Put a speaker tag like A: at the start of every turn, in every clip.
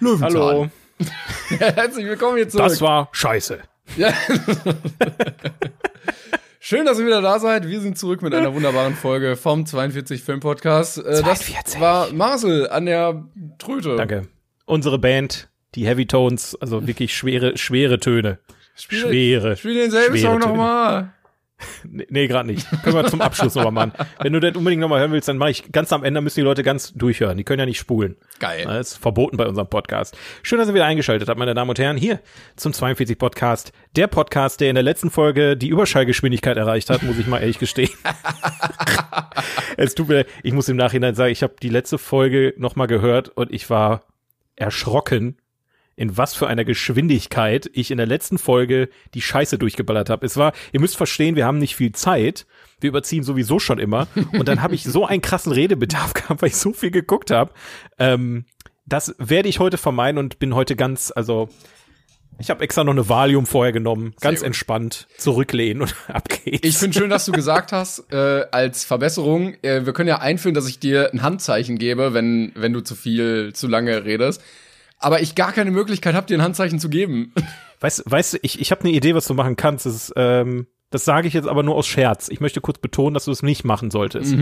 A: Löwenzahn.
B: Hallo.
A: Herzlich willkommen hier zurück.
B: Das war scheiße.
A: Ja. Schön, dass ihr wieder da seid. Wir sind zurück mit einer wunderbaren Folge vom 42 Film Podcast. Äh,
B: 42.
A: Das war Marcel an der Tröte.
B: Danke. Unsere Band, die Heavy Tones, also wirklich schwere, schwere Töne.
A: Spiel,
B: schwere.
A: Spiel denselben
B: schwere
A: Song nochmal.
B: Nee, gerade nicht. Können wir zum Abschluss nochmal machen. Wenn du das unbedingt nochmal hören willst, dann mache ich ganz am Ende, müssen die Leute ganz durchhören. Die können ja nicht spulen.
A: Geil.
B: Das ist verboten bei unserem Podcast. Schön, dass ihr wieder eingeschaltet habt, meine Damen und Herren, hier zum 42 Podcast. Der Podcast, der in der letzten Folge die Überschallgeschwindigkeit erreicht hat, muss ich mal ehrlich gestehen. es tut mir, ich muss im Nachhinein sagen, ich habe die letzte Folge nochmal gehört und ich war erschrocken, in was für einer Geschwindigkeit ich in der letzten Folge die Scheiße durchgeballert habe. Es war, ihr müsst verstehen, wir haben nicht viel Zeit. Wir überziehen sowieso schon immer. Und dann habe ich so einen krassen Redebedarf gehabt, weil ich so viel geguckt habe. Ähm, das werde ich heute vermeiden und bin heute ganz, also ich habe extra noch eine Valium vorher genommen, ganz entspannt zurücklehnen und ab geht's.
A: Ich finde schön, dass du gesagt hast, äh, als Verbesserung, äh, wir können ja einführen, dass ich dir ein Handzeichen gebe, wenn, wenn du zu viel, zu lange redest. Aber ich gar keine Möglichkeit habe, dir ein Handzeichen zu geben.
B: Weißt, weißt du, ich, ich habe eine Idee, was du machen kannst. Das, ist, ähm, das sage ich jetzt aber nur aus Scherz. Ich möchte kurz betonen, dass du es nicht machen solltest.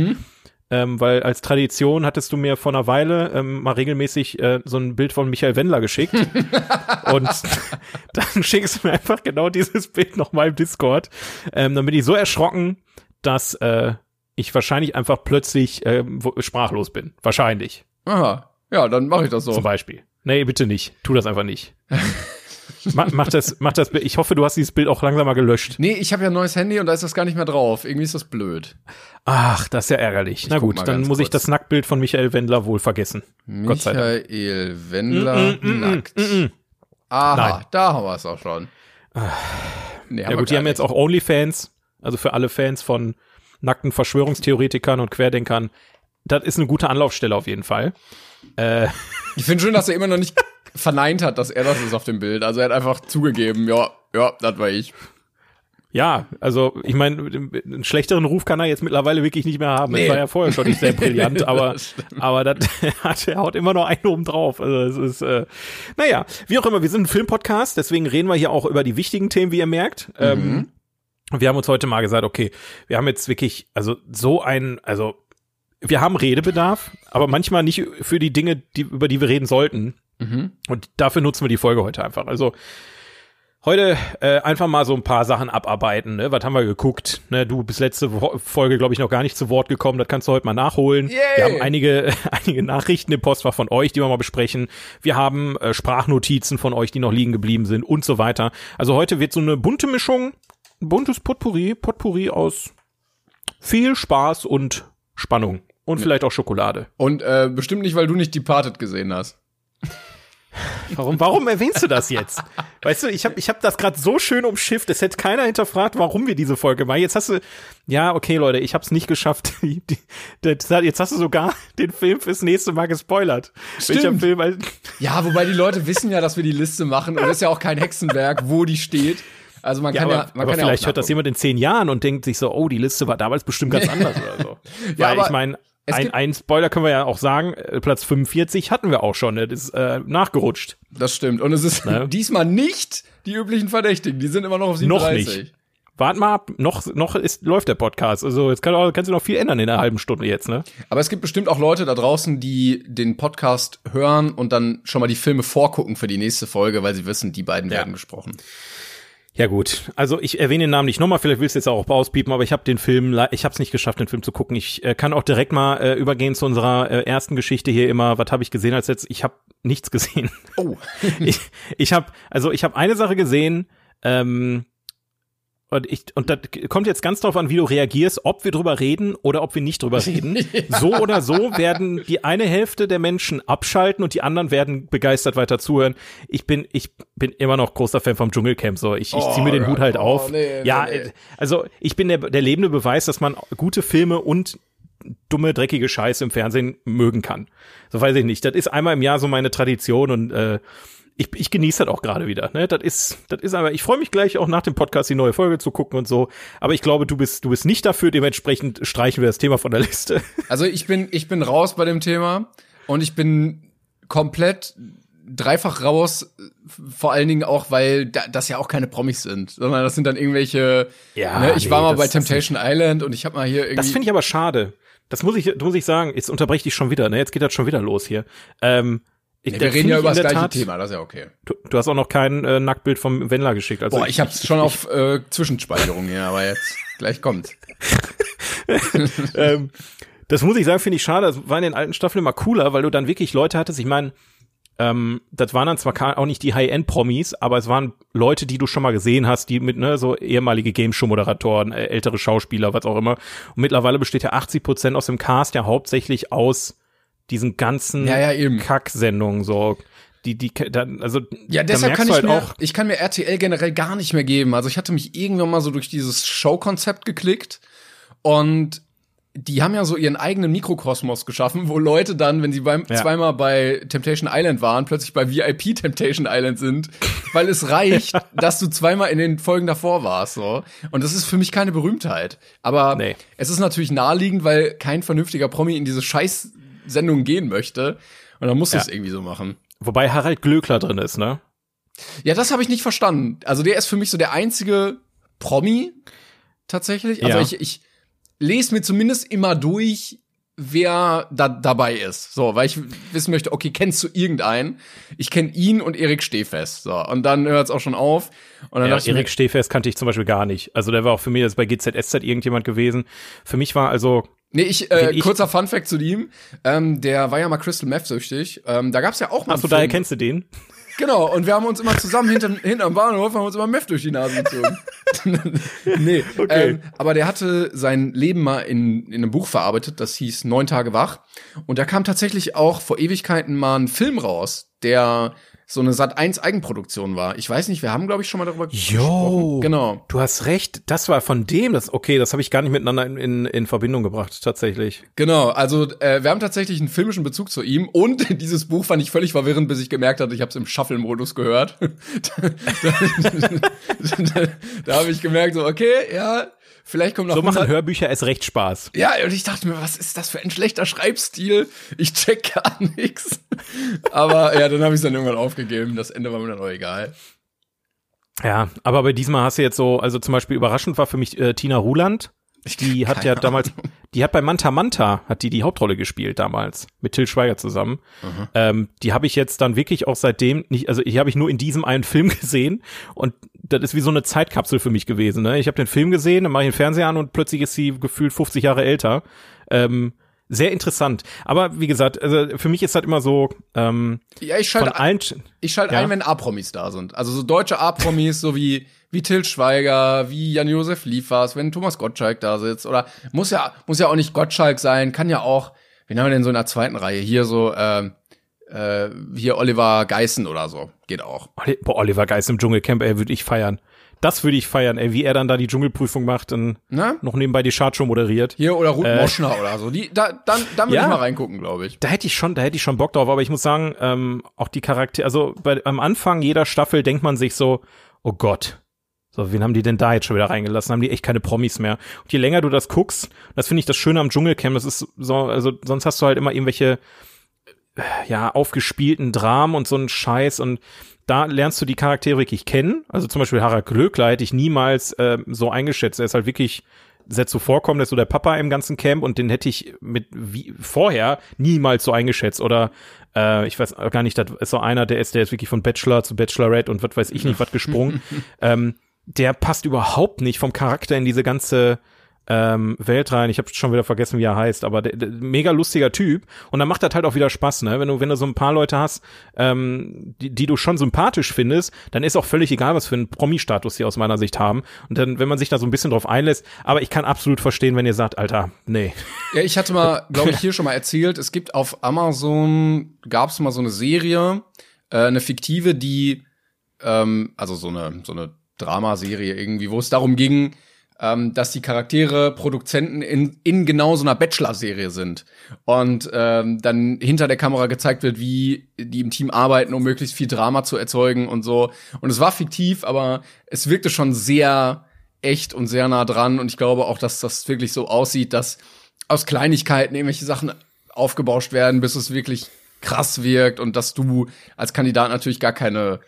B: Ähm, weil als Tradition hattest du mir vor einer Weile ähm, mal regelmäßig äh, so ein Bild von Michael Wendler geschickt. und dann schickst du mir einfach genau dieses Bild nochmal im Discord. Ähm, dann bin ich so erschrocken, dass äh, ich wahrscheinlich einfach plötzlich wo- sprachlos bin. Wahrscheinlich.
A: Aha. Ja, dann mache ich das
B: Zum
A: so.
B: Beispiel. Nee, bitte nicht. Tu das einfach nicht. mach, mach das, mach das. Ich hoffe, du hast dieses Bild auch langsam mal gelöscht.
A: Nee, ich habe ja ein neues Handy und da ist das gar nicht mehr drauf. Irgendwie ist das blöd.
B: Ach, das ist ja ärgerlich. Na
A: guck mal
B: gut, dann muss ich
A: kurz.
B: das Nacktbild von Michael Wendler wohl vergessen. Gott sei Dank.
A: Michael Wendler nackt. Aha,
B: Nein.
A: da haben wir es auch schon. Nee,
B: Ja gut, die haben jetzt auch OnlyFans, also für alle Fans von nackten Verschwörungstheoretikern und Querdenkern. Das ist eine gute Anlaufstelle auf jeden Fall. Äh,
A: Ich finde schön, dass er immer noch nicht verneint hat, dass er das ist auf dem Bild. Also er hat einfach zugegeben, ja, ja, das war ich.
B: ja, also ich meine, einen schlechteren Ruf kann er jetzt mittlerweile wirklich nicht mehr haben.
A: Nee.
B: Das war ja vorher schon nicht sehr brillant, aber
A: Das
B: aber das hat er haut immer noch einen oben drauf. Also es ist äh, naja, wie auch immer, wir sind ein Filmpodcast, deswegen reden wir hier auch über die wichtigen Themen, wie ihr merkt. Ähm, wir haben uns heute mal gesagt, okay, wir haben jetzt wirklich, also so ein, also wir haben Redebedarf, aber manchmal nicht für die Dinge, die, über die wir reden sollten. Und dafür nutzen wir die Folge heute einfach. Also heute äh, einfach mal so ein paar Sachen abarbeiten. Ne? Was haben wir geguckt? Ne? Du bist letzte Wo Folge, glaube ich, noch gar nicht zu Wort gekommen. Das kannst du heute mal nachholen.
A: Yay!
B: Wir haben einige, einige Nachrichten im Postfach von euch, die wir mal besprechen. Wir haben äh, Sprachnotizen von euch, die noch liegen geblieben sind und so weiter. Also heute wird so eine bunte Mischung, buntes Potpourri, Potpourri aus viel Spaß und Spannung. Und vielleicht auch Schokolade.
A: Und äh, bestimmt nicht, weil du nicht Departed gesehen hast.
B: Warum, warum erwähnst du das jetzt? Weißt du, ich habe ich hab das gerade so schön umschifft, es hätte keiner hinterfragt, warum wir diese Folge machen. Jetzt hast du, ja, okay, Leute, ich habe es nicht geschafft. Die, die, das, jetzt hast du sogar den Film fürs nächste Mal gespoilert.
A: Stimmt.
B: Film? also-
A: Ja, wobei die Leute wissen ja, dass wir die Liste machen und es ist ja auch kein Hexenwerk, wo die steht. Also man
B: Ja,
A: kann
B: aber,
A: ja, man
B: aber
A: kann
B: vielleicht
A: ja auch
B: hört das jemand in zehn Jahren und denkt sich so, oh, die Liste war damals bestimmt ganz anders oder so.
A: Ja,
B: Weil
A: aber
B: ich meine,
A: es
B: ein, ein Spoiler können wir ja auch sagen, äh, Platz 45 hatten wir auch schon, ne? das ist äh, nachgerutscht.
A: Das stimmt. Und es ist
B: Ne?
A: diesmal nicht die üblichen Verdächtigen. Die sind immer noch auf
B: Noch
A: 37.
B: nicht. Wart mal ab, noch, noch ist, läuft der Podcast. Also jetzt kann, kannst du noch viel ändern in einer halben Stunde jetzt, ne?
A: Aber es gibt bestimmt auch Leute da draußen, die den Podcast hören und dann schon mal die Filme vorgucken für die nächste Folge, weil sie wissen, die beiden
B: Ja.
A: werden gesprochen.
B: Ja gut, also ich erwähne den Namen nicht nochmal, vielleicht willst du jetzt auch auspiepen, aber ich habe den Film, ich habe es nicht geschafft, den Film zu gucken. Ich äh, kann auch direkt mal äh, übergehen zu unserer äh, ersten Geschichte hier immer. Was habe ich gesehen als jetzt? Ich habe nichts gesehen.
A: Oh.
B: ich ich habe also ich habe eine Sache gesehen. Ähm, und ich und das kommt jetzt ganz drauf an, wie du reagierst, ob wir drüber reden oder ob wir nicht drüber reden. So oder so werden die eine Hälfte der Menschen abschalten und die anderen werden begeistert weiter zuhören. Ich bin ich bin immer noch großer Fan vom Dschungelcamp so. Ich, ich
A: Oh
B: ziehe mir den
A: Gott.
B: Hut halt
A: Oh,
B: auf.
A: nee,
B: ja,
A: nee,
B: also ich bin der der lebende Beweis, dass man gute Filme und dumme, dreckige Scheiße im Fernsehen mögen kann. So weiß ich nicht. Das ist einmal im Jahr so meine Tradition und äh, ich, ich genieße das auch gerade wieder. Ne? Das ist, das ist aber, ich freue mich gleich auch nach dem Podcast die neue Folge zu gucken und so. Aber ich glaube, du bist, du bist nicht dafür, dementsprechend streichen wir das Thema von der Liste.
A: Also ich bin, ich bin raus bei dem Thema und ich bin komplett dreifach raus, vor allen Dingen auch, weil da, das ja auch keine Promis sind, sondern das sind dann irgendwelche.
B: Ja,
A: ne, ich
B: nee,
A: war mal bei Temptation Island und ich habe mal hier irgendwie.
B: Das finde ich aber schade. Das muss ich, muss ich sagen. Jetzt unterbreche ich dich schon wieder. Ne? Jetzt geht das schon wieder los hier. Ähm, ich,
A: Nee, wir reden ja
B: ich
A: über das gleiche
B: Tat-
A: Thema, das ist ja okay.
B: Du, du hast auch noch kein äh, Nacktbild vom Wendler geschickt. Also
A: Boah, ich hab's schon auf äh, Zwischenspeicherung hier, aber jetzt gleich kommt.
B: ähm, das muss ich sagen, finde ich schade. Das war in den alten Staffeln immer cooler, weil du dann wirklich Leute hattest. Ich meine, ähm, das waren dann zwar auch nicht die High-End-Promis, aber es waren Leute, die du schon mal gesehen hast, die mit, ne, so ehemalige Game-Show-Moderatoren, äh, ältere Schauspieler, was auch immer. Und mittlerweile besteht ja 80 Prozent aus dem Cast ja hauptsächlich aus diesen ganzen
A: Ja, ja.
B: Kacksendungen, so. Die, die, dann, also,
A: Ja,
B: da
A: deshalb kann ich
B: halt
A: mir,
B: auch,
A: ich kann mir RTL generell gar nicht mehr geben. Also ich hatte mich irgendwann mal so durch dieses Show-Konzept geklickt und die haben ja so ihren eigenen Mikrokosmos geschaffen, wo Leute dann, wenn sie beim
B: Ja.
A: zweimal bei Temptation Island waren, plötzlich bei VIP Temptation Island sind, weil es reicht, dass du zweimal in den Folgen davor warst, so. Und das ist für mich keine Berühmtheit. Aber
B: Nee.
A: es ist natürlich naheliegend, weil kein vernünftiger Promi in diese Scheiß-Sendung gehen möchte. Und dann musst du
B: Ja.
A: es irgendwie so machen.
B: wobei Harald Glöckler drin ist, ne?
A: Ja, das habe ich nicht verstanden. Also der ist für mich so der einzige Promi tatsächlich. Also
B: Ja.
A: ich, ich lese mir zumindest immer durch, wer da dabei ist. So, weil ich wissen möchte, okay, kennst du irgendeinen? Ich kenne ihn und Erik Stehfest. So, und dann hört es auch schon auf. Und dann
B: Ja, Erik Stehfest kannte ich zum Beispiel gar nicht. Also der war auch für mich jetzt bei GZSZ irgendjemand gewesen. Für mich war also,
A: Nee, ich, äh,
B: ich-
A: kurzer Funfact zu ihm. Ähm, der war ja mal Crystal Meth süchtig. Ähm, da gab's ja auch mal.
B: achso, daher kennst du den?
A: Genau, und wir haben uns immer zusammen hinter, hinterm Bahnhof, haben uns immer Meth durch die Nase gezogen. nee,
B: Okay.
A: ähm, aber der hatte sein Leben mal in, in einem Buch verarbeitet, das hieß Neun Tage wach. Und da kam tatsächlich auch vor Ewigkeiten mal ein Film raus, der so eine Sat 1 Eigenproduktion war. Ich weiß nicht, wir haben, glaube ich, schon mal darüber gesprochen. Genau.
B: Du hast recht, das war von dem, das okay, das habe ich gar nicht miteinander in, in, in Verbindung gebracht, tatsächlich.
A: Genau, also äh, wir haben tatsächlich einen filmischen Bezug zu ihm und dieses Buch fand ich völlig verwirrend, bis ich gemerkt hatte, ich habe es im Shuffle-Modus gehört. da da, da, da habe ich gemerkt, so okay, ja, vielleicht kommt noch
B: So machen
A: 100
B: Hörbücher erst recht Spaß.
A: Ja, und ich dachte mir, was ist das für ein schlechter Schreibstil? Ich check gar nichts. Aber ja, dann habe ich es dann irgendwann aufgegeben. Das Ende war mir dann auch egal.
B: Ja, aber bei diesmal hast du jetzt so, also zum Beispiel überraschend war für mich äh, Tina Ruland. Die hat ja damals, die hat bei Manta Manta, hat die die Hauptrolle gespielt damals, mit Till Schweiger zusammen. Ähm, die habe ich jetzt dann wirklich auch seitdem nicht, also die habe ich nur in diesem einen Film gesehen und das ist wie so eine Zeitkapsel für mich gewesen. Ne? Ich habe den Film gesehen, dann mache ich den Fernseher an und plötzlich ist sie gefühlt 50 Jahre älter. Ähm, sehr interessant. Aber wie gesagt, also für mich ist das immer so, ähm,
A: Ja, ich schalte
B: allen,
A: ich schalte
B: Ja.
A: ein, wenn A-Promis da sind. Also so deutsche A-Promis, so wie, wie Till Schweiger, wie Jan-Josef Liefers, wenn Thomas Gottschalk da sitzt. Oder muss ja, muss ja auch nicht Gottschalk sein, kann ja auch, wen haben wir denn so in der zweiten Reihe? Hier so, ähm, äh, hier Oliver Geißen oder so. Geht auch.
B: Boah, Oliver Geist im Dschungelcamp, ey, würde ich feiern. Das würde ich feiern, ey, wie er dann da die Dschungelprüfung macht und
A: Ne?
B: noch nebenbei die Chartshow moderiert.
A: Hier oder Ruth
B: Äh.
A: Moschner oder so. Die, da, dann, dann würde
B: Ja.
A: ich mal reingucken, glaube ich.
B: Da hätte ich schon, da hätte ich schon Bock drauf, aber ich muss sagen, ähm, auch die Charaktere, also bei, am Anfang jeder Staffel denkt man sich so, oh Gott, so, wen haben die denn da jetzt schon wieder reingelassen? Haben die echt keine Promis mehr? Und je länger du das guckst, das finde ich das Schöne am Dschungelcamp, das ist so, also sonst hast du halt immer irgendwelche, ja, aufgespielten Dramen und so einen Scheiß und da lernst du die Charaktere wirklich kennen. Also zum Beispiel Harald Glöckler hätte ich niemals ähm, so eingeschätzt. Er ist halt wirklich sehr zuvorkommen, der ist so der Papa im ganzen Camp und den hätte ich mit wie vorher niemals so eingeschätzt. Oder äh, ich weiß gar nicht, das ist so einer, der ist, der ist wirklich von Bachelor zu Bachelorette und was weiß ich nicht, was gesprungen. ähm, der passt überhaupt nicht vom Charakter in diese ganze ähm, Welt rein. Ich habe schon wieder vergessen, wie er heißt, aber der, der, mega lustiger Typ. Und dann macht das halt auch wieder Spaß, ne? Wenn du, wenn du so ein paar Leute hast, ähm, die, die du schon sympathisch findest, dann ist auch völlig egal, was für einen Promi-Status sie aus meiner Sicht haben. Und dann, wenn man sich da so ein bisschen drauf einlässt, aber ich kann absolut verstehen, wenn ihr sagt, Alter, nee.
A: Ja, ich hatte mal, glaube ich, hier schon mal erzählt, es gibt auf Amazon, gab es mal so eine Serie, äh, eine fiktive, die, ähm, also so eine, so eine Dramaserie irgendwie, wo es darum ging, ähm, dass die Charaktere Produzenten in, in genau so einer Bachelor-Serie sind. Und ähm, dann hinter der Kamera gezeigt wird, wie die im Team arbeiten, um möglichst viel Drama zu erzeugen und so. Und es war fiktiv, aber es wirkte schon sehr echt und sehr nah dran. Und ich glaube auch, dass das wirklich so aussieht, dass aus Kleinigkeiten irgendwelche Sachen aufgebauscht werden, bis es wirklich krass wirkt und dass du als Kandidat natürlich gar keine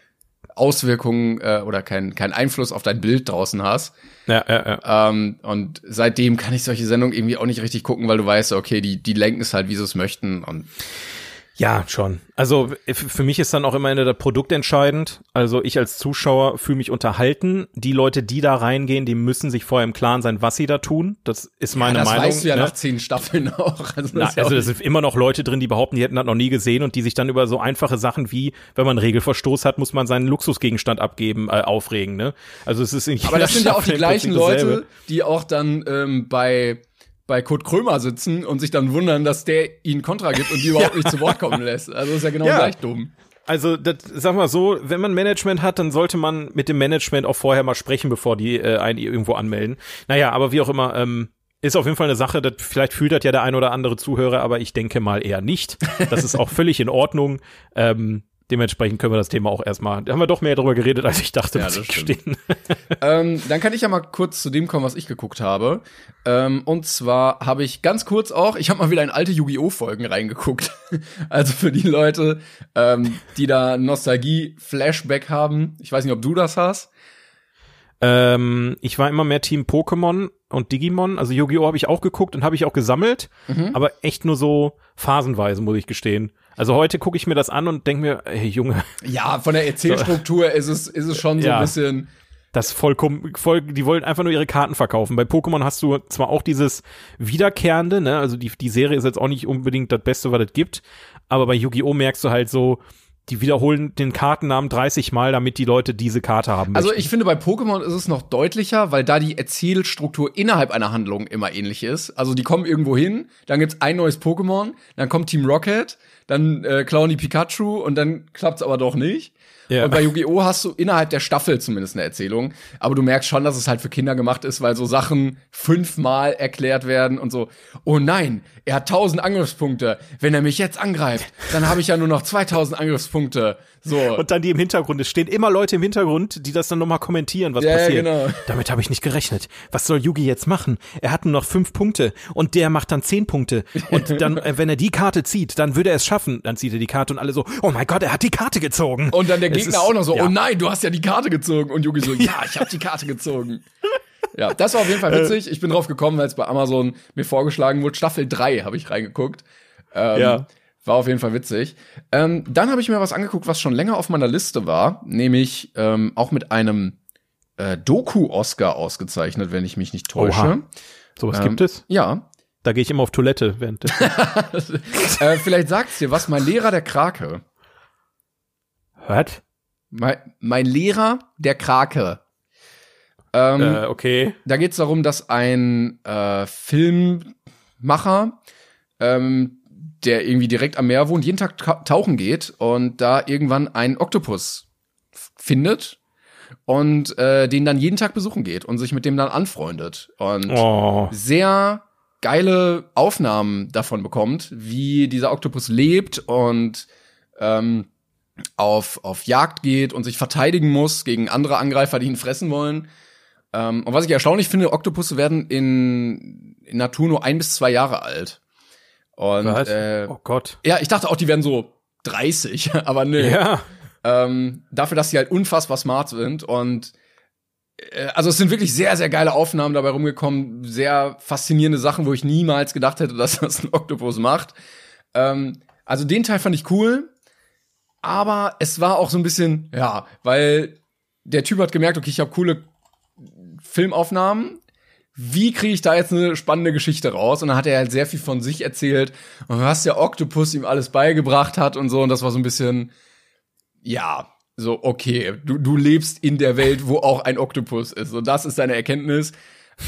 A: Auswirkungen äh, oder keinen kein Einfluss auf dein Bild draußen hast.
B: Ja, ja, ja.
A: Ähm, und seitdem kann ich solche Sendungen irgendwie auch nicht richtig gucken, weil du weißt, okay, die, die lenken es halt, wie sie es möchten. Und
B: Ja, schon. Also für mich ist dann auch immer das Produkt entscheidend. Also ich als Zuschauer fühle mich unterhalten. Die Leute, die da reingehen, die müssen sich vorher im Klaren sein, was sie da tun. Das ist meine
A: ja, das
B: Meinung.
A: weißt du ja
B: ne?
A: nach zehn Staffeln auch. Also,
B: Na,
A: das ja
B: also es sind immer noch Leute drin, die behaupten, die hätten das noch nie gesehen und die sich dann über so einfache Sachen wie, wenn man einen Regelverstoß hat, muss man seinen Luxusgegenstand abgeben, äh, aufregen. Ne? Also es ist in
A: Aber das
B: jeder
A: sind ja auch die gleichen. Leute, die auch dann ähm, bei bei Kurt Krömer sitzen und sich dann wundern, dass der ihnen Kontra gibt und die überhaupt nicht zu Wort kommen lässt. Also ist ja genau
B: Ja.
A: gleich dumm.
B: Also, das, sag mal so, wenn man Management hat, dann sollte man mit dem Management auch vorher mal sprechen, bevor die äh, einen irgendwo anmelden. Naja, aber wie auch immer, ähm, ist auf jeden Fall eine Sache, das, vielleicht fühlt das ja der ein oder andere Zuhörer, aber ich denke mal eher nicht. Das ist auch völlig in Ordnung. Ähm, dementsprechend können wir das Thema auch erstmal, da haben wir doch mehr darüber geredet, als ich dachte,
A: Ja,
B: muss ich gestehen.
A: ähm, dann kann ich ja mal kurz zu dem kommen, was ich geguckt habe. Ähm, und zwar habe ich ganz kurz auch, ich habe mal wieder in alte Yu-Gi-Oh! Folgen reingeguckt. also für die Leute, ähm, die da Nostalgie-Flashback haben. Ich weiß nicht, ob du das hast.
B: Ähm, ich war immer mehr Team Pokémon und Digimon. Also Yu-Gi-Oh! habe ich auch geguckt und habe ich auch gesammelt,
A: Mhm.
B: aber echt nur so phasenweise, muss ich gestehen. Also heute gucke ich mir das an und denke mir, hey Junge,
A: Ja, von der Erzählstruktur ist es, ist es schon so
B: Ja.
A: ein bisschen.
B: das vollkommen, voll, die wollen einfach nur ihre Karten verkaufen. Bei Pokémon hast du zwar auch dieses Wiederkehrende, ne, also die, die Serie ist jetzt auch nicht unbedingt das Beste, was es gibt, aber bei Yu-Gi-Oh! merkst du halt so, die wiederholen den Kartennamen 30 Mal, damit die Leute diese Karte haben
A: Also
B: möchten.
A: ich finde, bei Pokémon ist es noch deutlicher, weil da die Erzählstruktur innerhalb einer Handlung immer ähnlich ist. Also die kommen irgendwo hin, dann gibt's ein neues Pokémon, dann kommt Team Rocket, dann äh, klauen die Pikachu und dann klappt's aber doch nicht.
B: Ja.
A: Und bei Yu-Gi-Oh! hast du innerhalb der Staffel zumindest eine Erzählung. Aber du merkst schon, dass es halt für Kinder gemacht ist, weil so Sachen fünfmal erklärt werden und so. Oh nein, er hat 1000 Angriffspunkte. Wenn er mich jetzt angreift, dann habe ich ja nur noch 2000 Angriffspunkte. So.
B: Und dann die im Hintergrund. Es stehen immer Leute im Hintergrund, die das dann nochmal kommentieren, was
A: Ja, ja,
B: passiert.
A: genau.
B: Damit habe ich nicht gerechnet. Was soll Yugi jetzt machen? Er hat nur noch fünf Punkte und der macht dann zehn Punkte. Und dann, äh, wenn er die Karte zieht, dann würde er es schaffen. Dann zieht er die Karte und alle so, oh mein Gott, er hat die Karte gezogen.
A: Und dann der Gegner auch noch so,
B: ja.
A: oh nein, du hast ja die Karte gezogen. Und Yugi so, ja, ich habe die Karte gezogen. Ja, das war auf jeden Fall
B: Äh.
A: witzig. Ich bin drauf gekommen, weil es bei Amazon mir vorgeschlagen wurde. Staffel 3 habe ich reingeguckt. Ähm,
B: Ja.
A: War auf jeden Fall witzig. Ähm, dann habe ich mir was angeguckt, was schon länger auf meiner Liste war, nämlich ähm, auch mit einem äh, Doku-Oscar ausgezeichnet, wenn ich mich nicht täusche.
B: Oha. Sowas
A: Ähm,
B: gibt es?
A: Ja.
B: Da gehe ich immer auf Toilette während des
A: äh, vielleicht sagt's dir was, mein Lehrer der Krake.
B: Hört?
A: Mein, mein Lehrer der Krake. Ähm,
B: Äh, okay.
A: Da geht es darum, dass ein äh, Filmmacher, ähm, der irgendwie direkt am Meer wohnt, jeden Tag ta tauchen geht und da irgendwann einen Oktopus findet und äh, den dann jeden Tag besuchen geht und sich mit dem dann anfreundet und
B: Oh.
A: sehr geile Aufnahmen davon bekommt, wie dieser Oktopus lebt und ähm, auf, auf Jagd geht und sich verteidigen muss gegen andere Angreifer, die ihn fressen wollen. Ähm, und was ich erstaunlich finde, Oktopusse werden in, in Natur nur ein bis zwei Jahre alt. Und
B: Was?
A: äh,
B: oh Gott.
A: ja, ich dachte auch, die werden so 30, aber nö.
B: Ja.
A: Ähm, dafür, dass sie halt unfassbar smart sind und äh, also es sind wirklich sehr, sehr geile Aufnahmen dabei rumgekommen, sehr faszinierende Sachen, wo ich niemals gedacht hätte, dass das ein Oktopus macht. Ähm, also den Teil fand ich cool, aber es war auch so ein bisschen, ja, weil der Typ hat gemerkt, okay, ich habe coole Filmaufnahmen. Wie kriege ich da jetzt eine spannende Geschichte raus? Und dann hat er halt sehr viel von sich erzählt und was der Oktopus ihm alles beigebracht hat und so. Und das war so ein bisschen, ja, so, okay, du, du lebst in der Welt, wo auch ein Oktopus ist. Und das ist seine Erkenntnis.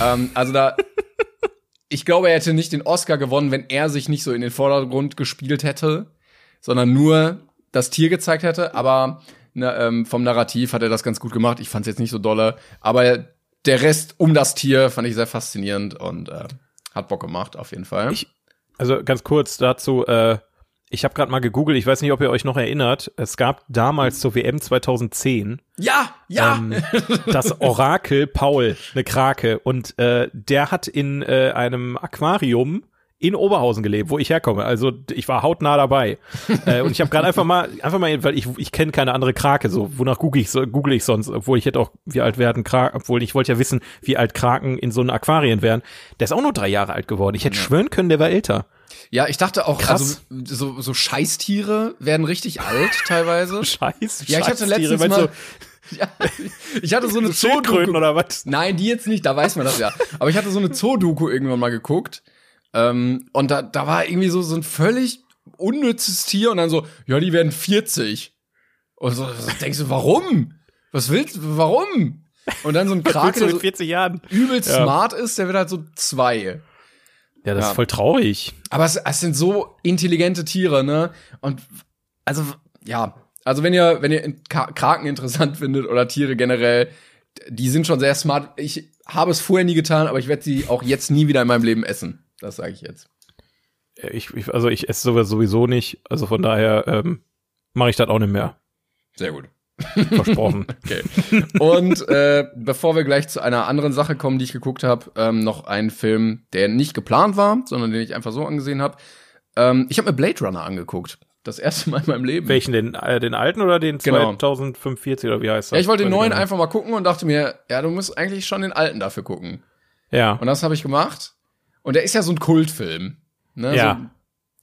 A: Ähm, also da, ich glaube, er hätte nicht den Oscar gewonnen, wenn er sich nicht so in den Vordergrund gespielt hätte, sondern nur das Tier gezeigt hätte. Aber na, ähm, vom Narrativ hat er das ganz gut gemacht. Ich fand es jetzt nicht so dolle. Aber der Rest um das Tier fand ich sehr faszinierend und äh, hat Bock gemacht, auf jeden Fall.
B: Ich, also ganz kurz dazu, äh, ich habe gerade mal gegoogelt, ich weiß nicht, ob ihr euch noch erinnert, es gab damals zur WM 2010
A: ja, ja.
B: ähm, das Orakel Paul, eine Krake, und äh, der hat in äh, einem Aquarium in Oberhausen gelebt, wo ich herkomme. Also ich war hautnah dabei. äh, und ich habe gerade einfach mal, einfach mal, weil ich, ich kenne keine andere Krake, so wonach google ich, so, google ich sonst, obwohl ich hätte auch, wie alt werden Kraken, obwohl ich wollte ja wissen, wie alt Kraken in so einem Aquarien wären. Der ist auch nur drei Jahre alt geworden. Ich hätte ja. schwören können, der war älter.
A: Ja, ich dachte auch, Krass. also so, so Scheißtiere werden richtig alt teilweise.
B: Scheiß,
A: ja, ich hatte letztens mal, so ja, ich hatte so eine
B: Zoodoku. oder was?
A: Nein, die jetzt nicht, da weiß man das ja. Aber ich hatte so eine Zoodoku irgendwann mal geguckt ähm, und da, da war irgendwie so, so ein völlig unnützes Tier und dann so, ja, die werden 40. Und so, so denkst du, warum? Was willst du, warum? Und dann so ein Krake,
B: der so 40 Jahren?
A: übelst ja. smart ist, der wird halt so zwei.
B: Ja, das ja. ist voll traurig.
A: Aber es, es sind so intelligente Tiere, ne? Und also, ja, also wenn ihr, wenn ihr Kraken interessant findet oder Tiere generell, die sind schon sehr smart. Ich habe es vorher nie getan, aber ich werde sie auch jetzt nie wieder in meinem Leben essen. Das sage ich jetzt.
B: Ich, ich, also ich esse sowieso nicht. Also von daher ähm, mache ich das auch nicht mehr.
A: Sehr gut.
B: Versprochen.
A: okay. Und äh, bevor wir gleich zu einer anderen Sache kommen, die ich geguckt habe, ähm, noch ein Film, der nicht geplant war, sondern den ich einfach so angesehen habe. Ähm, ich habe mir Blade Runner angeguckt. Das erste Mal in meinem Leben.
B: Welchen, den, äh, den alten oder den genau. 2045 oder wie heißt das?
A: Ja, ich wollte den neuen einfach mal gucken und dachte mir, ja, du musst eigentlich schon den alten dafür gucken.
B: Ja.
A: Und das habe ich gemacht. Und der ist ja so ein Kultfilm. Ne?
B: Ja.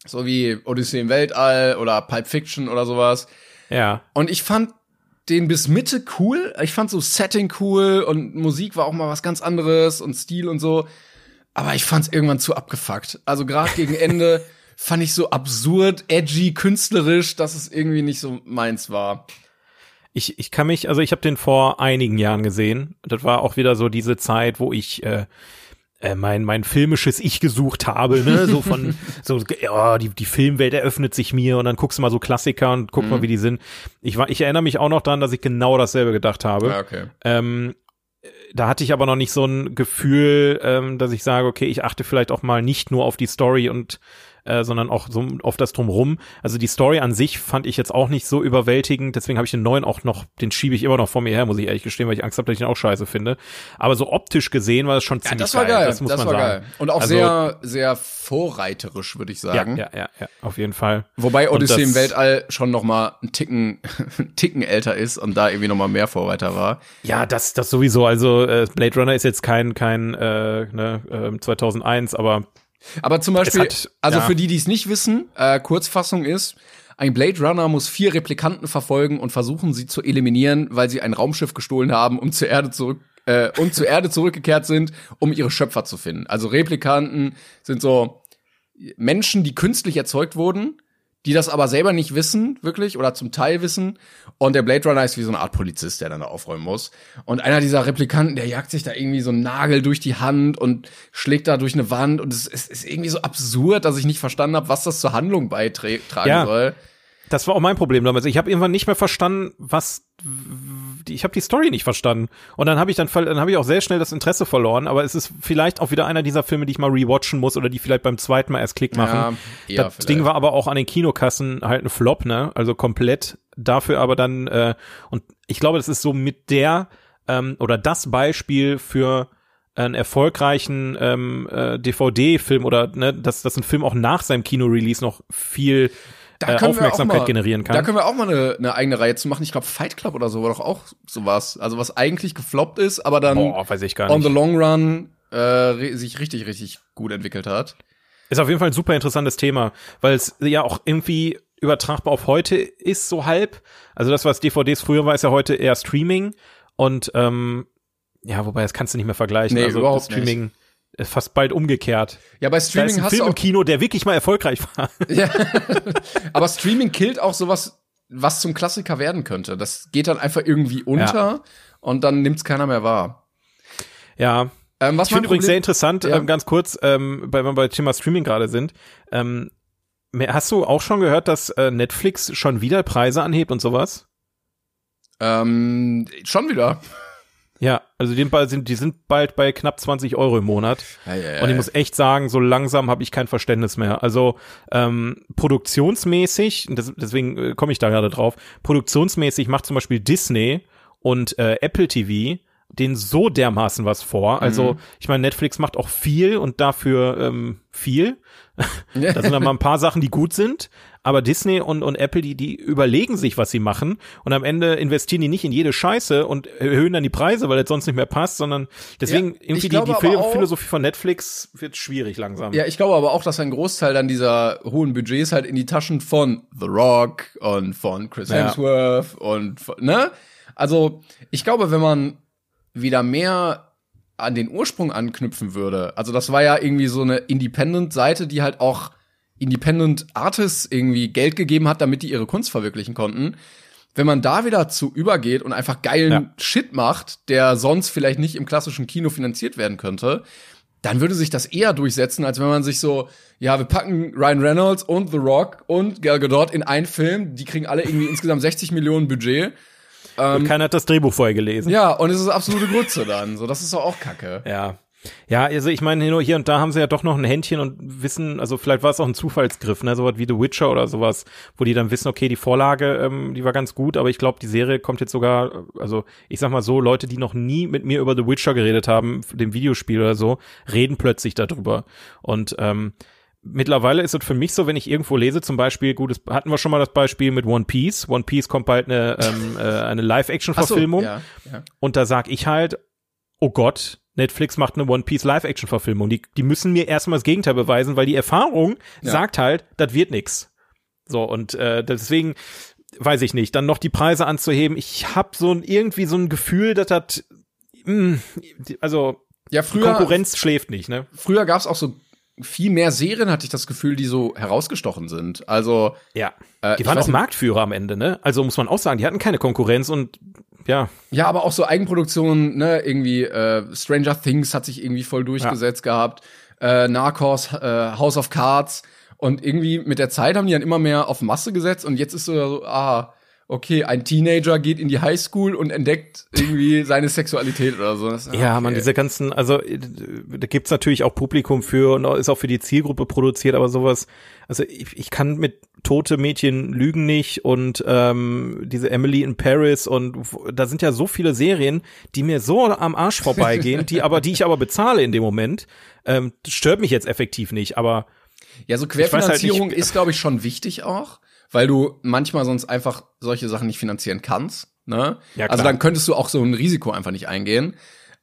A: So, so wie Odyssey im Weltall oder Pulp Fiction oder sowas.
B: Ja.
A: Und ich fand den bis Mitte cool. Ich fand so Setting cool und Musik war auch mal was ganz anderes und Stil und so. Aber ich fand's irgendwann zu abgefuckt. Also gerade gegen Ende fand ich so absurd, edgy, künstlerisch, dass es irgendwie nicht so meins war.
B: Ich, ich kann mich, also ich habe den vor einigen Jahren gesehen. Das war auch wieder so diese Zeit, wo ich äh, äh, mein mein filmisches Ich gesucht habe, ne, so von so ja, die die Filmwelt eröffnet sich mir und dann guckst du mal so Klassiker und guck mhm. mal, wie die sind. Ich war ich erinnere mich auch noch daran, dass ich genau dasselbe gedacht habe.
A: Ja, okay.
B: Ähm, da hatte ich aber noch nicht so ein Gefühl, ähm, dass ich sage, okay, ich achte vielleicht auch mal nicht nur auf die Story und äh, sondern auch so auf das drumrum. Also die Story an sich fand ich jetzt auch nicht so überwältigend, deswegen habe ich den neuen auch noch, den schiebe ich immer noch vor mir her, muss ich ehrlich gestehen, weil ich Angst habe, dass ich ihn auch scheiße finde. Aber so optisch gesehen war es schon ziemlich ja, das war geil. geil. Das muss das man war sagen. Geil.
A: Und auch also, sehr, sehr vorreiterisch, würde ich sagen.
B: Ja, ja, ja, ja, auf jeden Fall.
A: Wobei Odyssey im Weltall schon noch mal einen Ticken, einen Ticken älter ist und da irgendwie noch mal mehr Vorreiter war.
B: Ja, das, das sowieso. Also äh, Blade Runner ist jetzt kein, kein äh, ne, äh, 2001, aber
A: aber zum Beispiel, hat, also ja. für die, die es nicht wissen, äh, Kurzfassung ist, ein Blade Runner muss vier Replikanten verfolgen und versuchen, sie zu eliminieren, weil sie ein Raumschiff gestohlen haben, um zur Erde zurück äh, und zur Erde zurückgekehrt sind, um ihre Schöpfer zu finden. Also Replikanten sind so Menschen, die künstlich erzeugt wurden, die das aber selber nicht wissen, wirklich, oder zum Teil wissen. Und der Blade Runner ist wie so eine Art Polizist, der dann da aufräumen muss. Und einer dieser Replikanten, der jagt sich da irgendwie so einen Nagel durch die Hand und schlägt da durch eine Wand. Und es ist, ist irgendwie so absurd, dass ich nicht verstanden habe, was das zur Handlung beitragen ja. soll.
B: Das war auch mein Problem damals. Ich habe irgendwann nicht mehr verstanden, was ich habe die Story nicht verstanden. Und dann habe ich dann dann habe ich auch sehr schnell das Interesse verloren, aber es ist vielleicht auch wieder einer dieser Filme, die ich mal rewatchen muss oder die vielleicht beim zweiten Mal erst Klick machen. Ja, das vielleicht. Ding war aber auch an den Kinokassen halt ein Flop, ne? Also komplett dafür aber dann äh, und ich glaube, das ist so mit der ähm, oder das Beispiel für einen erfolgreichen ähm, äh, DVD-Film oder ne, dass, dass ein Film auch nach seinem Kino-Release noch viel äh, Aufmerksamkeit
A: mal,
B: generieren kann.
A: Da können wir auch mal eine, eine eigene Reihe zu machen. Ich glaube, Fight Club oder so war doch auch sowas. Also was eigentlich gefloppt ist, aber dann
B: Boah,
A: on the long run äh, sich richtig, richtig gut entwickelt hat.
B: Ist auf jeden Fall ein super interessantes Thema, weil es ja auch irgendwie übertragbar auf heute ist, so halb. Also das, was DVDs früher war, ist ja heute eher Streaming. Und ähm, ja, wobei das kannst du nicht mehr vergleichen.
A: Nee,
B: also
A: überhaupt
B: Streaming
A: nicht
B: fast bald umgekehrt.
A: Ja, bei Streaming da ist
B: ein hast Film du auch im Kino, der wirklich mal erfolgreich war.
A: Ja. Aber Streaming killt auch sowas, was zum Klassiker werden könnte. Das geht dann einfach irgendwie unter ja. und dann nimmt's keiner mehr wahr.
B: Ja. Ähm, was ich finde übrigens sehr interessant, ja. ähm, ganz kurz, ähm, weil wir bei Thema Streaming gerade sind. Ähm, hast du auch schon gehört, dass äh, Netflix schon wieder Preise anhebt und sowas?
A: Ähm, schon wieder.
B: Ja, also die sind, die sind bald bei knapp 20 Euro im Monat.
A: Ja, ja,
B: und ich muss echt sagen, so langsam habe ich kein Verständnis mehr. Also ähm, produktionsmäßig, das, deswegen äh, komme ich da gerade drauf, produktionsmäßig macht zum Beispiel Disney und äh, Apple TV den so dermaßen was vor. Also
A: Mhm.
B: ich meine, Netflix macht auch viel und dafür ähm, viel. da sind dann mal ein paar Sachen, die gut sind, aber Disney und, und Apple, die, die überlegen sich, was sie machen und am Ende investieren die nicht in jede Scheiße und erhöhen dann die Preise, weil es sonst nicht mehr passt, sondern deswegen
A: Ja,
B: irgendwie die, die Philosophie von Netflix wird schwierig langsam.
A: Ja, ich glaube aber auch, dass ein Großteil dann dieser hohen Budgets halt in die Taschen von The Rock und von Chris
B: Ja.
A: Hemsworth und von, ne? Also, ich glaube, wenn man wieder mehr an den Ursprung anknüpfen würde, also das war ja irgendwie so eine Independent-Seite, die halt auch Independent Artists irgendwie Geld gegeben hat, damit die ihre Kunst verwirklichen konnten. Wenn man da wieder zu übergeht und einfach geilen
B: Ja.
A: Shit macht, der sonst vielleicht nicht im klassischen Kino finanziert werden könnte, dann würde sich das eher durchsetzen, als wenn man sich so, ja, wir packen Ryan Reynolds und The Rock und Gal Gadot in einen Film, die kriegen alle irgendwie insgesamt 60 Millionen Budget.
B: Und keiner hat das Drehbuch vorher gelesen.
A: Ja, und es ist absolute Grütze dann. So, das ist doch auch Kacke.
B: Ja. Ja, also ich meine, nur hier und da haben sie ja doch noch ein Händchen und wissen, also vielleicht war es auch ein Zufallsgriff, ne, sowas wie The Witcher oder sowas, wo die dann wissen, okay, die Vorlage, ähm, die war ganz gut, aber ich glaube, die Serie kommt jetzt sogar, also ich sag mal so, Leute, die noch nie mit mir über The Witcher geredet haben, dem Videospiel oder so, reden plötzlich darüber. Und ähm, mittlerweile ist es für mich so, wenn ich irgendwo lese, zum Beispiel, gut, das hatten wir schon mal das Beispiel mit One Piece. One Piece kommt bald eine, ähm, äh, eine
A: Ach so,
B: Live-Action-Verfilmung.
A: ja, ja.
B: Und da sag ich halt, oh Gott, Netflix macht eine One Piece Live-Action-Verfilmung. Die, die müssen mir erstmal das Gegenteil beweisen, weil die Erfahrung
A: Ja.
B: sagt halt, das wird nix. So, und äh, deswegen weiß ich nicht, dann noch die Preise anzuheben. Ich habe so ein, irgendwie so ein Gefühl, dass das, mh, also
A: Ja, früher,
B: Konkurrenz schläft nicht, ne?
A: früher gab's auch so viel mehr Serien, hatte ich das Gefühl, die so herausgestochen sind. Also,
B: Ja.
A: äh,
B: Die waren auch Marktführer am Ende, ne? Also muss man auch sagen, die hatten keine Konkurrenz und ja,
A: Ja, aber auch so Eigenproduktionen, ne, irgendwie äh, Stranger Things hat sich irgendwie voll durchgesetzt gehabt, äh, Narcos, äh, House of Cards und irgendwie mit der Zeit haben die dann immer mehr auf Masse gesetzt und jetzt ist so, so ah, okay, ein Teenager geht in die Highschool und entdeckt irgendwie seine Sexualität oder so. Das,
B: Ja,
A: okay.
B: man, diese ganzen, also äh, da gibt's natürlich auch Publikum für und ist auch für die Zielgruppe produziert, aber sowas, also ich, ich kann mit tote Mädchen lügen nicht und ähm, diese Emily in Paris und da sind ja so viele Serien, die mir so am Arsch vorbeigehen, die aber, die ich aber bezahle in dem Moment. Ähm, stört mich jetzt effektiv nicht, aber
A: Ja, so
B: halt
A: Querfinanzierung
B: nicht-
A: ist, glaube ich, schon wichtig auch, weil du manchmal sonst einfach solche Sachen nicht finanzieren kannst. Ne?
B: Ja,
A: also dann könntest du auch so ein Risiko einfach nicht eingehen.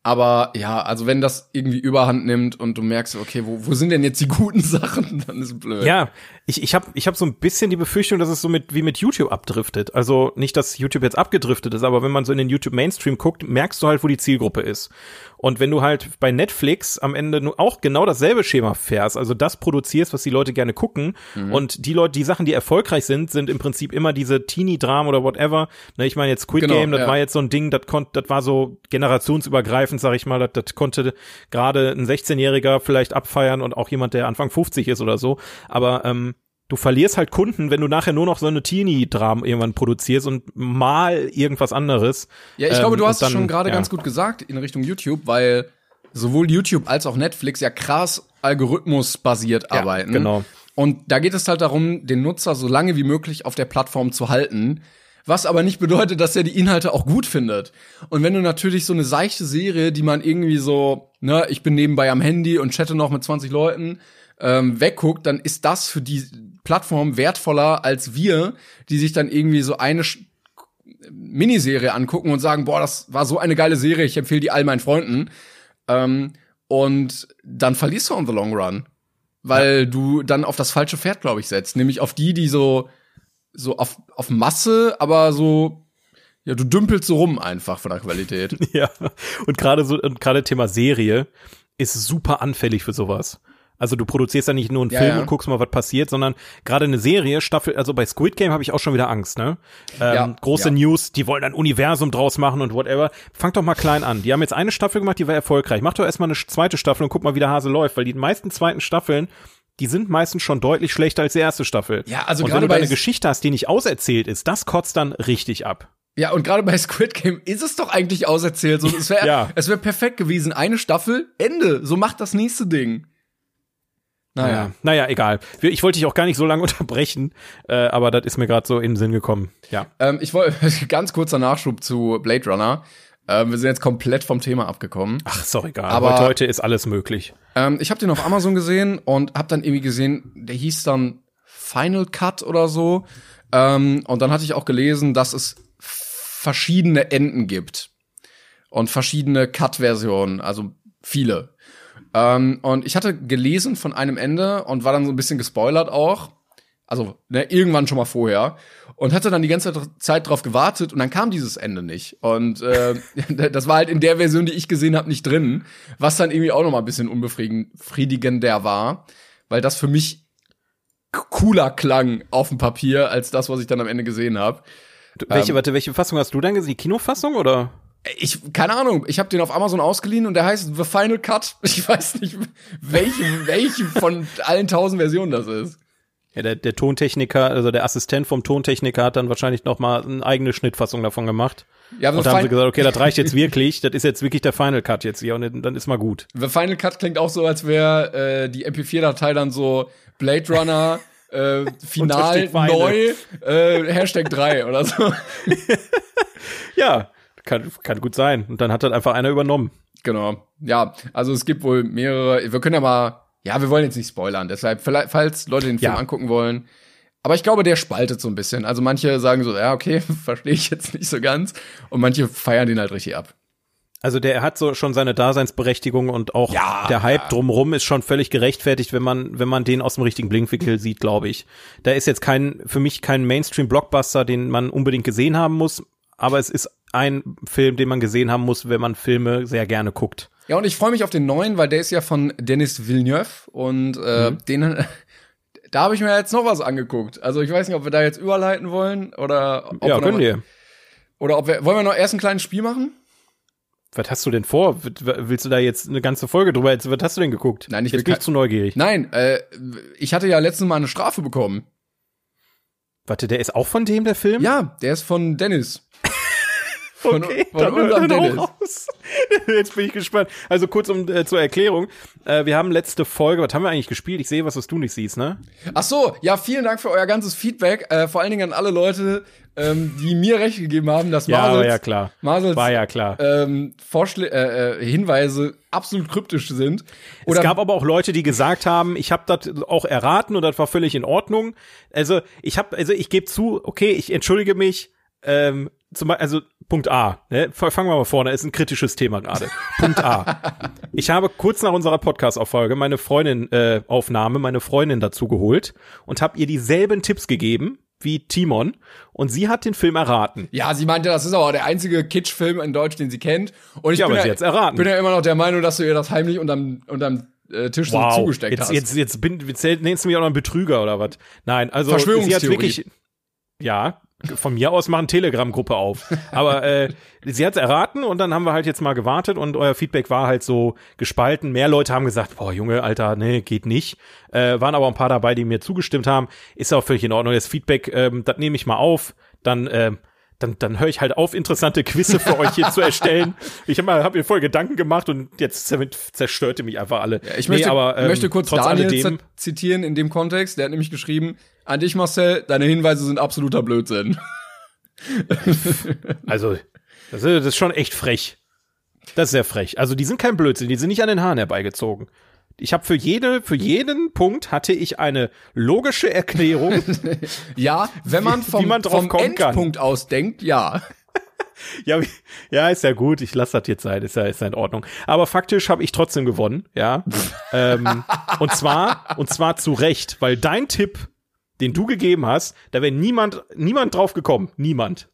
A: Aber ja, also wenn das irgendwie überhand nimmt und du merkst, okay, wo, wo sind denn jetzt die guten Sachen, dann ist blöd.
B: Ja, ich, ich habe ich hab so ein bisschen die Befürchtung, dass es so mit wie mit YouTube abdriftet. Also nicht, dass YouTube jetzt abgedriftet ist, aber wenn man so in den YouTube Mainstream guckt, merkst du halt, wo die Zielgruppe ist. Und wenn du halt bei Netflix am Ende nur auch genau dasselbe Schema fährst, also das produzierst, was die Leute gerne gucken, und die Leute, die Sachen, die erfolgreich sind, sind im Prinzip immer diese Teenie-Dramen oder whatever. Ne, ich meine jetzt Squid
A: Genau,
B: Game, das
A: ja.
B: war jetzt so ein Ding, das konnte, das war so generationsübergreifend, sag ich mal, das, das konnte gerade ein 16-Jähriger vielleicht abfeiern und auch jemand, der Anfang 50 ist oder so. Aber ähm, du verlierst halt Kunden, wenn du nachher nur noch so eine Teenie-Dramen irgendwann produzierst und mal irgendwas anderes.
A: Ja, ich
B: Ähm,
A: glaube, du
B: und
A: hast es schon gerade
B: ja.
A: ganz gut gesagt in Richtung YouTube, weil sowohl YouTube als auch Netflix ja krass algorithmusbasiert
B: Ja,
A: arbeiten.
B: genau.
A: Und da geht es halt darum, den Nutzer so lange wie möglich auf der Plattform zu halten. Was aber nicht bedeutet, dass er die Inhalte auch gut findet. Und wenn du natürlich so eine seichte Serie, die man irgendwie so, ne, ich bin nebenbei am Handy und chatte noch mit 20 Leuten, ähm, wegguckt, dann ist das für die Plattform wertvoller als wir, die sich dann irgendwie so eine Sch- Miniserie angucken und sagen, boah, das war so eine geile Serie, ich empfehle die all meinen Freunden. Ähm, und dann verlierst du on the long run. Weil du dann auf das falsche Pferd, glaube ich, setzt. Nämlich auf die, die so, so auf, auf Masse, aber so, ja, du dümpelst so rum einfach von der Qualität.
B: Ja, und gerade so, und gerade Thema Serie ist super anfällig für sowas. Also du produzierst ja nicht nur einen
A: Ja,
B: Film
A: ja.
B: und guckst mal, was passiert, sondern gerade eine Serie, Staffel, also bei Squid Game habe ich auch schon wieder Angst, ne? Ähm,
A: Ja,
B: große. News, die wollen ein Universum draus machen und whatever. Fang doch mal klein an. Die haben jetzt eine Staffel gemacht, die war erfolgreich. Mach doch erstmal eine zweite Staffel und guck mal, wie der Hase läuft, weil die meisten zweiten Staffeln, die sind meistens schon deutlich schlechter als die erste Staffel.
A: Ja, also
B: und wenn
A: gerade
B: du da
A: bei
B: eine Geschichte hast, die nicht auserzählt ist, das kotzt dann richtig ab.
A: Ja, und gerade bei Squid Game ist es doch eigentlich auserzählt. So, es wäre
B: Ja.
A: es wär perfekt gewesen. Eine Staffel, Ende. So macht das nächste Ding.
B: Naja, naja, egal. Ich wollte dich auch gar nicht so lange unterbrechen, äh, aber das ist mir gerade so in den Sinn gekommen. Ja.
A: Ähm, ich wollte ganz kurzer Nachschub zu Blade Runner. Ähm, wir sind jetzt komplett vom Thema abgekommen.
B: Ach, doch egal.
A: Aber-
B: heute, heute ist alles möglich.
A: Ähm, ich habe den auf Amazon gesehen und habe dann irgendwie gesehen, der hieß dann Final Cut oder so. Ähm, und dann hatte ich auch gelesen, dass es verschiedene Enden gibt und verschiedene Cut-Versionen, also viele. Ähm, und ich hatte gelesen von einem Ende und war dann so ein bisschen gespoilert auch. Also ne, irgendwann schon mal vorher und hatte dann die ganze Zeit drauf gewartet und dann kam dieses Ende nicht und äh, das war halt in der Version, die ich gesehen habe, nicht drin, was dann irgendwie auch noch mal ein bisschen unbefriedigender war, weil das für mich cooler klang auf dem Papier als das, was ich dann am Ende gesehen habe.
B: Welche,
A: Ähm.
B: warte, welche Fassung hast du dann gesehen? Die Kinofassung oder?
A: Ich keine Ahnung, ich habe den auf Amazon ausgeliehen und der heißt The Final Cut. Ich weiß nicht, welche welche von allen tausend Versionen das ist.
B: Ja, der, der Tontechniker, also der Assistent vom Tontechniker hat dann wahrscheinlich noch mal eine eigene Schnittfassung davon gemacht.
A: Ja,
B: Und da haben sie gesagt, okay, das reicht jetzt wirklich, das ist jetzt wirklich der Final Cut jetzt hier und dann- dann ist mal gut.
A: The Final Cut klingt auch so, als wäre äh, die MP4-Datei dann so Blade Runner äh, Final. neu äh, Hashtag 3 oder so.
B: Ja, kann, kann gut sein. Und dann hat das einfach einer übernommen.
A: Genau. Ja, also es gibt wohl mehrere. Wir können ja mal. Ja, wir wollen jetzt nicht spoilern. Deshalb, vielleicht, falls Leute den Film
B: Ja.
A: angucken wollen. Aber ich glaube, der spaltet so ein bisschen. Also manche sagen so, ja, okay, verstehe ich jetzt nicht so ganz. Und manche feiern den halt richtig ab.
B: Also der hat so schon seine Daseinsberechtigung und auch
A: Ja,
B: der Hype
A: ja.
B: drumrum ist schon völlig gerechtfertigt, wenn man wenn man den aus dem richtigen Blinkwinkel sieht, glaube ich. Da ist jetzt kein für mich kein Mainstream Blockbuster, den man unbedingt gesehen haben muss, aber es ist ein Film, den man gesehen haben muss, wenn man Filme sehr gerne guckt.
A: Ja, und ich freue mich auf den neuen, weil der ist ja von Dennis Villeneuve. Und äh,
B: Mhm.
A: den. Da habe ich mir jetzt noch was angeguckt. Also ich weiß nicht, ob wir da jetzt überleiten wollen oder ob
B: ja,
A: wir
B: können wir.
A: Oder ob wir wollen wir noch erst ein kleines Spiel machen?
B: Was hast du denn vor? Willst du da jetzt eine ganze Folge drüber? Jetzt, was hast du denn geguckt?
A: Nein, ich
B: jetzt bin ich zu neugierig.
A: Nein, äh, ich hatte ja letztens mal eine Strafe bekommen.
B: Warte, der ist auch von dem der Film?
A: Ja, der ist von Dennis. Von,
B: Okay,
A: von
B: dann
A: unserem Dennis.
B: auch raus. Jetzt bin ich gespannt. Also kurz um äh, zur Erklärung. Äh, wir haben letzte Folge, was haben wir eigentlich gespielt? Ich sehe was, was du nicht siehst, ne?
A: Ach so, ja, vielen Dank für euer ganzes Feedback. Äh, vor allen Dingen an alle Leute, ähm, die mir recht gegeben haben, dass
B: Ja,
A: Marsels,
B: war ja klar.
A: Marsels
B: War ja klar.
A: ähm, Vorschlä äh, äh, Hinweise absolut kryptisch sind.
B: es gab aber auch Leute, die gesagt haben, ich habe das auch erraten und das war völlig in Ordnung. Also ich habe, also ich gebe zu, okay, ich entschuldige mich. Ähm, zum Beispiel, also Punkt A, ne? fangen wir mal vorne, ist ein kritisches Thema gerade. Punkt A. Ich habe kurz nach unserer Podcast-Auffolge meine Freundin äh, Aufnahme, meine Freundin dazu geholt und habe ihr dieselben Tipps gegeben wie Timon und sie hat den Film erraten.
A: Ja, sie meinte, das ist aber der einzige Kitsch-Film in Deutsch, den sie kennt. Und ich
B: Ja,
A: bin, ja,
B: hat's erraten.
A: bin ja immer noch der Meinung, dass du ihr das heimlich unterm, unterm äh, Tisch so zugesteckt
B: jetzt,
A: hast.
B: jetzt, jetzt bin, jetzt nennst du mich auch noch einen Betrüger oder was? Nein, also sie hat wirklich, ja, von mir aus machen Telegram-Gruppe auf. Aber äh, sie hat erraten und dann haben wir halt jetzt mal gewartet und euer Feedback war halt so gespalten. Mehr Leute haben gesagt, boah, Junge, Alter, nee, geht nicht. Äh, waren aber ein paar dabei, die mir zugestimmt haben. Ist auch völlig in Ordnung. Das Feedback, ähm, das nehme ich mal auf. Dann ähm, dann, dann höre ich halt auf, interessante Quizze für euch hier zu erstellen. Ich habe hab mir voll Gedanken gemacht und jetzt zer- zerstörte mich einfach alle.
A: Ja, ich möchte,
B: Nee, aber, ähm,
A: möchte kurz Daniel
B: alledem,
A: zitieren in dem Kontext. Der hat nämlich geschrieben, an dich Marcel, deine Hinweise sind absoluter Blödsinn.
B: Also, das ist, das ist schon echt frech. Das ist sehr frech. Also, die sind kein Blödsinn, die sind nicht an den Haaren herbeigezogen. Ich habe für jede, für jeden Punkt hatte ich eine logische Erklärung.
A: Ja, wenn man vom,
B: wie man
A: vom
B: kann.
A: Endpunkt aus denkt, ja.
B: ja, ja, ist ja gut. Ich lasse das jetzt sein. Ist ja, ist ja in Ordnung. Aber faktisch habe ich trotzdem gewonnen. Ja. ähm, und zwar, und zwar zu Recht, weil dein Tipp, den du gegeben hast, da wäre niemand, niemand drauf gekommen. Niemand.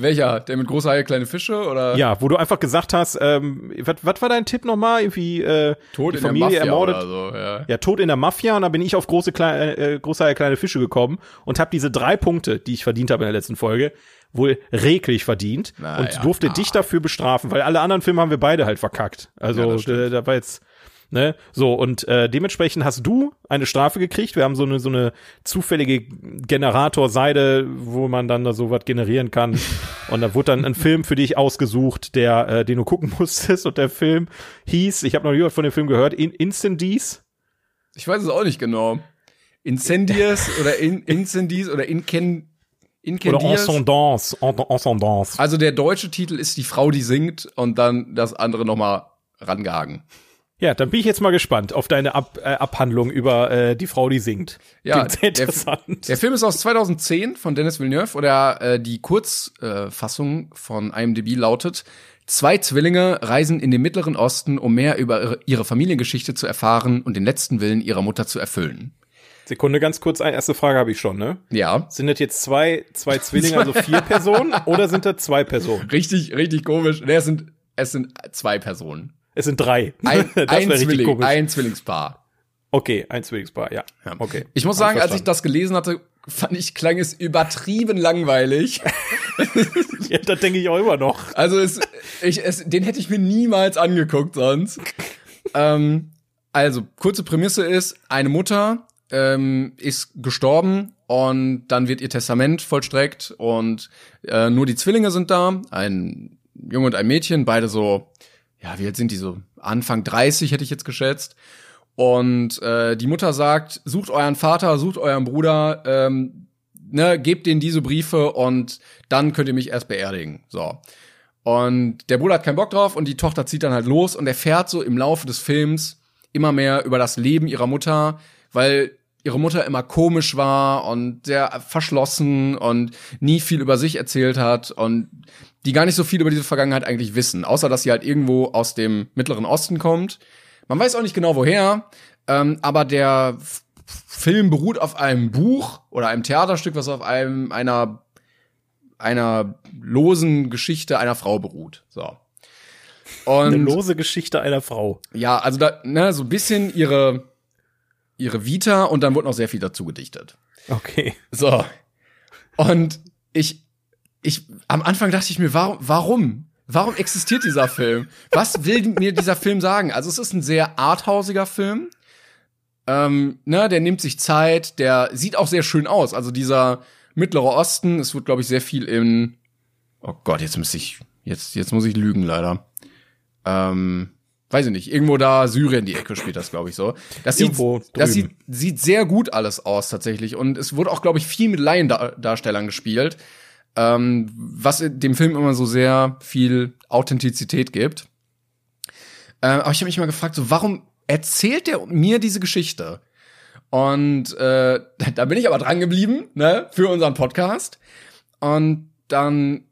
A: Welcher? Der mit großer Haie, kleine Fische oder
B: Ja, wo du einfach gesagt hast, ähm, was, war dein Tipp nochmal? Irgendwie äh,
A: Tod
B: die
A: in
B: Familie
A: der Mafia
B: ermordet.
A: so, ja.
B: Ja, Tod in der Mafia und da bin ich auf große kleine äh, große kleine Fische gekommen und habe diese drei Punkte, die ich verdient habe in der letzten Folge, wohl reglich verdient
A: Na
B: und
A: ja,
B: durfte
A: ah.
B: dich dafür bestrafen, weil alle anderen Filme haben wir beide halt verkackt.
A: Ja,
B: Also äh, da war jetzt Ne? So, und äh, dementsprechend hast du eine Strafe gekriegt. Wir haben so eine, so eine zufällige Generatorseite, wo man dann da so was generieren kann. Und da wurde dann ein Film für dich ausgesucht, der, äh, den du gucken musstest. Und der Film hieß, ich habe noch nie was von dem Film gehört, In Incendies.
A: Ich weiß es auch nicht genau. Incendies oder in, Incendies oder Incen,
B: Oder Encendance, Encendance.
A: Also der deutsche Titel ist Die Frau, die singt und dann das andere nochmal rangehangen.
B: Ja, dann bin ich jetzt mal gespannt auf deine Ab äh, Abhandlung über äh, die Frau, die singt.
A: Ja,
B: sehr
A: der,
B: interessant.
A: der Film ist aus 2010 von Dennis Villeneuve oder äh, die Kurzfassung äh, von IMDb lautet Zwei Zwillinge reisen in den Mittleren Osten, um mehr über ihre, ihre Familiengeschichte zu erfahren und den letzten Willen ihrer Mutter zu erfüllen.
B: Sekunde, ganz kurz, eine erste Frage habe ich schon, ne?
A: Ja,
B: Sind das jetzt zwei, zwei Zwillinge, also vier Personen, oder sind das zwei Personen?
A: richtig, richtig komisch. Nee, es sind es sind zwei Personen.
B: Es sind drei.
A: Ein, ein, Zwilling, ein Zwillingspaar.
B: okay, ein Zwillingspaar, ja. Okay.
A: Ich muss sagen, als ich das gelesen hatte, fand ich, klang es übertrieben langweilig.
B: Ja, das denke ich auch immer noch.
A: Also es, ich, es, den hätte ich mir niemals angeguckt sonst. ähm, also, kurze Prämisse ist, eine Mutter ähm, ist gestorben und dann wird ihr Testament vollstreckt und äh, nur die Zwillinge sind da, ein Junge und ein Mädchen, beide so, ja, wie alt sind die so? Anfang 30 hätte ich jetzt geschätzt. Und äh, die Mutter sagt, sucht euren Vater, sucht euren Bruder, ähm, ne, gebt denen diese Briefe und dann könnt ihr mich erst beerdigen. So. Und der Bruder hat keinen Bock drauf und die Tochter zieht dann halt los und erfährt so im Laufe des Films immer mehr über das Leben ihrer Mutter, weil ihre Mutter immer komisch war und sehr verschlossen und nie viel über sich erzählt hat und die gar nicht so viel über diese Vergangenheit eigentlich wissen, außer dass sie halt irgendwo aus dem Mittleren Osten kommt. Man weiß auch nicht genau woher, ähm, aber der F Film beruht auf einem Buch oder einem Theaterstück, was auf einem einer einer losen Geschichte einer Frau beruht. So.
B: Eine
A: Und
B: lose Geschichte einer Frau.
A: ja, also da, ne, so ein bisschen ihre ihre Vita und dann wurde noch sehr viel dazu gedichtet.
B: Okay.
A: So. Und ich, ich, am Anfang dachte ich mir, warum, warum? Warum existiert dieser Film? Was will mir dieser Film sagen? Also es ist ein sehr arthausiger Film. Ähm, ne, der nimmt sich Zeit, der sieht auch sehr schön aus. Also dieser Mittlere Osten, es wird, glaube ich, sehr viel in, oh Gott, jetzt muss ich, jetzt, jetzt muss ich lügen, leider. Ähm, weiß ich nicht, irgendwo da Syrien die Ecke spielt das, glaube ich, so. Das sieht, das sieht, sieht sehr gut alles aus, tatsächlich. Und es wurde auch, glaube ich, viel mit Laiendarstellern gespielt, ähm, was dem Film immer so sehr viel Authentizität gibt. Äh, aber ich habe mich mal gefragt, so, warum erzählt der mir diese Geschichte? Und äh, da bin ich aber dran geblieben, ne, für unseren Podcast. Und dann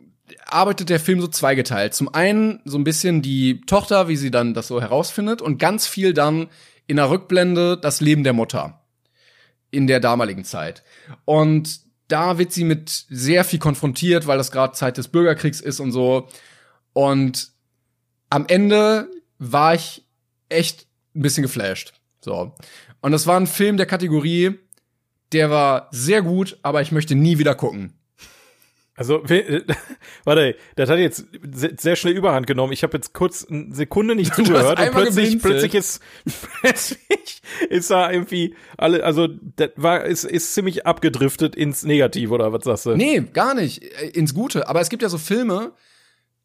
A: arbeitet der Film so zweigeteilt. Zum einen so ein bisschen die Tochter, wie sie dann das so herausfindet, und ganz viel dann in der Rückblende das Leben der Mutter in der damaligen Zeit. Und da wird sie mit sehr viel konfrontiert, weil das gerade Zeit des Bürgerkriegs ist und so. Und am Ende war ich echt ein bisschen geflasht. So. Und das war ein Film der Kategorie, der war sehr gut, aber ich möchte nie wieder gucken.
B: Also, warte, das hat jetzt se- sehr schnell Überhand genommen. Ich habe jetzt kurz eine Sekunde nicht
A: hast
B: zugehört und plötzlich,
A: geblinzelt.
B: plötzlich ist, plötzlich ist da irgendwie alle, also das war, ist, ist ziemlich abgedriftet ins Negative oder was sagst du?
A: Nee, gar nicht. Äh, Ins Gute. Aber es gibt ja so Filme,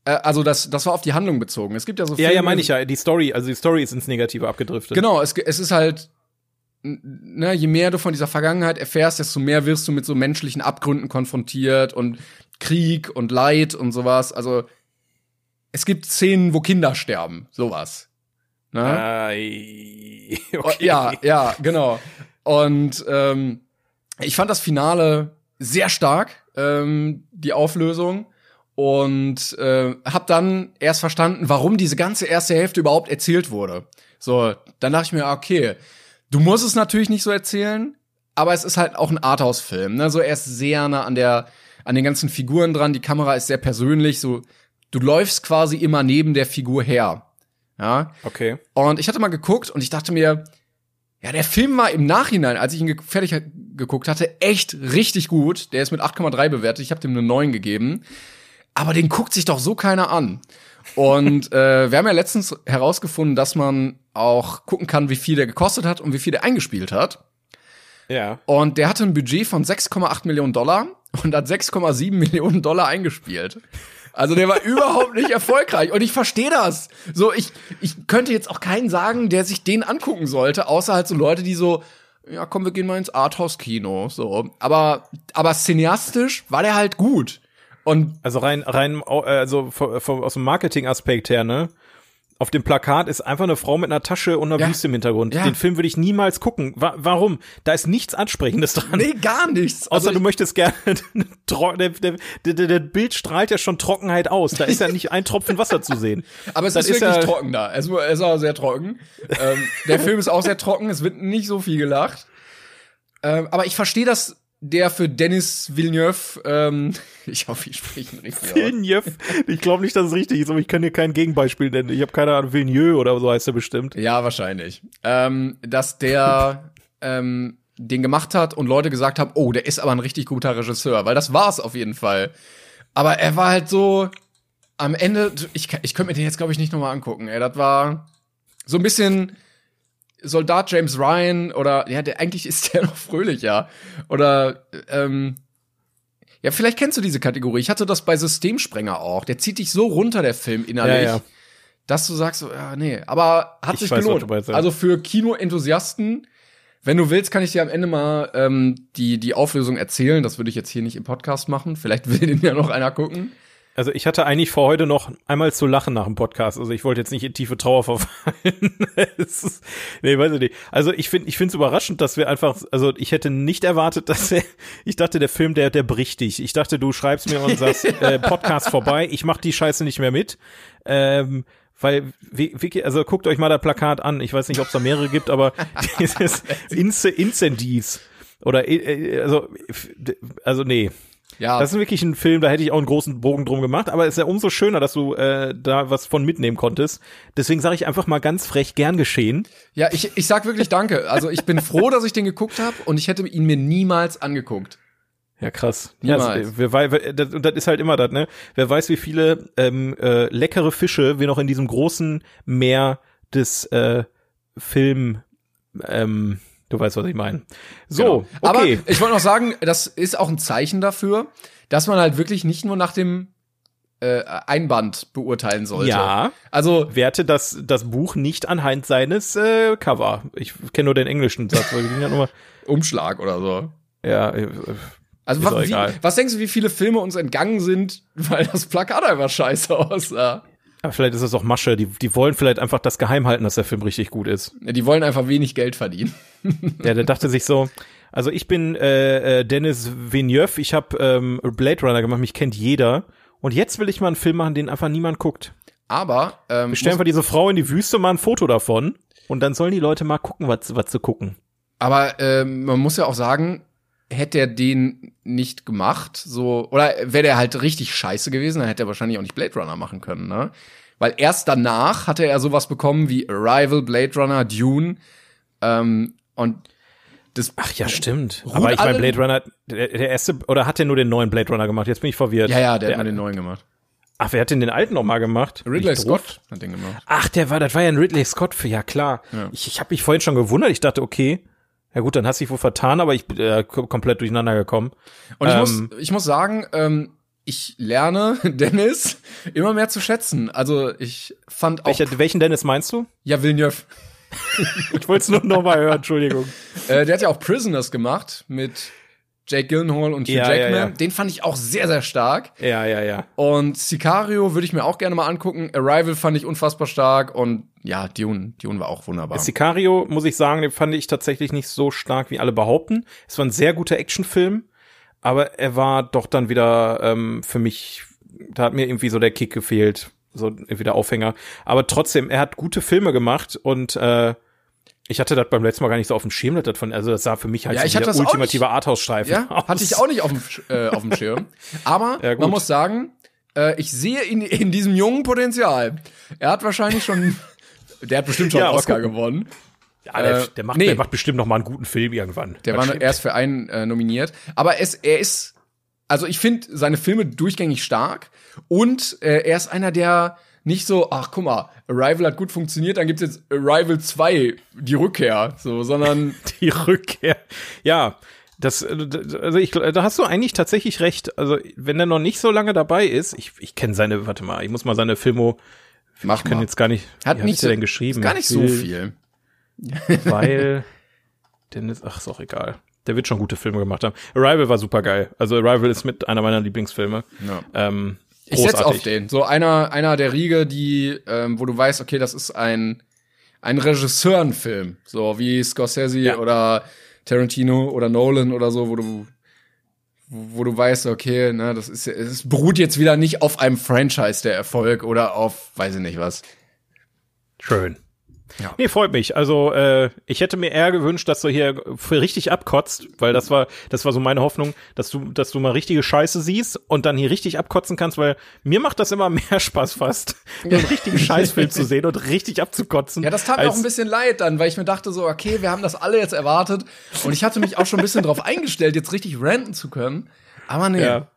A: äh, also das, das war auf die Handlung bezogen. Es gibt ja so
B: Ja,
A: Filme.
B: ja, meine ich ja. Die Story, also die Story ist ins Negative abgedriftet.
A: Genau, es, es ist halt, ne, je mehr du von dieser Vergangenheit erfährst, desto mehr wirst du mit so menschlichen Abgründen konfrontiert und Krieg und Leid und sowas. Also es gibt Szenen, wo Kinder sterben, sowas. Ne?
B: Ai,
A: Oh,
B: okay.
A: Ja, ja, genau. Und ähm, ich fand das Finale sehr stark, ähm, die Auflösung. Und äh, habe dann erst verstanden, warum diese ganze erste Hälfte überhaupt erzählt wurde. So, dann dachte ich mir, okay, du musst es natürlich nicht so erzählen, aber es ist halt auch ein Arthouse-Film. Ne? So er ist sehr nah an der, an den ganzen Figuren dran. Die Kamera ist sehr persönlich. So, du läufst quasi immer neben der Figur her. Ja,
B: Okay.
A: und ich hatte mal geguckt und ich dachte mir, ja, der Film war im Nachhinein, als ich ihn fertig geguckt hatte, echt richtig gut. Der ist mit 8,3 bewertet. Ich habe dem eine 9 gegeben. Aber den guckt sich doch so keiner an. Und äh, wir haben ja letztens herausgefunden, dass man auch gucken kann, wie viel der gekostet hat und wie viel der eingespielt hat.
B: Ja.
A: Und der hatte ein Budget von 6,8 Millionen Dollar und hat 6,7 Millionen Dollar eingespielt. Also der war überhaupt nicht erfolgreich. Und ich verstehe das. So, ich, ich könnte jetzt auch keinen sagen, der sich den angucken sollte, außer halt so Leute, die so, ja komm, wir gehen mal ins Arthouse-Kino. So. Aber, aber cineastisch war der halt gut. Und
B: Also rein, rein, äh, also vom, vom, aus dem Marketing-Aspekt her, ne? Auf dem Plakat ist einfach eine Frau mit einer Tasche und einer
A: Ja.
B: Wüste im Hintergrund.
A: Ja.
B: Den Film würde ich niemals gucken. Wa warum? Da ist nichts Ansprechendes dran.
A: nee, gar nichts.
B: Außer
A: Also
B: du möchtest gerne, der, der, der, der, Bild strahlt ja schon Trockenheit aus. Da ist ja nicht ein Tropfen Wasser zu sehen.
A: Aber es
B: Das
A: ist
B: ist
A: wirklich
B: ja-
A: trocken da. Es, ist auch sehr trocken. ähm, der Film ist auch sehr trocken. Es wird nicht so viel gelacht. Ähm, aber ich verstehe, dass der für Dennis Villeneuve, ähm, ich hoffe, ich spreche ihn richtig aus.
B: Villeneuve. Ich glaube nicht, dass es richtig ist, aber ich kann dir kein Gegenbeispiel nennen. Ich habe keine Ahnung, Villeneuve oder so heißt er bestimmt.
A: Ja, wahrscheinlich. Ähm, dass der ähm, den gemacht hat und Leute gesagt haben, oh, der ist aber ein richtig guter Regisseur, weil das war's auf jeden Fall. Aber er war halt so am Ende, ich, ich könnte mir den jetzt, glaube ich, nicht nochmal angucken. Ey, das war so ein bisschen Soldat James Ryan oder ja, der eigentlich ist der noch fröhlich, ja. Oder ähm, ja, vielleicht kennst du diese Kategorie. Ich hatte das bei Systemsprenger auch. Der zieht dich so runter, der Film innerlich,
B: Ja, ja.
A: dass du sagst, ja, nee. Aber hat
B: Ich
A: sich
B: weiß,
A: gelohnt.
B: meinst, ja.
A: Also für Kino-Enthusiasten, wenn du willst, kann ich dir am Ende mal ähm, die, die Auflösung erzählen. Das würde ich jetzt hier nicht im Podcast machen. Vielleicht will den ja noch einer gucken.
B: Also ich hatte eigentlich vor heute noch einmal zu lachen nach dem Podcast. Also ich wollte jetzt nicht in tiefe Trauer verfallen. Ist, nee, weiß ich nicht. Also ich finde, ich finde es überraschend, dass wir einfach, also ich hätte nicht erwartet, dass er, ich dachte, der Film, der, der bricht dich. Ich dachte, du schreibst mir und sagst, äh, Podcast vorbei, ich mach die Scheiße nicht mehr mit. Ähm, weil, wie, also guckt euch mal das Plakat an. Ich weiß nicht, ob es da mehrere gibt, aber dieses Ince Incendies oder, äh, also, also nee.
A: Ja,
B: Das ist wirklich ein Film, da hätte ich auch einen großen Bogen drum gemacht, aber es ist ja umso schöner, dass du äh, da was von mitnehmen konntest. Deswegen sage ich einfach mal ganz frech gern geschehen.
A: ja ich, ich sag wirklich danke. Also ich bin froh, dass ich den geguckt habe und ich hätte ihn mir niemals angeguckt.
B: Ja, krass.
A: Niemals.
B: Ja, wer, wei- wer, das, und das ist halt immer das, ne? Wer weiß, wie viele ähm, äh, leckere Fische wir noch in diesem großen Meer des äh, Film, ähm, du weißt, was ich meine. So,
A: Genau. Aber
B: okay.
A: ich wollte noch sagen, das ist auch ein Zeichen dafür, dass man halt wirklich nicht nur nach dem äh, Einband beurteilen sollte.
B: ja,
A: Also
B: werte das, das Buch nicht anhand seines äh, Cover. Ich kenne nur den englischen Satz, nur,
A: Umschlag oder so.
B: ja, äh,
A: Also was, wie, was denkst du, wie viele Filme uns entgangen sind, weil das Plakat einfach scheiße aussah?
B: Ja, vielleicht ist das auch Masche. Die, die wollen vielleicht einfach das geheim halten, dass der Film richtig gut ist.
A: Ja, Die wollen einfach wenig Geld verdienen.
B: Ja, der dachte sich so, also ich bin äh, äh, Dennis Villeneuve, ich habe ähm, Blade Runner gemacht, mich kennt jeder. Und jetzt will ich mal einen Film machen, den einfach niemand guckt.
A: Aber ähm,
B: Wir stellen einfach diese Frau in die Wüste, mal ein Foto davon. Und dann sollen die Leute mal gucken, was, was zu gucken.
A: aber ähm, man muss ja auch sagen, hätte er den nicht gemacht, so oder wäre der halt richtig scheiße gewesen, dann hätte er wahrscheinlich auch nicht Blade Runner machen können, ne? Weil erst danach hatte er sowas bekommen wie Arrival, Blade Runner, Dune ähm, und das
B: Ach ja, stimmt.
A: Ruht
B: Aber ich meine, Blade Runner, der, der erste, oder hat der nur den neuen Blade Runner gemacht? Jetzt bin ich verwirrt.
A: ja ja, der, hat mal den neuen gemacht.
B: Ach, wer hat denn den alten noch mal gemacht?
A: Ridley? Scott hat den gemacht.
B: Ach, der war, das war ja ein Ridley Scott für, ja klar.
A: Ja.
B: Ich, ich habe mich vorhin schon gewundert. Ich dachte, okay, ja gut, dann hast du dich wohl vertan, aber ich bin äh, kom- komplett durcheinander gekommen.
A: Und ich,
B: Ähm,
A: muss, ich muss sagen, ähm, ich lerne Dennis immer mehr zu schätzen. Also ich fand auch
B: Welcher, welchen Dennis meinst du?
A: ja Villeneuve.
B: Ich wollte es nur noch mal hören, Entschuldigung.
A: Äh, der hat ja auch Prisoners gemacht mit Jake Gyllenhaal und Hugh
B: Ja, ja,
A: Jackman.
B: ja.
A: Den fand ich auch sehr, sehr stark.
B: Ja, ja, ja.
A: Und Sicario würde ich mir auch gerne mal angucken. Arrival fand ich unfassbar stark. Und ja, Dune, Dune war auch wunderbar.
B: Sicario, muss ich sagen, den fand ich tatsächlich nicht so stark, wie alle behaupten. Es war ein sehr guter Actionfilm, aber er war doch dann wieder ähm, für mich, da hat mir irgendwie so der Kick gefehlt, so irgendwie der Aufhänger. Aber trotzdem, er hat gute Filme gemacht und äh, ich hatte das beim letzten Mal gar nicht so auf dem Schirm, das davon, also das sah für mich halt
A: Ja,
B: so
A: ich
B: wie
A: hatte
B: der ultimative Arthouse-Streifen
A: Ja,
B: aus.
A: hatte ich auch nicht auf dem, äh, auf dem Schirm. Aber
B: Ja,
A: man muss sagen, äh, ich sehe in, in diesem jungen Potenzial. Er hat wahrscheinlich schon, der hat bestimmt schon
B: Ja,
A: einen Oscar
B: gucken.
A: gewonnen.
B: Ja, der,
A: äh,
B: der, macht,
A: nee.
B: der macht bestimmt noch mal einen guten Film irgendwann.
A: Der war
B: stimmt.
A: erst für einen äh, nominiert. Aber es, er ist, also ich finde seine Filme durchgängig stark und äh, er ist einer, der nicht so, ach guck mal, Arrival hat gut funktioniert, dann gibt's jetzt Arrival 2, die Rückkehr, so, sondern
B: Die Rückkehr. Ja, das, äh, also ich, da hast du eigentlich tatsächlich recht. Also, wenn er noch nicht so lange dabei ist, ich, ich kenne seine, warte mal, ich muss mal seine Filmo,
A: mach
B: ich kann
A: mal.
B: jetzt gar nicht,
A: Hat nicht so,
B: denn geschrieben?
A: Gar nicht so viel.
B: Weil, denn ist, ach, ist auch egal. Der wird schon gute Filme gemacht haben. Arrival war super geil. Also Arrival ist mit einer meiner Lieblingsfilme.
A: Ja.
B: Ähm,
A: Ich setz
B: großartig.
A: auf den. So einer, einer der Riege, die, ähm, wo du weißt, okay, das ist ein, ein Regisseurenfilm. So wie Scorsese
B: Ja.
A: oder Tarantino oder Nolan oder so, wo du, wo du weißt, okay, ne, das ist, es beruht jetzt wieder nicht auf einem Franchise der Erfolg oder auf, weiß ich nicht was.
B: Schön.
A: Ja.
B: Nee, freut mich. Also, äh, ich hätte mir eher gewünscht, dass du hier richtig abkotzt, weil das war, das war so meine Hoffnung, dass du, dass du mal richtige Scheiße siehst und dann hier richtig abkotzen kannst, weil mir macht das immer mehr Spaß fast, so einen richtigen Scheißfilm zu sehen und richtig abzukotzen.
A: Ja, das tat mir auch ein bisschen leid dann, weil ich mir dachte so, okay, wir haben das alle jetzt erwartet und ich hatte mich auch schon ein bisschen drauf eingestellt, jetzt richtig ranten zu können. Aber nee.
B: Ja.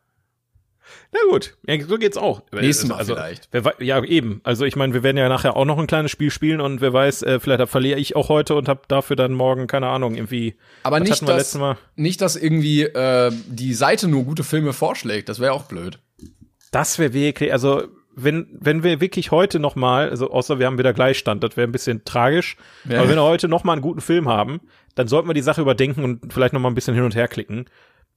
B: Na gut, ja, so geht's auch.
A: Nächstes Mal
B: also,
A: vielleicht.
B: Wer, ja, eben. Also ich meine, wir werden ja nachher auch noch ein kleines Spiel spielen und wer weiß, äh, vielleicht verliere ich auch heute und habe dafür dann morgen, keine Ahnung, irgendwie.
A: Aber nicht, dass, nicht, dass irgendwie äh, die Seite nur gute Filme vorschlägt. Das wäre auch blöd.
B: Das wäre wirklich, also wenn, wenn wir wirklich heute noch mal, also außer wir haben wieder Gleichstand, das wäre ein bisschen tragisch,
A: Ja.
B: aber wenn wir heute noch mal einen guten Film haben, dann sollten wir die Sache überdenken und vielleicht noch mal ein bisschen hin und her klicken.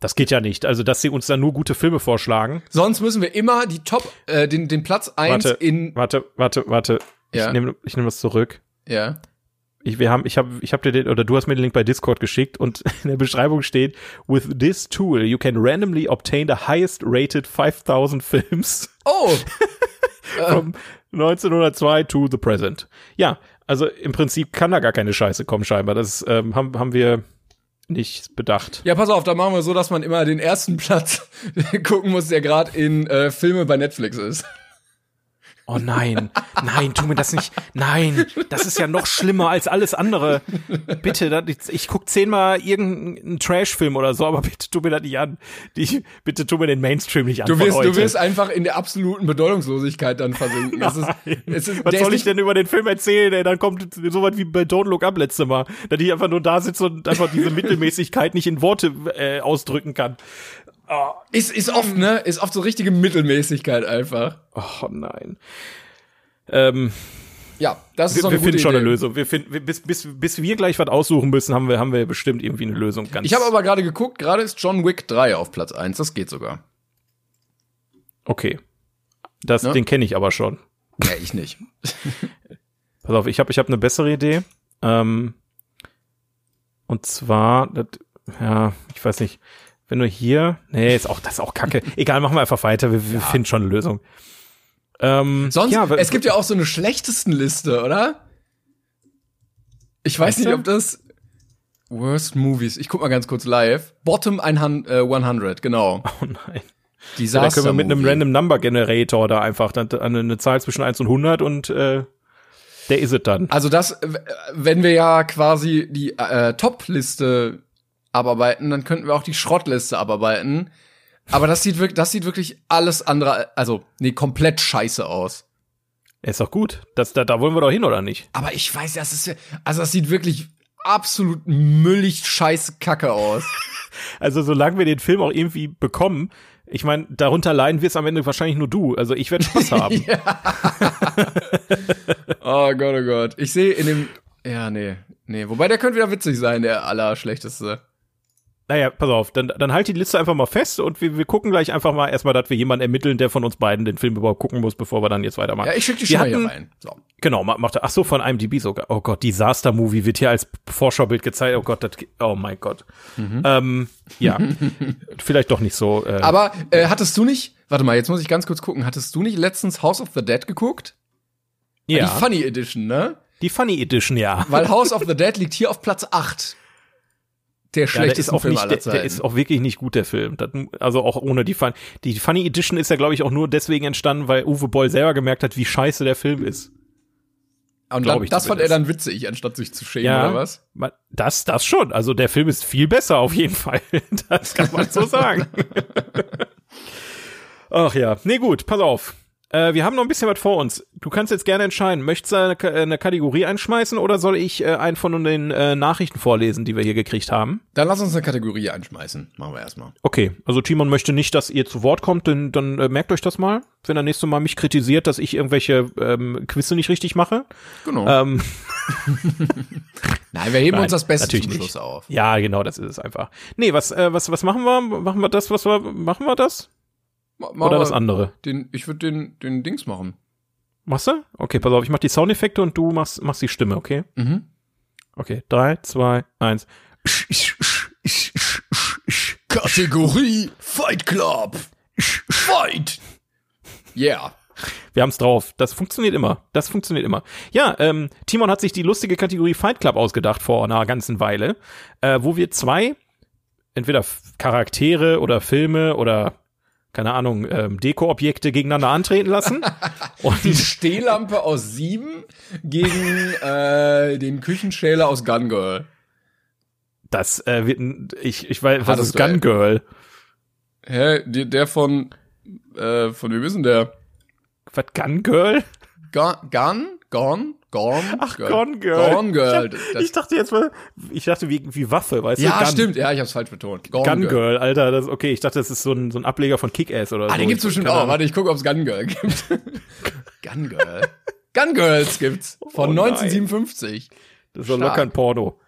B: Das geht ja nicht. Also, dass sie uns dann nur gute Filme vorschlagen.
A: Sonst müssen wir immer die Top, äh, den, den Platz eins
B: Warte,
A: in.
B: warte, warte, warte.
A: Ja.
B: Ich nehme ich nehm das zurück.
A: Ja.
B: Ich, wir haben, ich habe, ich habe dir den, oder du hast mir den Link bei Discord geschickt und in der Beschreibung steht, with this tool you can randomly obtain the highest rated 5000 films
A: Oh!
B: from 1902 to the present. Ja, also im Prinzip kann da gar keine Scheiße kommen scheinbar. Das ähm, haben, haben wir nicht bedacht.
A: Ja, pass auf, da machen wir so, dass man immer den ersten Platz gucken muss, der gerade in äh, Filme bei Netflix ist.
B: Oh nein, nein, tu mir das nicht. Nein, das ist ja noch schlimmer als alles andere. Bitte, ich guck zehnmal irgendeinen Trash-Film oder so, aber bitte tu mir das nicht an. Bitte tu mir den Mainstream nicht an.
A: Du wirst, du wirst einfach in der absoluten Bedeutungslosigkeit dann versinken. Es ist, es ist,
B: Was soll ich denn über den Film erzählen? Ey? Dann kommt so was wie bei Don't Look Up letzte Mal, dass ich einfach nur da sitze und einfach diese Mittelmäßigkeit nicht in Worte äh, ausdrücken kann.
A: Ist, ist oft, ne? Ist oft so richtige Mittelmäßigkeit einfach.
B: Oh nein. Ähm,
A: Ja, das ist
B: wir wir finden schon
A: Idee.
B: eine Lösung. Wir finden, wir- bis, bis, bis wir gleich was aussuchen müssen, haben wir, haben wir bestimmt irgendwie eine Lösung. Ganz
A: Ich habe aber gerade geguckt, gerade ist John Wick 3 auf Platz 1. Das geht sogar.
B: okay. Das,
A: Ne?
B: den kenne ich aber schon.
A: Ja, ich nicht.
B: Pass auf, ich habe ich hab eine bessere Idee. Ähm, und zwar, das, ja, ich weiß nicht, wenn du hier, nee, ist auch, das ist auch kacke. Egal, machen wir einfach weiter, wir, wir finden schon eine Lösung. Ähm,
A: Sonst,
B: ja,
A: es gibt ja auch so eine schlechtesten Liste, oder? Ich weiß nicht, ob das Worst Movies. Ich guck mal ganz kurz live. Bottom 100, äh, 100 genau.
B: oh nein.
A: Disaster
B: Da können wir mit einem
A: Movie.
B: Random Number Generator da einfach dann eine, eine Zahl zwischen 1 und 100 und äh, der ist es dann.
A: Also das, wenn wir ja quasi die äh, Top-Liste abarbeiten, dann könnten wir auch die Schrottliste abarbeiten. Aber das sieht wirklich, das sieht wirklich alles andere, also nee, komplett scheiße aus.
B: Ist doch gut. Das, da, da wollen wir doch hin, oder nicht?
A: Aber ich weiß, das ist also das sieht wirklich absolut müllig scheiße Kacke aus.
B: Also solange wir den Film auch irgendwie bekommen, ich meine, darunter leiden wirst am Ende wahrscheinlich nur du. Also ich werde Spaß haben.
A: oh Gott, oh Gott. Ich sehe in dem, ja, nee, nee. Wobei der könnte wieder witzig sein, der allerschlechteste.
B: Naja, pass auf, dann, dann halt die Liste einfach mal fest und wir, wir gucken gleich einfach mal erstmal, dass wir jemanden ermitteln, der von uns beiden den Film überhaupt gucken muss, bevor wir dann jetzt weitermachen.
A: Ja, ich schicke die schon mal hier
B: hatten-
A: rein. So.
B: Genau, ma- macht er. Ach so, von IMDb sogar. Oh Gott, Disaster Movie wird hier als Vorschaubild gezeigt. Oh Gott, das, oh mein Gott. Ähm, ja, vielleicht doch nicht so. Äh,
A: Aber äh, hattest du nicht, warte mal, jetzt muss ich ganz kurz gucken, hattest du nicht letztens House of the Dead geguckt?
B: ja,
A: Die Funny Edition, ne?
B: die Funny Edition, ja.
A: Weil House of the Dead liegt hier auf Platz 8. Der
B: Ja, der ist
A: schlechteste
B: auch
A: Film
B: nicht,
A: aller
B: der,
A: Zeiten.
B: der ist auch wirklich nicht gut, der Film. Das, also auch ohne die Fun. Die Funny Edition ist ja, glaube ich, auch nur deswegen entstanden, weil Uwe Boll selber gemerkt hat, wie scheiße der Film ist.
A: Und
B: glaub
A: dann,
B: ich
A: das fand er dann witzig, anstatt sich zu schämen,
B: Ja,
A: oder was?
B: das, das schon. Also der Film ist viel besser auf jeden Fall. Das kann man so sagen. Ach ja, nee gut, pass auf. Äh, wir haben noch ein bisschen was vor uns. Du kannst jetzt gerne entscheiden. Möchtest du eine, äh, eine Kategorie einschmeißen oder soll ich äh, einen von den äh, Nachrichten vorlesen, die wir hier gekriegt haben?
A: Dann lass uns eine Kategorie einschmeißen. Machen wir erstmal.
B: Okay, also Timon möchte nicht, dass ihr zu Wort kommt, denn dann äh, merkt euch das mal, wenn er nächstes Mal mich kritisiert, dass ich irgendwelche ähm, Quizze nicht richtig mache.
A: Genau.
B: Ähm,
A: Nein, wir heben
B: nein,
A: uns das Beste
B: natürlich
A: zum
B: nicht.
A: Schluss auf.
B: ja, genau, das ist es einfach. Nee, was, äh, was, was machen wir? Machen wir das, was wir, machen wir das?
A: Ma-
B: Oder das andere?
A: Den, ich würde den, den Dings machen.
B: Machst du? Okay, pass auf, ich mach die Soundeffekte und du machst, machst die Stimme, okay?
A: Mhm.
B: Okay, drei, zwei, eins.
A: Kategorie Fight Club. Fight. Yeah.
B: Wir haben's drauf. Das funktioniert immer. Das funktioniert immer. Ja, ähm, Timon hat sich die lustige Kategorie Fight Club ausgedacht vor einer ganzen Weile, äh, wo wir zwei, entweder Charaktere oder Filme oder keine Ahnung, ähm, Deko-Objekte gegeneinander antreten lassen. Und
A: Die Stehlampe aus sieben gegen äh, den Küchenschäler aus Gun Girl.
B: das äh, wird, ein- ich, ich weiß, was ist. Gun Girl?
A: Hä? Der, der von, äh, von wem ist denn der?
B: Was, Gun Girl?
A: Gun? Gun? Gone? Gone?
B: Ach, Gone Girl.
A: Gone Girl.
B: Ich,
A: Das,
B: ich dachte jetzt mal, ich dachte wie, wie Waffe, weißt
A: ja,
B: du? Gun,
A: stimmt. Ja, ich hab's falsch betont. Gone
B: Gun Girl, Alter, das, okay, ich dachte, das ist so ein, so ein Ableger von Kick-Ass oder so.
A: Ah, den gibt's bestimmt auch. Warte, ich gucke, ob's Gun Girl gibt. Gun Girl. Gun Girls gibt's. Von
B: Oh nein.
A: 1957.
B: Das ist doch locker ein Porno.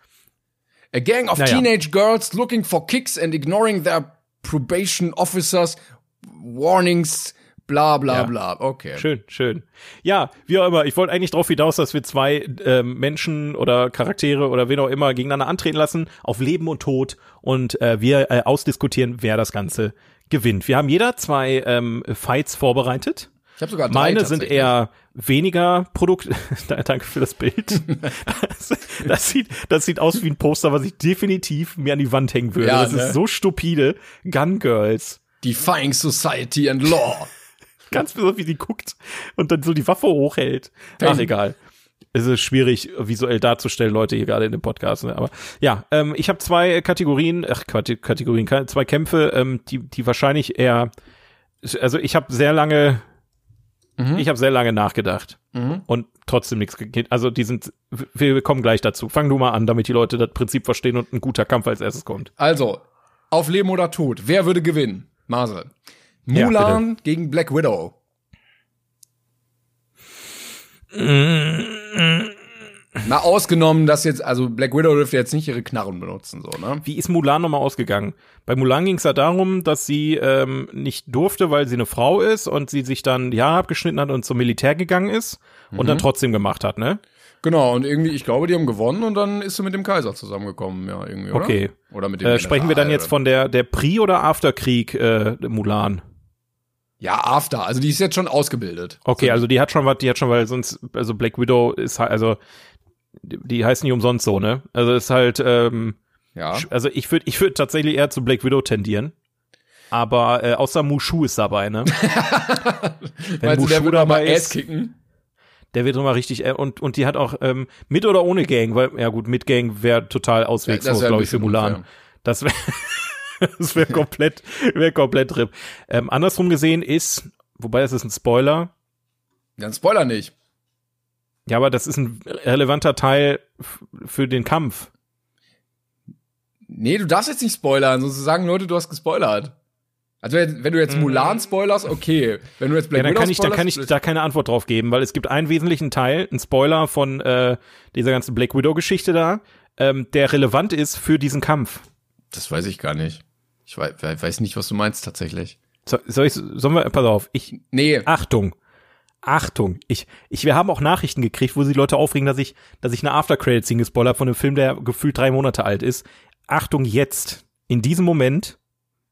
A: A gang of
B: Naja.
A: teenage girls looking for kicks and ignoring their probation officers warnings, bla bla
B: Ja.
A: bla. Okay.
B: Schön, schön. Ja, wie auch immer. Ich wollte eigentlich darauf hinaus, dass wir zwei ähm, Menschen oder Charaktere oder wen auch immer gegeneinander antreten lassen, auf Leben und Tod und äh, wir äh, ausdiskutieren, wer das Ganze gewinnt. Wir haben jeder zwei ähm, Fights vorbereitet.
A: Ich habe sogar drei
B: Meine sind eher weniger Produkt. Danke für das Bild. Das, das sieht, das sieht aus wie ein Poster, was ich definitiv mir an die Wand hängen würde.
A: Ja,
B: das
A: ne?
B: ist so stupide. Gun Girls.
A: Defying Society and Law.
B: Ganz besonders, wie sie guckt und dann so die Waffe hochhält. Ach,
A: Peng.
B: egal. Es ist schwierig, visuell darzustellen, Leute, hier gerade in dem Podcast. Ne? Aber ja, ähm, ich habe zwei Kategorien, ach, Kate- Kategorien, zwei Kämpfe, ähm, die, die wahrscheinlich eher, also ich habe sehr lange, ich habe sehr lange nachgedacht
A: Mhm.
B: und trotzdem nichts geht. Also die sind, wir, wir kommen gleich dazu. Fang du mal an, damit die Leute das Prinzip verstehen und ein guter Kampf als erstes kommt.
A: Also, auf Leben oder Tod. Wer würde gewinnen? Marcel.
B: Ja,
A: Mulan gegen Black Widow. Mal ausgenommen, dass jetzt, also Black Widow dürfte jetzt nicht ihre Knarren benutzen, so, ne?
B: Wie ist Mulan nochmal ausgegangen? Bei Mulan ging es ja darum, dass sie ähm, nicht durfte, weil sie eine Frau ist und sie sich dann die Haare abgeschnitten hat und zum Militär gegangen ist und dann trotzdem gemacht hat, ne?
A: Genau, und irgendwie, ich glaube, die haben gewonnen und dann ist sie mit dem Kaiser zusammengekommen, ja, irgendwie, oder?
B: Okay.
A: Oder mit dem
B: Äh, sprechen wir dann jetzt von der der Pre- oder Afterkrieg äh, Mulan?
A: Ja, After, also die ist jetzt schon ausgebildet.
B: Okay, also die hat schon was, die hat schon, weil sonst, also Black Widow ist halt, also die, heißt nicht umsonst so, ne? Also ist halt, ähm,
A: Ja.
B: also ich würde ich würde tatsächlich eher zu Black Widow tendieren. Aber äh, außer Mushu ist dabei, ne? Wenn
A: Meinst du, der
B: Mushu
A: noch mal
B: dabei ist,
A: kicken?
B: der wird immer richtig äh, und und die hat auch ähm, mit oder ohne Gang, weil ja gut, mit Gang wäre total auswegslos,
A: wär ein
B: glaube ich, für Mulan.
A: unfair.
B: Das wäre das wäre komplett wäre komplett RIP. Ähm, andersrum gesehen ist, wobei es ist ein Spoiler,
A: Dann Spoiler nicht.
B: ja, aber das ist ein relevanter Teil für den Kampf.
A: Nee, du darfst jetzt nicht spoilern, sonst sagen Leute, du hast gespoilert. Also wenn du jetzt Mulan spoilerst, okay. Wenn du jetzt Black
B: Mhm. ja, dann
A: Widow
B: kann ich, da
A: spoilerst,
B: kann ich da keine Antwort drauf geben, weil es gibt einen wesentlichen Teil, einen Spoiler von äh, dieser ganzen Black Widow Geschichte da, ähm, der relevant ist für diesen Kampf.
A: das weiß ich gar nicht. Ich weiß, weiß nicht, was du meinst tatsächlich.
B: So, soll ich, sollen wir, pass auf, ich,
A: Nee,
B: Achtung. Achtung. Ich, ich, wir haben auch Nachrichten gekriegt, wo sich Leute aufregen, dass ich, dass ich eine After-Credit-Scene gespoilert von einem Film, der gefühlt drei Monate alt ist. Achtung, jetzt. In diesem Moment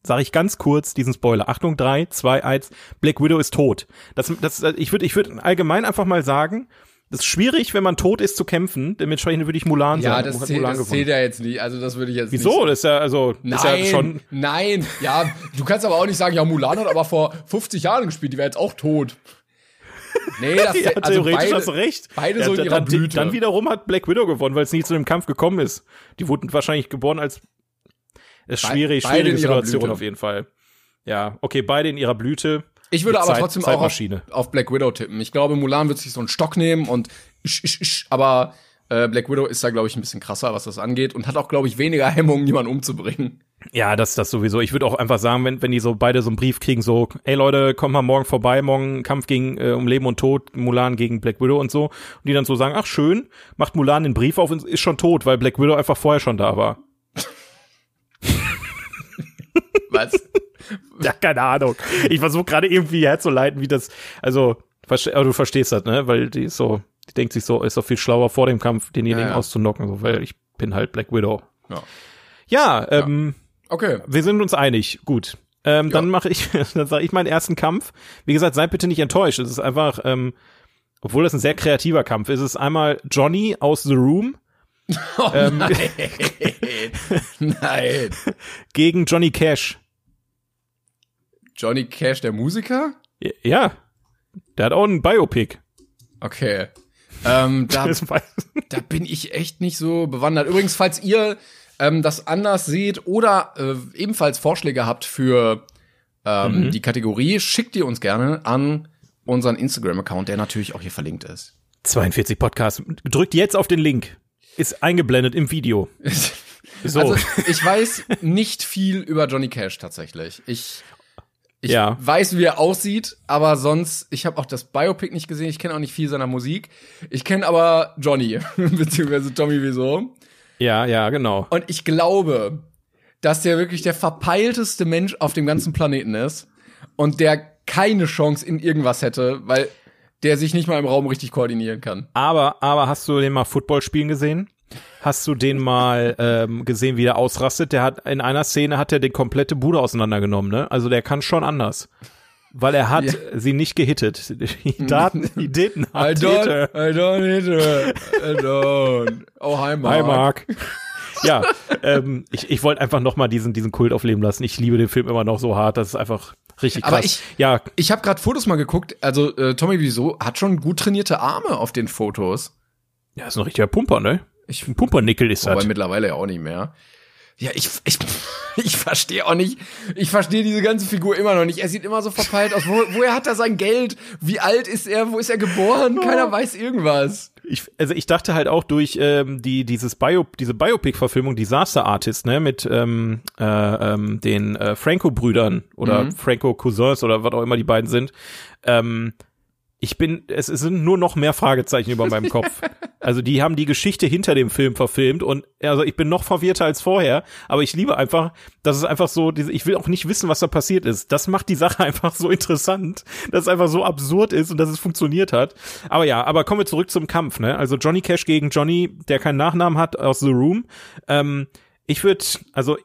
B: sage ich ganz kurz diesen Spoiler. Achtung, drei, zwei, eins. Black Widow ist tot. Das, das, ich würde, ich würde allgemein einfach mal sagen, das ist schwierig, wenn man tot ist, zu kämpfen. Dementsprechend würde ich Mulan
A: ja,
B: sagen.
A: das,
B: Hat
A: zählt,
B: Mulan
A: das zählt ja jetzt nicht. Also das würde ich jetzt
B: Wieso?
A: nicht.
B: Das ist ja, also,
A: Nein,
B: ist ja schon,
A: nein, ja, du kannst aber auch nicht sagen, ja, Mulan hat aber vor 50 Jahren gespielt, die wäre jetzt auch tot. Nee, das
B: ja,
A: also
B: theoretisch
A: beide,
B: hast du recht.
A: beide
B: ja,
A: so in ihrer
B: dann,
A: Blüte.
B: dann wiederum hat Black Widow gewonnen, weil es nie zu dem Kampf gekommen ist. Die wurden wahrscheinlich geboren als ist
A: Be-
B: schwierig,
A: beide
B: schwierige Situation auf jeden Fall. Ja, okay, beide in ihrer Blüte.
A: Ich würde aber
B: Zeit-
A: trotzdem auch auf, auf Black Widow tippen. Ich glaube, Mulan wird sich so einen Stock nehmen und isch, isch, isch, aber äh, Black Widow ist da, glaube ich, ein bisschen krasser, was das angeht und hat auch, glaube ich, weniger Hemmungen, jemanden umzubringen.
B: Ja, das, das sowieso. Ich würde auch einfach sagen, wenn, wenn die so beide so einen Brief kriegen, so, ey Leute, kommt mal morgen vorbei, morgen Kampf gegen äh, um Leben und Tod, Mulan gegen Black Widow und so. Und die dann so sagen, ach schön, macht Mulan den Brief auf und ist schon tot, weil Black Widow einfach vorher schon da war.
A: Was?
B: Ja, keine Ahnung. Ich versuche gerade irgendwie herzuleiten, wie das, also, verste- du verstehst das, ne? Weil die ist so, die denkt sich so, ist doch viel schlauer vor dem Kampf, denjenigen
A: Ja, ja.
B: auszunocken, so, weil ich bin halt Black Widow.
A: Ja.
B: Ja, ähm,
A: Okay.
B: wir sind uns einig. Gut. Ähm, Dann mache ich, dann sage ich meinen ersten Kampf. Wie gesagt, seid bitte nicht enttäuscht. Es ist einfach, ähm, obwohl das ein sehr kreativer Kampf ist, es ist einmal Johnny aus The Room
A: Oh,
B: ähm,
A: nein. nein.
B: gegen Johnny Cash.
A: Johnny Cash, der Musiker?
B: Ja, der hat auch einen Biopic.
A: Okay. Ähm, da, da bin ich echt nicht so bewandert. Übrigens, falls ihr ähm, das anders seht oder äh, ebenfalls Vorschläge habt für ähm,
B: Mhm.
A: die Kategorie, schickt ihr uns gerne an unseren Instagram-Account, der natürlich auch hier verlinkt ist.
B: 42 Podcast. Drückt jetzt auf den Link. Ist eingeblendet im Video. So.
A: Also, ich weiß nicht viel über Johnny Cash tatsächlich. Ich, ich
B: Ja.
A: weiß, wie er aussieht, aber sonst, ich habe auch das Biopic nicht gesehen, ich kenne auch nicht viel seiner Musik. Ich kenne aber Johnny, beziehungsweise Tommy Wieso.
B: ja, ja, genau.
A: Und ich glaube, dass der wirklich der verpeilteste Mensch auf dem ganzen Planeten ist und der keine Chance in irgendwas hätte, weil der sich nicht mal im Raum richtig koordinieren kann.
B: Aber, aber hast du den mal Football spielen gesehen? Hast du den mal ähm, gesehen, wie der ausrastet? Der hat in einer Szene hat er die komplette Bude auseinandergenommen, ne? Also der kann schon anders. Weil er hat
A: Ja.
B: sie nicht gehittet. Die Daten, die Daten
A: I don't, I don't need her. I don't. Oh, hi, Mark.
B: Hi Mark. ja, ähm, ich, ich wollte einfach noch mal diesen, diesen Kult aufleben lassen. Ich liebe den Film immer noch so hart. Das ist einfach richtig krass.
A: Aber ich-
B: ja,
A: Ich habe gerade Fotos mal geguckt. Also äh, Tommy Wieso hat schon gut trainierte Arme auf den Fotos.
B: ja, ist ein richtiger Pumper, ne?
A: Ich,
B: Ein Pumpernickel ist
A: aber
B: das.
A: mittlerweile ja auch nicht mehr. Ja, ich, ich, ich verstehe auch nicht. Ich verstehe diese ganze Figur immer noch nicht. Er sieht immer so verpeilt aus. Wo, woher hat er sein Geld? Wie alt ist er? Wo ist er geboren? Keiner weiß irgendwas.
B: Ich, also ich dachte halt auch durch ähm, die dieses Bio diese Biopic-Verfilmung Disaster Artist ne mit ähm, äh, ähm, den äh, Franco-Brüdern oder
A: Mhm.
B: Franco-Cousins oder was auch immer die beiden sind. Ähm, ich bin, es, es sind nur noch mehr Fragezeichen über meinem Kopf. Also die haben die Geschichte hinter dem Film verfilmt und also ich bin noch verwirrter als vorher, aber ich liebe einfach, dass es einfach so, ich will auch nicht wissen, was da passiert ist. Das macht die Sache einfach so interessant, dass es einfach so absurd ist und dass es funktioniert hat. Aber ja, aber kommen wir zurück zum Kampf, ne? Also Johnny Cash gegen Johnny, der keinen Nachnamen hat aus The Room. Ähm, ich würde, also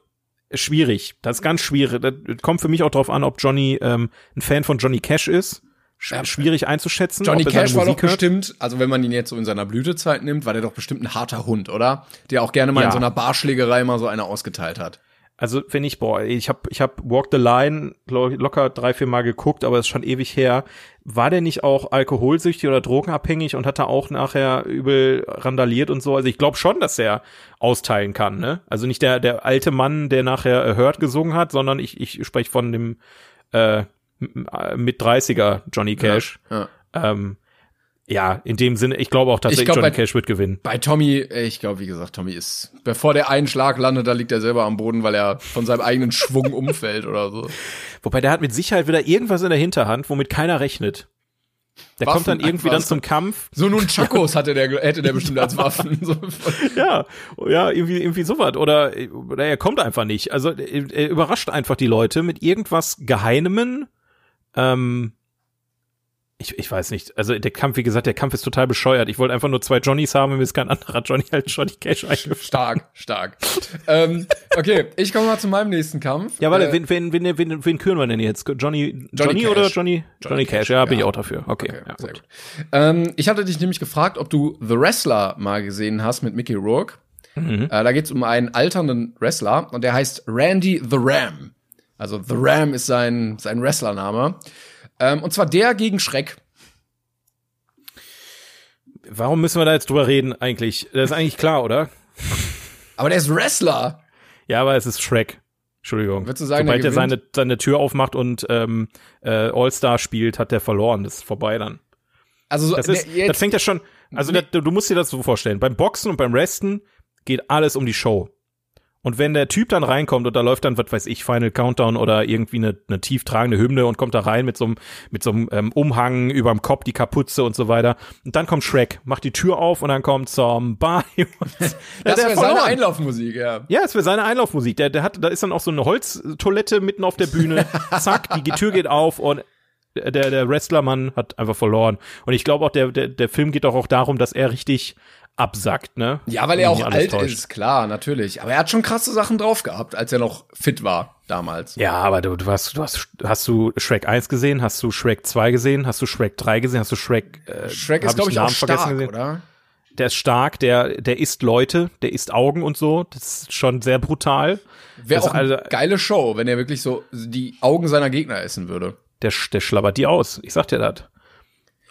B: schwierig, das ist ganz schwierig. Das kommt für mich auch drauf an, ob Johnny ähm, ein Fan von Johnny Cash ist. Schwierig einzuschätzen.
A: Johnny Cash war doch
B: hört.
A: bestimmt, also wenn man ihn jetzt so in seiner Blütezeit nimmt, war der doch bestimmt ein harter Hund, oder? Der auch gerne mal
B: Ja.
A: in so einer Barschlägerei mal so eine ausgeteilt hat.
B: Also wenn ich, boah, ich habe ich hab Walk the Line lo- locker drei, vier Mal geguckt, aber ist schon ewig her. War der nicht auch alkoholsüchtig oder drogenabhängig und hat er auch nachher übel randaliert und so? Also ich glaube schon, dass er austeilen kann, ne? Also nicht der, der alte Mann, der nachher äh, Hurt gesungen hat, sondern ich, ich spreche von dem äh, mit 30er Johnny Cash.
A: Ja.
B: Ähm, ja, in dem Sinne, ich glaube auch tatsächlich,
A: glaub,
B: Johnny
A: bei-
B: Cash wird gewinnen.
A: Bei Tommy, äh, ich glaube, wie gesagt, Tommy ist, bevor der einen Schlag landet, da liegt er selber am Boden, weil er von seinem eigenen Schwung umfällt oder so.
B: Wobei der hat mit Sicherheit wieder irgendwas in der Hinterhand, womit keiner rechnet. Der
A: Waffen
B: kommt dann irgendwie dann zum Kampf.
A: So nun Chakos hatte der, hätte der bestimmt als Waffen.
B: Ja, ja, irgendwie, irgendwie sowas. Oder, oder er kommt einfach nicht. Also er, er überrascht einfach die Leute mit irgendwas Geheimen. Ähm, ich, ich weiß nicht. Also der Kampf, wie gesagt, der Kampf ist total bescheuert. Ich wollte einfach nur zwei Johnnys haben, mir ist kein anderer Johnny als Johnny Cash eingefallen.
A: stark, stark. ähm, okay, ich komme mal zu meinem nächsten Kampf.
B: Ja, warte,
A: Äh,
B: wen, wen, wen, wen, wen küren wir denn jetzt? Johnny, Johnny,
A: Cash.
B: oder Johnny? Johnny, Cash, ja, bin
A: ja.
B: ich auch dafür. Okay,
A: Okay,
B: ja,
A: sehr
B: gut.
A: gut. Ähm, ich hatte dich nämlich gefragt, ob du The Wrestler mal gesehen hast mit Mickey Rourke.
B: Mhm.
A: Äh, da geht es um einen alternden Wrestler und der heißt Randy the Ram. Also The Ram ist sein, sein Wrestlername. Ähm, und zwar der gegen Schreck.
B: Warum müssen wir da jetzt drüber reden eigentlich? Das ist eigentlich klar, oder?
A: Aber der ist Wrestler.
B: Ja, aber es ist Shrek. Entschuldigung.
A: Würdest du sagen,
B: Sobald
A: der
B: er seine, seine Tür aufmacht und ähm, äh, All-Star spielt, hat der verloren. Das ist vorbei dann.
A: Also so,
B: Das, ist,
A: der- jetzt,
B: das fängt ja schon, also
A: Nee.
B: der, du musst dir das so vorstellen. Beim Boxen und beim Wresten geht alles um die Show. Und wenn der Typ dann reinkommt und da läuft dann, was weiß ich, Final Countdown oder irgendwie eine, eine tief tragende Hymne und kommt da rein mit so einem, mit so einem ähm, Umhang überm Kopf, die Kapuze und so weiter. Und dann kommt Shrek, macht die Tür auf und dann kommt Somebody.
A: das
B: der
A: wäre seine. Einlaufmusik, ja.
B: Ja, es wäre seine Einlaufmusik. Der, der hat, da ist dann auch so eine Holztoilette mitten auf der Bühne. Zack, die Tür geht auf und der, der Wrestlermann hat einfach verloren. Und ich glaube auch, der, der, der Film geht doch auch darum, dass er richtig absackt, ne?
A: Ja, weil er auch alt
B: täuscht.
A: ist, klar, natürlich. Aber er hat schon krasse Sachen drauf gehabt, als er noch fit war damals.
B: Ja, aber du, du hast, du hast, hast du Shrek 1 gesehen? Hast du Shrek 2 gesehen? Hast du Shrek 3 gesehen? Hast du Shrek, äh,
A: Shrek ist, glaube ich, auch
B: Namen vergessen
A: stark,
B: gesehen?
A: oder?
B: Der ist stark, der, der isst Leute, der isst Augen und so. Das ist schon sehr brutal.
A: Wäre auch eine
B: also-
A: geile Show, wenn er wirklich so die Augen seiner Gegner essen würde.
B: Der, der schlabbert die aus. Ich sag dir das.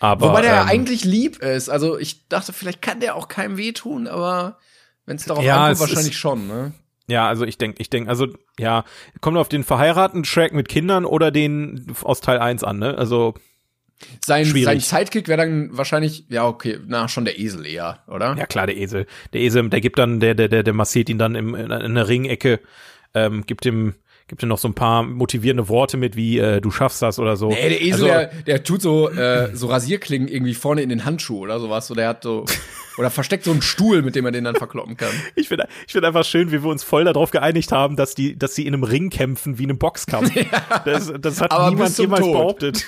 B: Aber,
A: Wobei der ja
B: ähm,
A: eigentlich lieb ist. Also ich dachte, vielleicht kann der auch keinem wehtun, aber wenn es darauf
B: Ja,
A: ankommt, wahrscheinlich
B: ist-
A: schon, ne?
B: Ja, also ich denke, ich denke, also ja, kommt auf den verheirateten Shrek mit Kindern oder den aus Teil 1 an, ne? Also
A: Sein,
B: Schwierig.
A: sein Sidekick wäre dann wahrscheinlich, ja, okay, na, schon der Esel eher, oder?
B: ja klar, der Esel, der Esel, der gibt dann, der der der, der massiert ihn dann im, in, in der Ringecke, ähm, gibt ihm gibt ihm noch so ein paar motivierende Worte mit, wie äh, du schaffst das oder so.
A: Nee, der Esel,
B: also,
A: der, der tut so, äh, so Rasierklingen irgendwie vorne in den Handschuh oder sowas. So, der hat so, oder versteckt so einen Stuhl, mit dem er den dann verkloppen kann.
B: ich finde ich finde einfach schön, wie wir uns voll darauf geeinigt haben, dass die dass sie in einem Ring kämpfen wie in einem Boxkampf. Das, das hat
A: Aber
B: niemand jemals
A: Tod.
B: behauptet.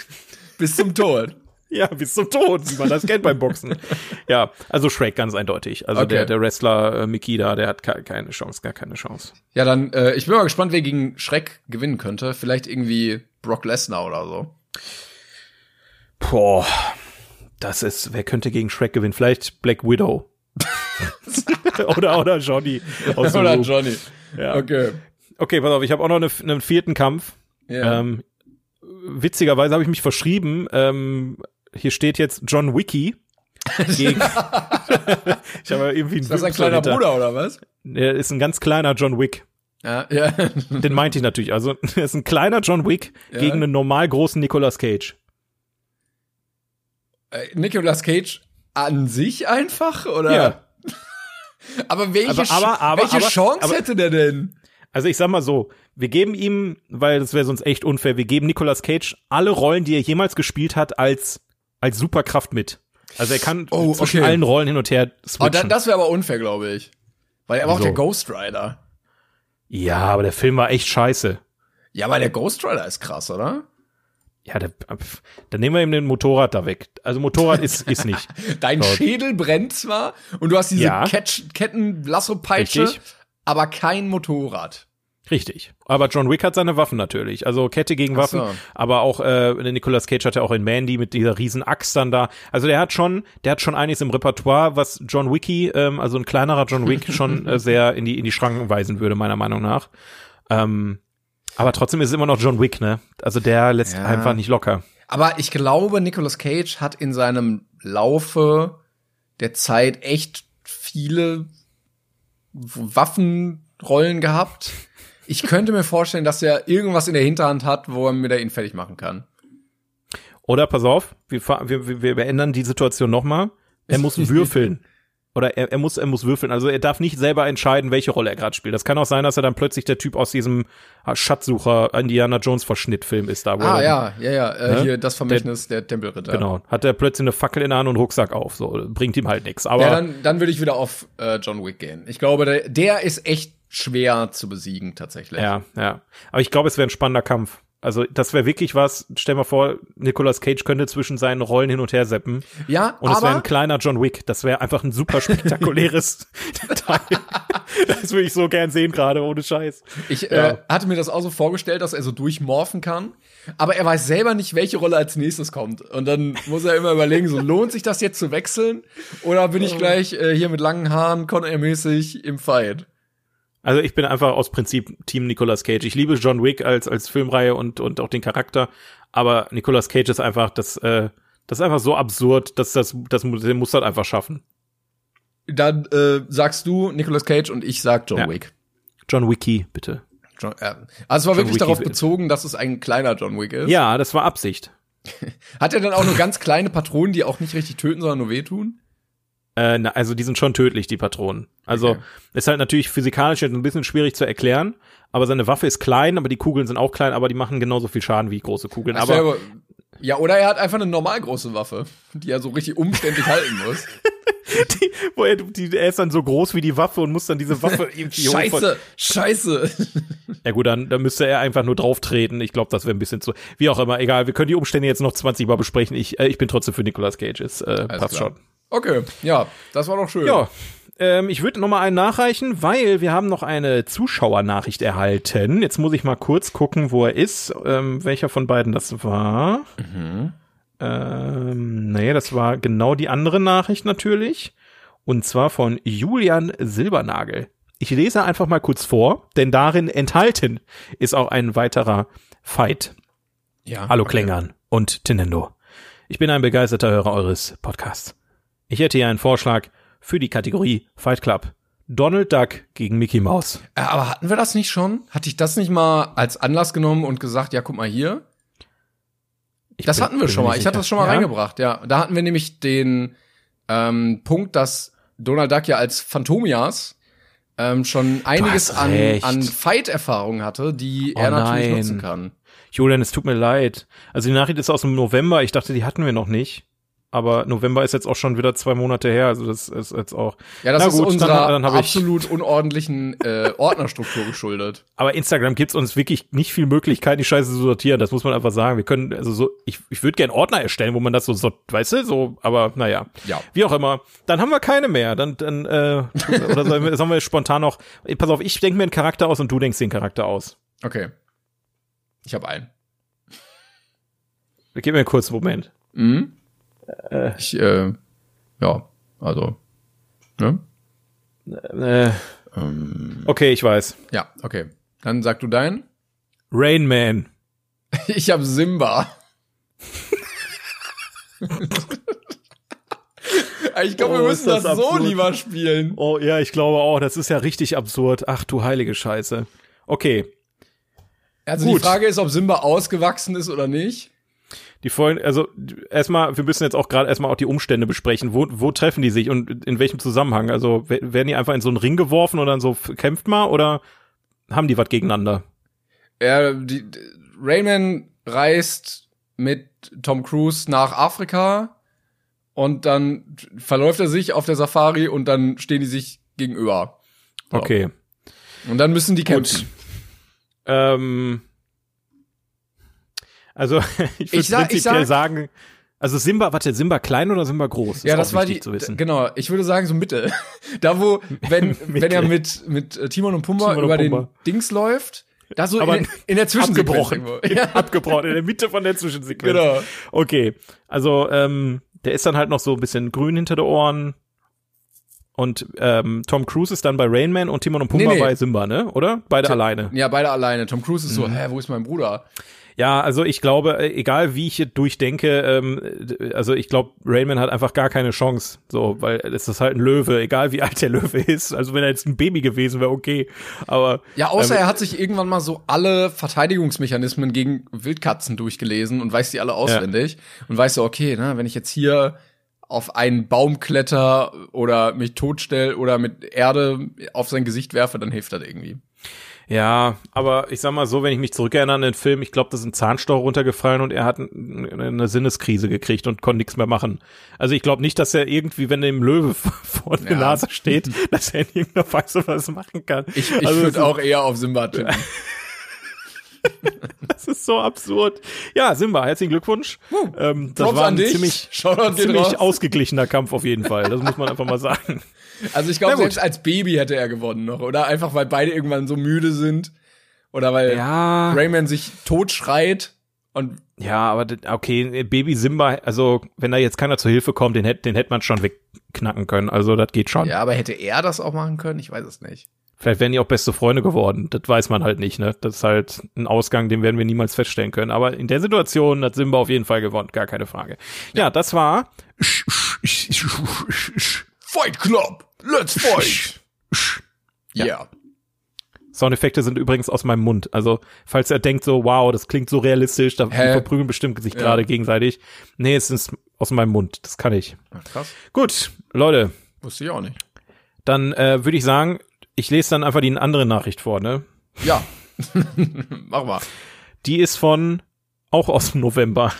A: Bis zum Tod.
B: Ja, bis zum Tod, wie man das kennt beim Boxen. Ja, also Shrek ganz eindeutig. Also
A: Okay.
B: der, der Wrestler äh, Mickey da, der hat ke keine Chance, gar keine Chance.
A: Ja, dann, äh, ich bin mal gespannt, wer gegen Schreck gewinnen könnte. Vielleicht irgendwie Brock Lesnar oder so.
B: Boah, das ist, wer könnte gegen Shrek gewinnen? Vielleicht Black Widow. oder, oder Johnny.
A: Oder. Johnny.
B: Ja.
A: Okay.
B: Okay, pass auf, ich habe auch noch eine, einen vierten Kampf.
A: Ja.
B: Ähm, witzigerweise habe ich mich verschrieben. Ähm, hier steht jetzt John Wiki. Gegen ich habe irgendwie einen
A: ist das ein kleiner
B: dahinter.
A: Bruder oder was?
B: Er ist ein ganz kleiner John Wick.
A: Ja, ja.
B: Den meinte ich natürlich. Also, er ist ein kleiner John Wick
A: Ja.
B: gegen einen normal großen Nicolas Cage.
A: Äh, Nicolas Cage an sich einfach, oder?
B: Ja.
A: aber welche,
B: Aber- aber- aber-
A: welche Chance hätte der denn?
B: Also ich sag mal so, wir geben ihm, weil das wäre sonst echt unfair, wir geben Nicolas Cage alle Rollen, die er jemals gespielt hat, als, als Superkraft mit. Also er kann
A: Oh,
B: zwischen
A: okay.
B: allen Rollen hin und her
A: Oh,
B: switchen.
A: da, das wäre aber unfair, glaube ich. Weil er war auch
B: Wieso?
A: der Ghost Rider.
B: ja, aber der Film war echt scheiße.
A: Ja, aber der Ghost Rider ist krass, oder?
B: Ja, der, pf, dann nehmen wir ihm den Motorrad da weg. Also Motorrad ist, ist nicht.
A: Dein
B: Laut-
A: Schädel brennt zwar und du hast diese
B: Ja.
A: Ketch Ketten-Lasso-Peitsche,
B: Richtig.
A: aber kein Motorrad.
B: Richtig. Aber John Wick hat seine Waffen natürlich. Also Kette gegen
A: Ach so.
B: Waffen. Aber auch äh, Nicolas Cage hat ja auch in Mandy mit dieser riesen Axt dann da. Also der hat schon, der hat schon einiges im Repertoire, was John Wicky, ähm, also ein kleinerer John Wick, schon äh, sehr in die in die Schranken weisen würde, meiner Meinung nach. Ähm, aber trotzdem ist es immer noch John Wick, ne? Also der lässt
A: Ja.
B: einfach nicht locker.
A: Aber ich glaube, Nicolas Cage hat in seinem Laufe der Zeit echt viele Waffenrollen gehabt. Ich könnte mir vorstellen, dass er irgendwas in der Hinterhand hat, wo er mir da ihn fertig machen kann.
B: Oder pass auf, wir, wir, wir, wir beändern die Situation nochmal. Er muss würfeln. Oder er, er muss er muss würfeln. Also er darf nicht selber entscheiden, welche Rolle er gerade spielt. Das kann auch sein, dass er dann plötzlich der Typ aus diesem Schatzsucher Indiana Jones Verschnittfilm ist da. Wo
A: Ah, ja, ja, ja. Äh,
B: Ne?
A: Hier das Vermächtnis der, Tempelritter.
B: Genau. Hat er plötzlich eine Fackel in der Hand und Rucksack auf. So bringt ihm halt nichts. Aber
A: Ja, dann, dann würde ich wieder auf äh, John Wick gehen. Ich glaube, der, der ist echt schwer zu besiegen, tatsächlich.
B: ja, ja. Aber ich glaube, es wäre ein spannender Kampf. Also das wäre wirklich was. Stell mal vor, Nicolas Cage könnte zwischen seinen Rollen hin und her seppen.
A: Ja,
B: Und es wäre ein kleiner John Wick. Das wäre einfach ein super spektakuläres Teil. Das würde ich so gern sehen gerade, ohne Scheiß.
A: ich
B: Ja.
A: äh, hatte mir das auch so vorgestellt, dass er so durchmorphen kann. Aber er weiß selber nicht, welche Rolle als nächstes kommt. Und dann muss er immer überlegen, so lohnt sich das jetzt zu wechseln? Oder bin ich gleich äh, hier mit langen Haaren, Con-Air-mäßig im Fight?
B: Also ich bin einfach aus Prinzip Team Nicolas Cage. Ich liebe John Wick als als Filmreihe und und auch den Charakter, aber Nicolas Cage ist einfach das äh, das ist einfach so absurd, dass das das der muss das einfach schaffen.
A: Dann äh, sagst du Nicolas Cage und ich sag John
B: Ja.
A: Wick.
B: John Wicky, bitte.
A: John, äh, also es war wirklich
B: Wick
A: darauf bezogen, dass es ein kleiner John Wick ist.
B: Ja, das war Absicht.
A: Hat er dann auch nur ganz kleine Patronen, die auch nicht richtig töten, sondern nur wehtun?
B: Äh, na, also die sind schon tödlich, die Patronen. Also
A: Okay.
B: ist halt natürlich physikalisch jetzt ein bisschen schwierig zu erklären, aber seine Waffe ist klein, aber die Kugeln sind auch klein, aber die machen genauso viel Schaden wie große Kugeln.
A: Das
B: Aber
A: ja, oder er hat einfach eine normal große Waffe, die er so richtig umständlich halten muss.
B: die, wo er, die, er ist dann so groß wie die Waffe und muss dann diese Waffe irgendwie
A: Scheiße, scheiße.
B: Ja gut, dann, dann müsste er einfach nur drauf treten. Ich glaube, das wäre ein bisschen zu. Wie auch immer, egal. Wir können die Umstände jetzt noch 20 Mal besprechen. Ich, äh, ich bin trotzdem für Nicolas Cage. Äh, passt
A: klar.
B: schon.
A: Okay, ja, das war doch schön.
B: Ja. Ähm, ich würde noch mal einen nachreichen, weil wir haben noch eine Zuschauernachricht erhalten. Jetzt muss ich mal kurz gucken, wo er ist. Ähm, welcher von beiden das war. Ähm, nee, das war genau die andere Nachricht natürlich. Und zwar von Julian Silbernagel. Ich lese einfach mal kurz vor, denn darin enthalten ist auch ein weiterer Fight.
A: ja
B: Hallo
A: okay.
B: Klängern und Tinendo. Ich bin ein begeisterter Hörer eures Podcasts. Ich hätte hier einen Vorschlag für die Kategorie Fight Club. Donald Duck gegen Mickey Mouse.
A: Äh, Aber hatten wir das nicht schon? Hatte ich das nicht mal als Anlass genommen und gesagt, ja, guck mal hier?
B: Ich
A: Das
B: bin-
A: hatten wir schon mal. Ich hatte das schon mal
B: Ja?
A: reingebracht, ja. Da hatten wir nämlich den ähm, Punkt, dass Donald Duck ja als Phantomias ähm, schon einiges an,
B: recht.
A: an Fight-Erfahrung hatte, die
B: Oh
A: er natürlich
B: nein.
A: nutzen kann.
B: Julian, es tut mir leid. Also die Nachricht ist aus dem November. Ich dachte, die hatten wir noch nicht. Aber November ist jetzt auch schon wieder zwei Monate her. Also das ist jetzt auch.
A: Ja, das
B: Na
A: ist
B: gut,
A: unserer
B: dann- dann
A: absolut unordentlichen äh, Ordnerstruktur geschuldet.
B: Aber Instagram gibt's uns wirklich nicht viel Möglichkeit, die Scheiße zu sortieren. Das muss man einfach sagen. Wir können, also so, ich, ich würde gerne Ordner erstellen, wo man das so, so, weißt du, so, aber naja.
A: Ja.
B: Wie auch immer. Dann haben wir keine mehr. Dann, dann, äh, oder sollen wir, sollen wir spontan noch. Pass auf, ich denke mir einen Charakter aus und du denkst den Charakter aus.
A: Okay. Ich habe einen.
B: Gib mir einen kurzen Moment.
A: Mhm. Ich, äh, ja, also, ne?
B: Äh,
A: Ähm,
B: okay, ich weiß.
A: ja, okay. Dann sag du deinen.
B: Rain Man.
A: Ich habe Simba. ich glaube,
B: Oh,
A: wir müssen das,
B: das
A: so lieber spielen.
B: Oh ja, ich glaube auch. Das ist ja richtig absurd. Ach du heilige Scheiße. Okay.
A: Also
B: Gut.
A: die Frage ist, ob Simba ausgewachsen ist oder nicht.
B: Die Folgen, also erstmal, wir müssen jetzt auch gerade erstmal auch die Umstände besprechen. Wo, wo treffen die sich und in welchem Zusammenhang? Also we- werden die einfach in so einen Ring geworfen und dann so kämpft mal oder haben die was gegeneinander?
A: Er, die, Rayman reist mit Tom Cruise nach Afrika und dann verläuft er sich auf der Safari und dann stehen die sich gegenüber. So.
B: Okay.
A: Und dann müssen die kämpfen.
B: Ähm, also ich würde
A: sag-
B: prinzipiell
A: sag-
B: sagen, also Simba, warte, Simba klein oder Simba groß? Ist
A: Ja, das war die,
B: zu wissen.
A: genau, ich würde sagen so Mitte. Da wo, wenn, wenn er mit, mit äh, Timon und Pumba
B: Timon und
A: über
B: Pumba.
A: den Dings läuft, da so
B: Aber
A: in, in der Zwischensequenz
B: abgebrochen.
A: Ja,
B: Abgebrochen, in der Mitte von der Zwischensequenz.
A: genau.
B: Okay, also ähm, der ist dann halt noch so ein bisschen grün hinter den Ohren. Und ähm, Tom Cruise ist dann bei Rain Man und Timon und Pumba
A: Nee, nee.
B: bei Simba, ne? Oder? Beide alleine.
A: Ja, beide alleine. Tom Cruise ist so,
B: Mhm.
A: hä, wo ist mein Bruder?
B: Ja, also ich glaube, äh, egal wie ich durchdenke, ähm, äh, also ich glaube, Rainman hat einfach gar keine Chance. So, weil es ist halt ein Löwe, egal wie alt der Löwe ist. Also wenn er jetzt ein Baby gewesen wäre, okay. Aber
A: Ja, außer
B: Ähm,
A: er hat sich irgendwann mal so alle Verteidigungsmechanismen gegen Wildkatzen durchgelesen und weiß die alle auswendig und weiß so, okay, ne, wenn ich jetzt hier auf einen Baum kletter oder mich totstell oder mit Erde auf sein Gesicht werfe, dann hilft das irgendwie.
B: Ja, aber ich sag mal so, wenn ich mich zurückerinnere an den Film, ich glaube, da ist ein Zahnstocher runtergefallen und er hat eine Sinneskrise gekriegt und konnte nichts mehr machen. Also ich glaube nicht, dass er irgendwie, wenn er im Löwe vor der
A: Ja.
B: Nase steht, dass er in irgendeiner Weise was machen kann.
A: Ich, ich
B: also,
A: würde auch eher auf Simba tippen.
B: Das ist so absurd. Ja, Simba, herzlichen Glückwunsch. Ähm, das
A: Props
B: war ein ziemlich, ziemlich ausgeglichener Kampf auf jeden Fall. Das muss man einfach mal sagen.
A: Also ich glaube, selbst als Baby hätte er gewonnen noch. Oder einfach, weil beide irgendwann so müde sind. Oder weil
B: Ja.
A: Rayman sich tot schreit und
B: Ja, aber okay, Baby Simba, also wenn da jetzt keiner zur Hilfe kommt, den hätte den hätte man schon wegknacken können. Also das geht schon.
A: ja, aber hätte er das auch machen können? Ich weiß es nicht.
B: Vielleicht wären die auch beste Freunde geworden. Das weiß man halt nicht, ne? Das ist halt ein Ausgang, den werden wir niemals feststellen können. Aber in der Situation hat Simba auf jeden Fall gewonnen, gar keine Frage. Ja, das war
A: Fight Club! Let's fight!
B: Ja.
A: Yeah.
B: Soundeffekte sind übrigens aus meinem Mund. Also, falls er denkt so, wow, das klingt so realistisch, da
A: Hä?
B: verprügeln bestimmt sich
A: Ja.
B: gerade gegenseitig. Nee, es ist aus meinem Mund. Das kann ich.
A: Ach, krass.
B: Gut, Leute,
A: Wusste ich auch nicht.
B: dann äh, würde ich sagen, ich lese dann einfach die andere Nachricht vor, ne?
A: Ja. Mach mal.
B: Die ist von auch aus dem November.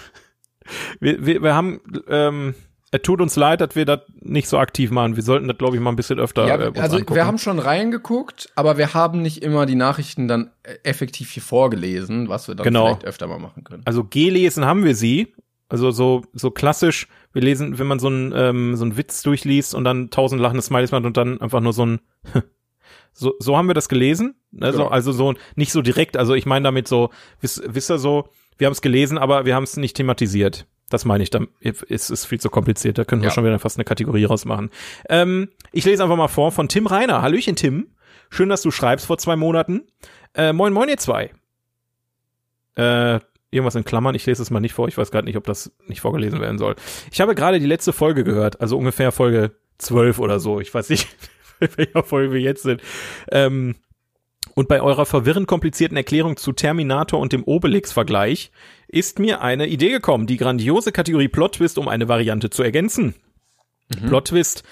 B: Wir, wir, wir haben, ähm, tut uns leid, dass wir das nicht so aktiv machen. Wir sollten das, glaube ich, mal ein bisschen öfter
A: Ja,
B: äh,
A: also
B: angucken.
A: wir haben schon reingeguckt, aber wir haben nicht immer die Nachrichten dann äh, effektiv hier vorgelesen, was wir dann
B: Genau.
A: vielleicht öfter mal machen können.
B: also gelesen haben wir sie. Also so so klassisch. Wir lesen, wenn man so einen ähm, so einen Witz durchliest und dann tausend lachende Smileys macht und dann einfach nur so ein so so haben wir das gelesen. Also
A: Genau.
B: also so nicht so direkt. Also ich meine damit so wisst, wisst ihr so, wir haben es gelesen, aber wir haben es nicht thematisiert. Das meine ich. Dann es ist viel zu kompliziert. Da können wir
A: Ja.
B: schon wieder fast eine Kategorie rausmachen. Ähm, ich lese einfach mal vor von Tim Reiner. Hallöchen Tim. Schön, dass du schreibst vor zwei Monaten. Äh, moin moin ihr zwei. Äh, irgendwas in Klammern. Ich lese es mal nicht vor. Ich weiß gerade nicht, ob das nicht vorgelesen werden soll. Ich habe gerade die letzte Folge gehört, also ungefähr Folge 12 oder so. Ich weiß nicht, welcher Folge wir jetzt sind. Ähm, und bei eurer verwirrend komplizierten Erklärung zu Terminator und dem Obelix-Vergleich ist mir eine Idee gekommen, die grandiose Kategorie Plot-Twist um eine Variante zu ergänzen. Plot-Twist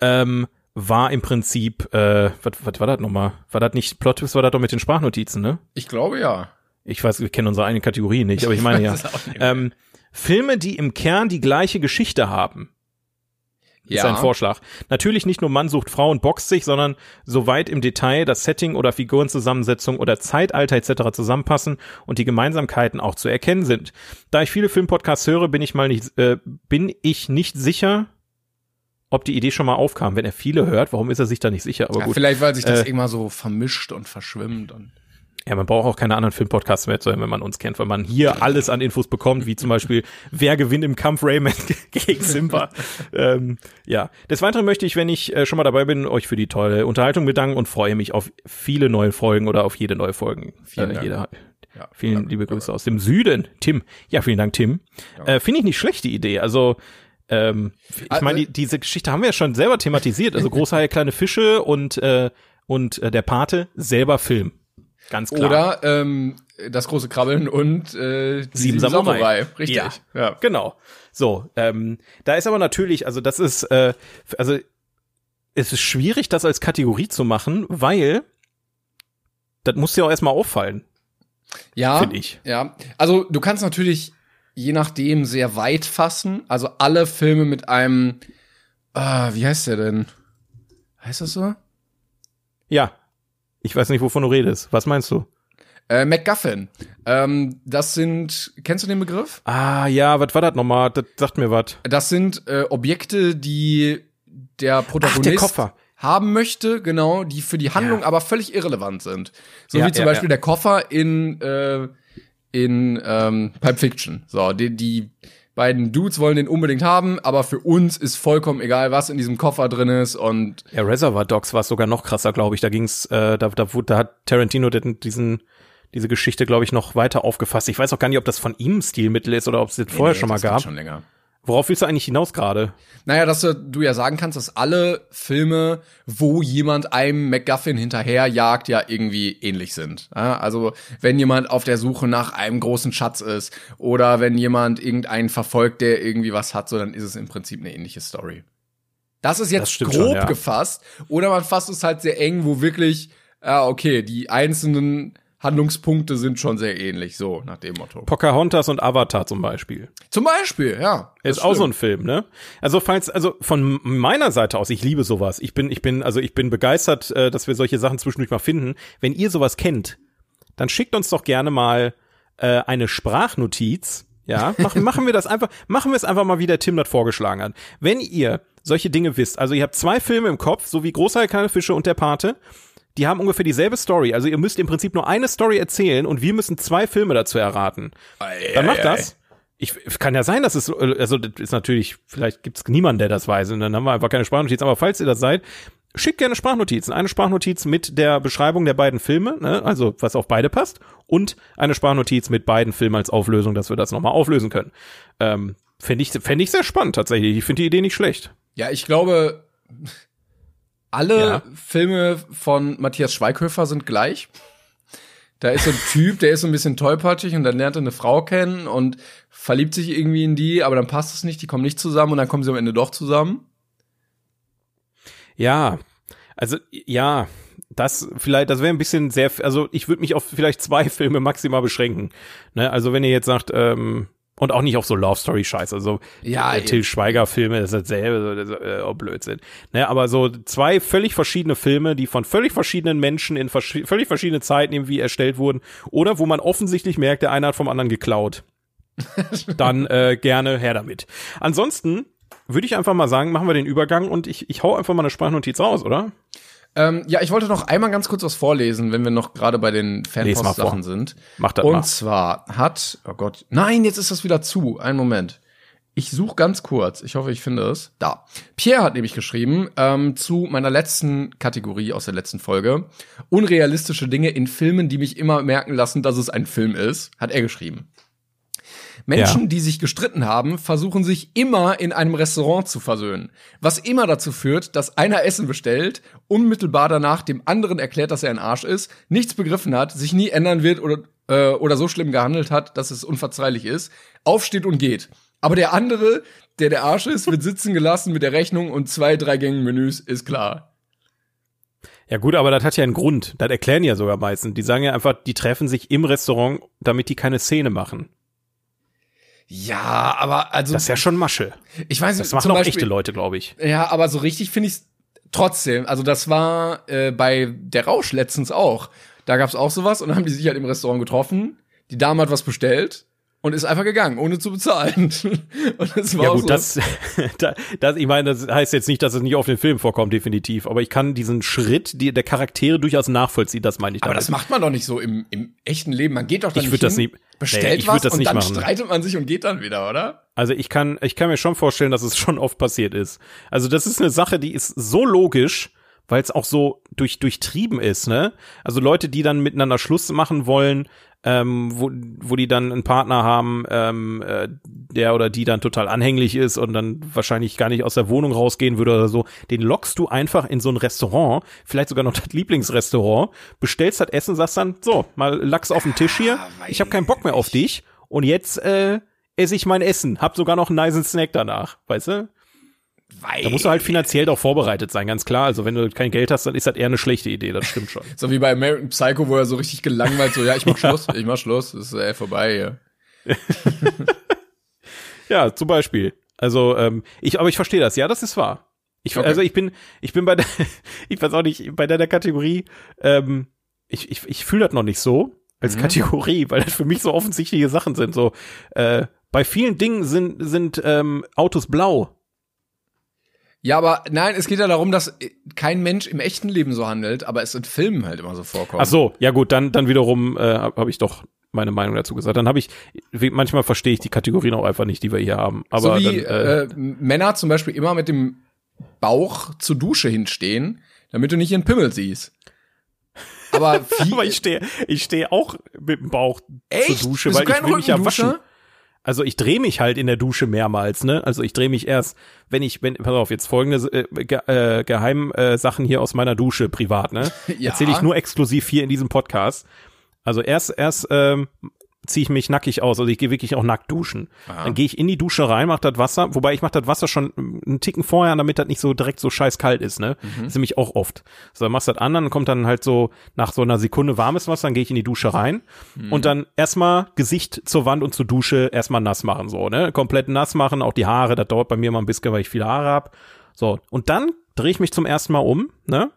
B: ähm, war im Prinzip, äh, was, war das nochmal? War das nicht, Plot-Twist war das doch mit den Sprachnotizen, ne?
A: Ich glaube ja.
B: Ich weiß, wir kennen unsere eigene Kategorie nicht, aber ich meine ja. Ähm, Filme, die im Kern die gleiche Geschichte haben. Ist
A: Ja.
B: ein Vorschlag. Natürlich nicht nur Mann sucht Frau und boxt sich, sondern soweit im Detail das Setting oder Figurenzusammensetzung oder Zeitalter etc. zusammenpassen und die Gemeinsamkeiten auch zu erkennen sind. Da ich viele Filmpodcasts höre, bin ich mal nicht, äh, bin ich nicht sicher, ob die Idee schon mal aufkam. Wenn er viele hört, warum ist er sich da nicht sicher? Aber
A: Ja,
B: gut.
A: vielleicht, weil sich das
B: Äh,
A: immer so vermischt und verschwimmt. Und
B: Ja, man braucht auch keine anderen Filmpodcasts mehr zu hören, wenn man uns kennt, weil man hier alles an Infos bekommt, wie zum Beispiel, wer gewinnt im Kampf Rayman gegen Simba. ähm, ja, des Weiteren möchte ich, wenn ich äh, schon mal dabei bin, euch für die tolle Unterhaltung bedanken und freue mich auf viele neue Folgen oder auf jede neue Folgen.
A: Vielen
B: äh. Jeder,
A: ja,
B: vielen
A: danke.
B: liebe Grüße aus dem Süden. Tim. Ja, vielen Dank, Tim. Äh, Finde ich nicht schlecht, die Idee. Also, ähm, ich
A: Also-
B: meine, die, diese Geschichte haben wir ja schon selber thematisiert. Also Großhaie, kleine Fische und, äh, und äh, der Pate selber Film. Ganz klar.
A: Oder ähm, das große Krabbeln und äh, die
B: Sieben Samurai.
A: Richtig.
B: Ja.
A: ja.
B: Genau. So, ähm, da ist aber natürlich, also das ist, äh, also es ist schwierig, das als Kategorie zu machen, weil das muss ja auch erstmal auffallen,
A: Ja,
B: finde ich.
A: ja. Also du kannst natürlich je nachdem sehr weit fassen. Also alle Filme mit einem, ah, wie heißt der denn? Heißt das so?
B: Ja. Ich weiß nicht, wovon du redest. Was meinst du?
A: Äh, MacGuffin. Ähm, das sind, kennst du den Begriff?
B: Ah, ja, was war das nochmal? Das sagt mir was.
A: Das sind äh, Objekte, die der Protagonist
B: der Koffer.
A: haben möchte, genau, die für die Handlung
B: Ja.
A: aber völlig irrelevant sind. So
B: Ja,
A: wie zum
B: ja,
A: Beispiel der Koffer in äh, in ähm, Pulp Fiction. So, die, die beiden Dudes wollen den unbedingt haben, aber für uns ist vollkommen egal, was in diesem Koffer drin ist und
B: Ja, Reservoir Dogs war es sogar noch krasser, glaube ich. Da ging's, äh, da, da, da hat Tarantino den, diesen, diese Geschichte, glaube ich, noch weiter aufgefasst. Ich weiß auch gar nicht, ob das von ihm Stilmittel ist oder ob es das vorher
A: Nee,
B: schon mal
A: das
B: gab.
A: Schon länger.
B: Worauf willst du eigentlich hinaus gerade?
A: Naja, dass du, du ja sagen kannst, dass alle Filme, wo jemand einem MacGuffin hinterherjagt, ja irgendwie ähnlich sind. Ja, also wenn jemand auf der Suche nach einem großen Schatz ist oder wenn jemand irgendeinen verfolgt, der irgendwie was hat, so dann ist es im Prinzip eine ähnliche Story. Das ist jetzt
B: Das
A: grob
B: schon, ja.
A: gefasst. Oder man fasst es halt sehr eng, wo wirklich, ja, okay, die einzelnen Handlungspunkte sind schon sehr ähnlich, so nach dem Motto.
B: Pocahontas und Avatar zum Beispiel.
A: Zum Beispiel, ja.
B: Ist auch so
A: stimmt.
B: ein Film, ne? Also falls, also von meiner Seite aus, ich liebe sowas. Ich bin, ich bin, also ich bin begeistert, äh, dass wir solche Sachen zwischendurch mal finden. Wenn ihr sowas kennt, dann schickt uns doch gerne mal äh, eine Sprachnotiz. Ja, machen, machen wir das einfach, machen wir es einfach mal, wie der Tim das vorgeschlagen hat. Wenn ihr solche Dinge wisst, also ihr habt zwei Filme im Kopf, so wie Großteil kleine Fische und der Pate, die haben ungefähr dieselbe Story. Also ihr müsst im Prinzip nur eine Story erzählen und wir müssen zwei Filme dazu erraten. Dann macht das. Ich kann ja sein, dass es, also das ist natürlich, vielleicht gibt's niemanden, der das weiß und dann haben wir einfach keine Sprachnotiz, aber falls ihr das seid, schickt gerne Sprachnotizen. Eine Sprachnotiz mit der Beschreibung der beiden Filme, ne? also was auf beide passt, und eine Sprachnotiz mit beiden Filmen als Auflösung, dass wir das nochmal auflösen können. Ähm, Fände ich, fänd ich sehr spannend tatsächlich. Ich finde die Idee nicht schlecht.
A: Ja, ich glaube, alle
B: Ja.
A: Filme von Matthias Schweighöfer sind gleich. Da ist so ein Typ, der ist so ein bisschen tollpatschig und dann lernt er eine Frau kennen und verliebt sich irgendwie in die, aber dann passt es nicht, die kommen nicht zusammen und dann kommen sie am Ende doch zusammen.
B: Ja, also ja, das vielleicht, das wäre ein bisschen sehr, also ich würde mich auf vielleicht zwei Filme maximal beschränken. Ne? Also wenn ihr jetzt sagt, ähm, und auch nicht auf so Love Story Scheiß, also
A: Ja,
B: äh, Till Schweiger Filme, das ist dasselbe, so, das ist äh, auch Blödsinn. Ne? Aber so zwei völlig verschiedene Filme, die von völlig verschiedenen Menschen in versch völlig verschiedenen Zeiten irgendwie erstellt wurden oder wo man offensichtlich merkt, der eine hat vom anderen geklaut. Dann äh, gerne her damit. Ansonsten würde ich einfach mal sagen, machen wir den Übergang und ich, ich hau einfach mal eine Sprachnotiz raus, oder?
A: Ähm, ja, ich wollte noch einmal ganz kurz was vorlesen, wenn wir noch gerade bei den. Fanpost-Sachen sind.
B: Mach das
A: Und
B: mal.
A: zwar hat, oh Gott, nein, jetzt ist das wieder zu. Einen Moment. Ich suche ganz kurz. Ich hoffe, ich finde es. Da. Pierre hat nämlich geschrieben ähm, zu meiner letzten Kategorie aus der letzten Folge. Unrealistische Dinge in Filmen, die mich immer merken lassen, dass es ein Film ist, hat er geschrieben. Menschen,
B: Ja.
A: die sich gestritten haben, versuchen sich immer in einem Restaurant zu versöhnen. Was immer dazu führt, dass einer Essen bestellt, unmittelbar danach dem anderen erklärt, dass er ein Arsch ist, nichts begriffen hat, sich nie ändern wird oder, äh, oder so schlimm gehandelt hat, dass es unverzeihlich ist, aufsteht und geht. Aber der andere, der der Arsch ist, wird sitzen gelassen mit der Rechnung und zwei, drei Gängen Menüs, ist klar.
B: Ja gut, aber das hat ja einen Grund. Das erklären ja sogar meistens. Die sagen ja einfach, die treffen sich im Restaurant, damit die keine Szene machen.
A: Ja, aber also
B: Das ist ja schon Masche.
A: ich weiß nicht,
B: Das machen auch
A: Beispiel,
B: echte Leute, glaube ich.
A: Ja, aber so richtig finde ich trotzdem. Also das war äh, bei der Rausch letztens auch. Da gab's auch sowas und dann haben die sich halt im Restaurant getroffen. Die Dame hat was bestellt und ist einfach gegangen, ohne zu bezahlen. und das war
B: Ja gut,
A: so.
B: das, da- das, ich meine, das heißt jetzt nicht, dass es nicht auf den Film vorkommt, definitiv. Aber ich kann diesen Schritt die, der Charaktere durchaus nachvollziehen, das meine ich
A: aber
B: damit.
A: das macht man doch nicht so im, im echten Leben. Man geht doch dann
B: Ich
A: nicht
B: würd das
A: hin,
B: nie-
A: bestellt
B: Nee, ich
A: was
B: das
A: und dann
B: machen.
A: streitet man sich und geht dann wieder, oder?
B: Also ich kann, ich kann mir schon vorstellen, dass es schon oft passiert ist. Also das ist eine Sache, die ist so logisch, weil es auch so durch, durchtrieben ist, ne? Also Leute, die dann miteinander Schluss machen wollen, ähm, wo, wo die dann einen Partner haben, ähm, äh, der oder die dann total anhänglich ist und dann wahrscheinlich gar nicht aus der Wohnung rausgehen würde oder so, den lockst du einfach in so ein Restaurant, vielleicht sogar noch das Lieblingsrestaurant, bestellst das Essen, sagst dann, so, mal Lachs auf dem Tisch hier, ich habe keinen Bock mehr auf dich. Und jetzt äh, esse ich mein Essen, hab sogar noch einen niceen Snack danach, weißt du?
A: Weil,
B: Da musst du halt finanziell doch vorbereitet sein, ganz klar. Also wenn du kein Geld hast, dann ist das eher eine schlechte Idee, das stimmt schon.
A: so wie bei American Psycho, wo er so richtig gelangweilt so, ja, ich mach Schluss, ich mach Schluss, ist äh, vorbei hier.
B: Ja, zum Beispiel. Also, ähm, ich, aber ich verstehe das, ja, das ist wahr. Ich,
A: Okay.
B: Also ich bin, ich bin bei der, ich weiß auch nicht, bei deiner Kategorie, ähm, ich, ich, ich fühle das noch nicht so als
A: Mhm.
B: Kategorie, weil das für mich so offensichtliche Sachen sind. So, äh, bei vielen Dingen sind, sind ähm, Autos blau.
A: Ja, aber nein, es geht ja darum, dass kein Mensch im echten Leben so handelt, aber es in Filmen halt immer so vorkommt.
B: Ach so, ja gut, dann, dann wiederum äh, habe hab ich doch meine Meinung dazu gesagt. Dann habe ich, wie- manchmal verstehe ich die Kategorien auch einfach nicht, die wir hier haben. Aber
A: so wie
B: dann, äh,
A: äh, Männer zum Beispiel immer mit dem Bauch zur Dusche hinstehen, damit du nicht ihren Pimmel siehst. Aber, wie,
B: aber ich stehe, ich stehe auch mit dem Bauch
A: echt?
B: zur Dusche,
A: Bist
B: weil ich will mich ja waschen. Also ich drehe mich halt in der Dusche mehrmals, ne? Also ich drehe mich erst, wenn ich, wenn, pass auf, jetzt folgende äh, ge, äh, Geheim äh, Sachen hier aus meiner Dusche privat, ne?
A: Ja.
B: Erzähle ich nur exklusiv hier in diesem Podcast. Also erst, erst ähm, ziehe ich mich nackig aus, also ich gehe wirklich auch nackt duschen. Dann gehe ich in die Dusche rein, mach das Wasser, wobei ich mach das Wasser schon einen Ticken vorher, damit das nicht so direkt so scheiß kalt ist, ne? Das ist nämlich auch oft. So, dann machst du das an, dann kommt dann halt so nach so einer Sekunde warmes Wasser, dann gehe ich in die Dusche rein und dann erstmal Gesicht zur Wand und zur Dusche erstmal nass machen, so, ne? Komplett nass machen, auch die Haare, das dauert bei mir mal ein bisschen, weil ich viele Haare hab. So, und dann drehe ich mich zum ersten Mal um, ne?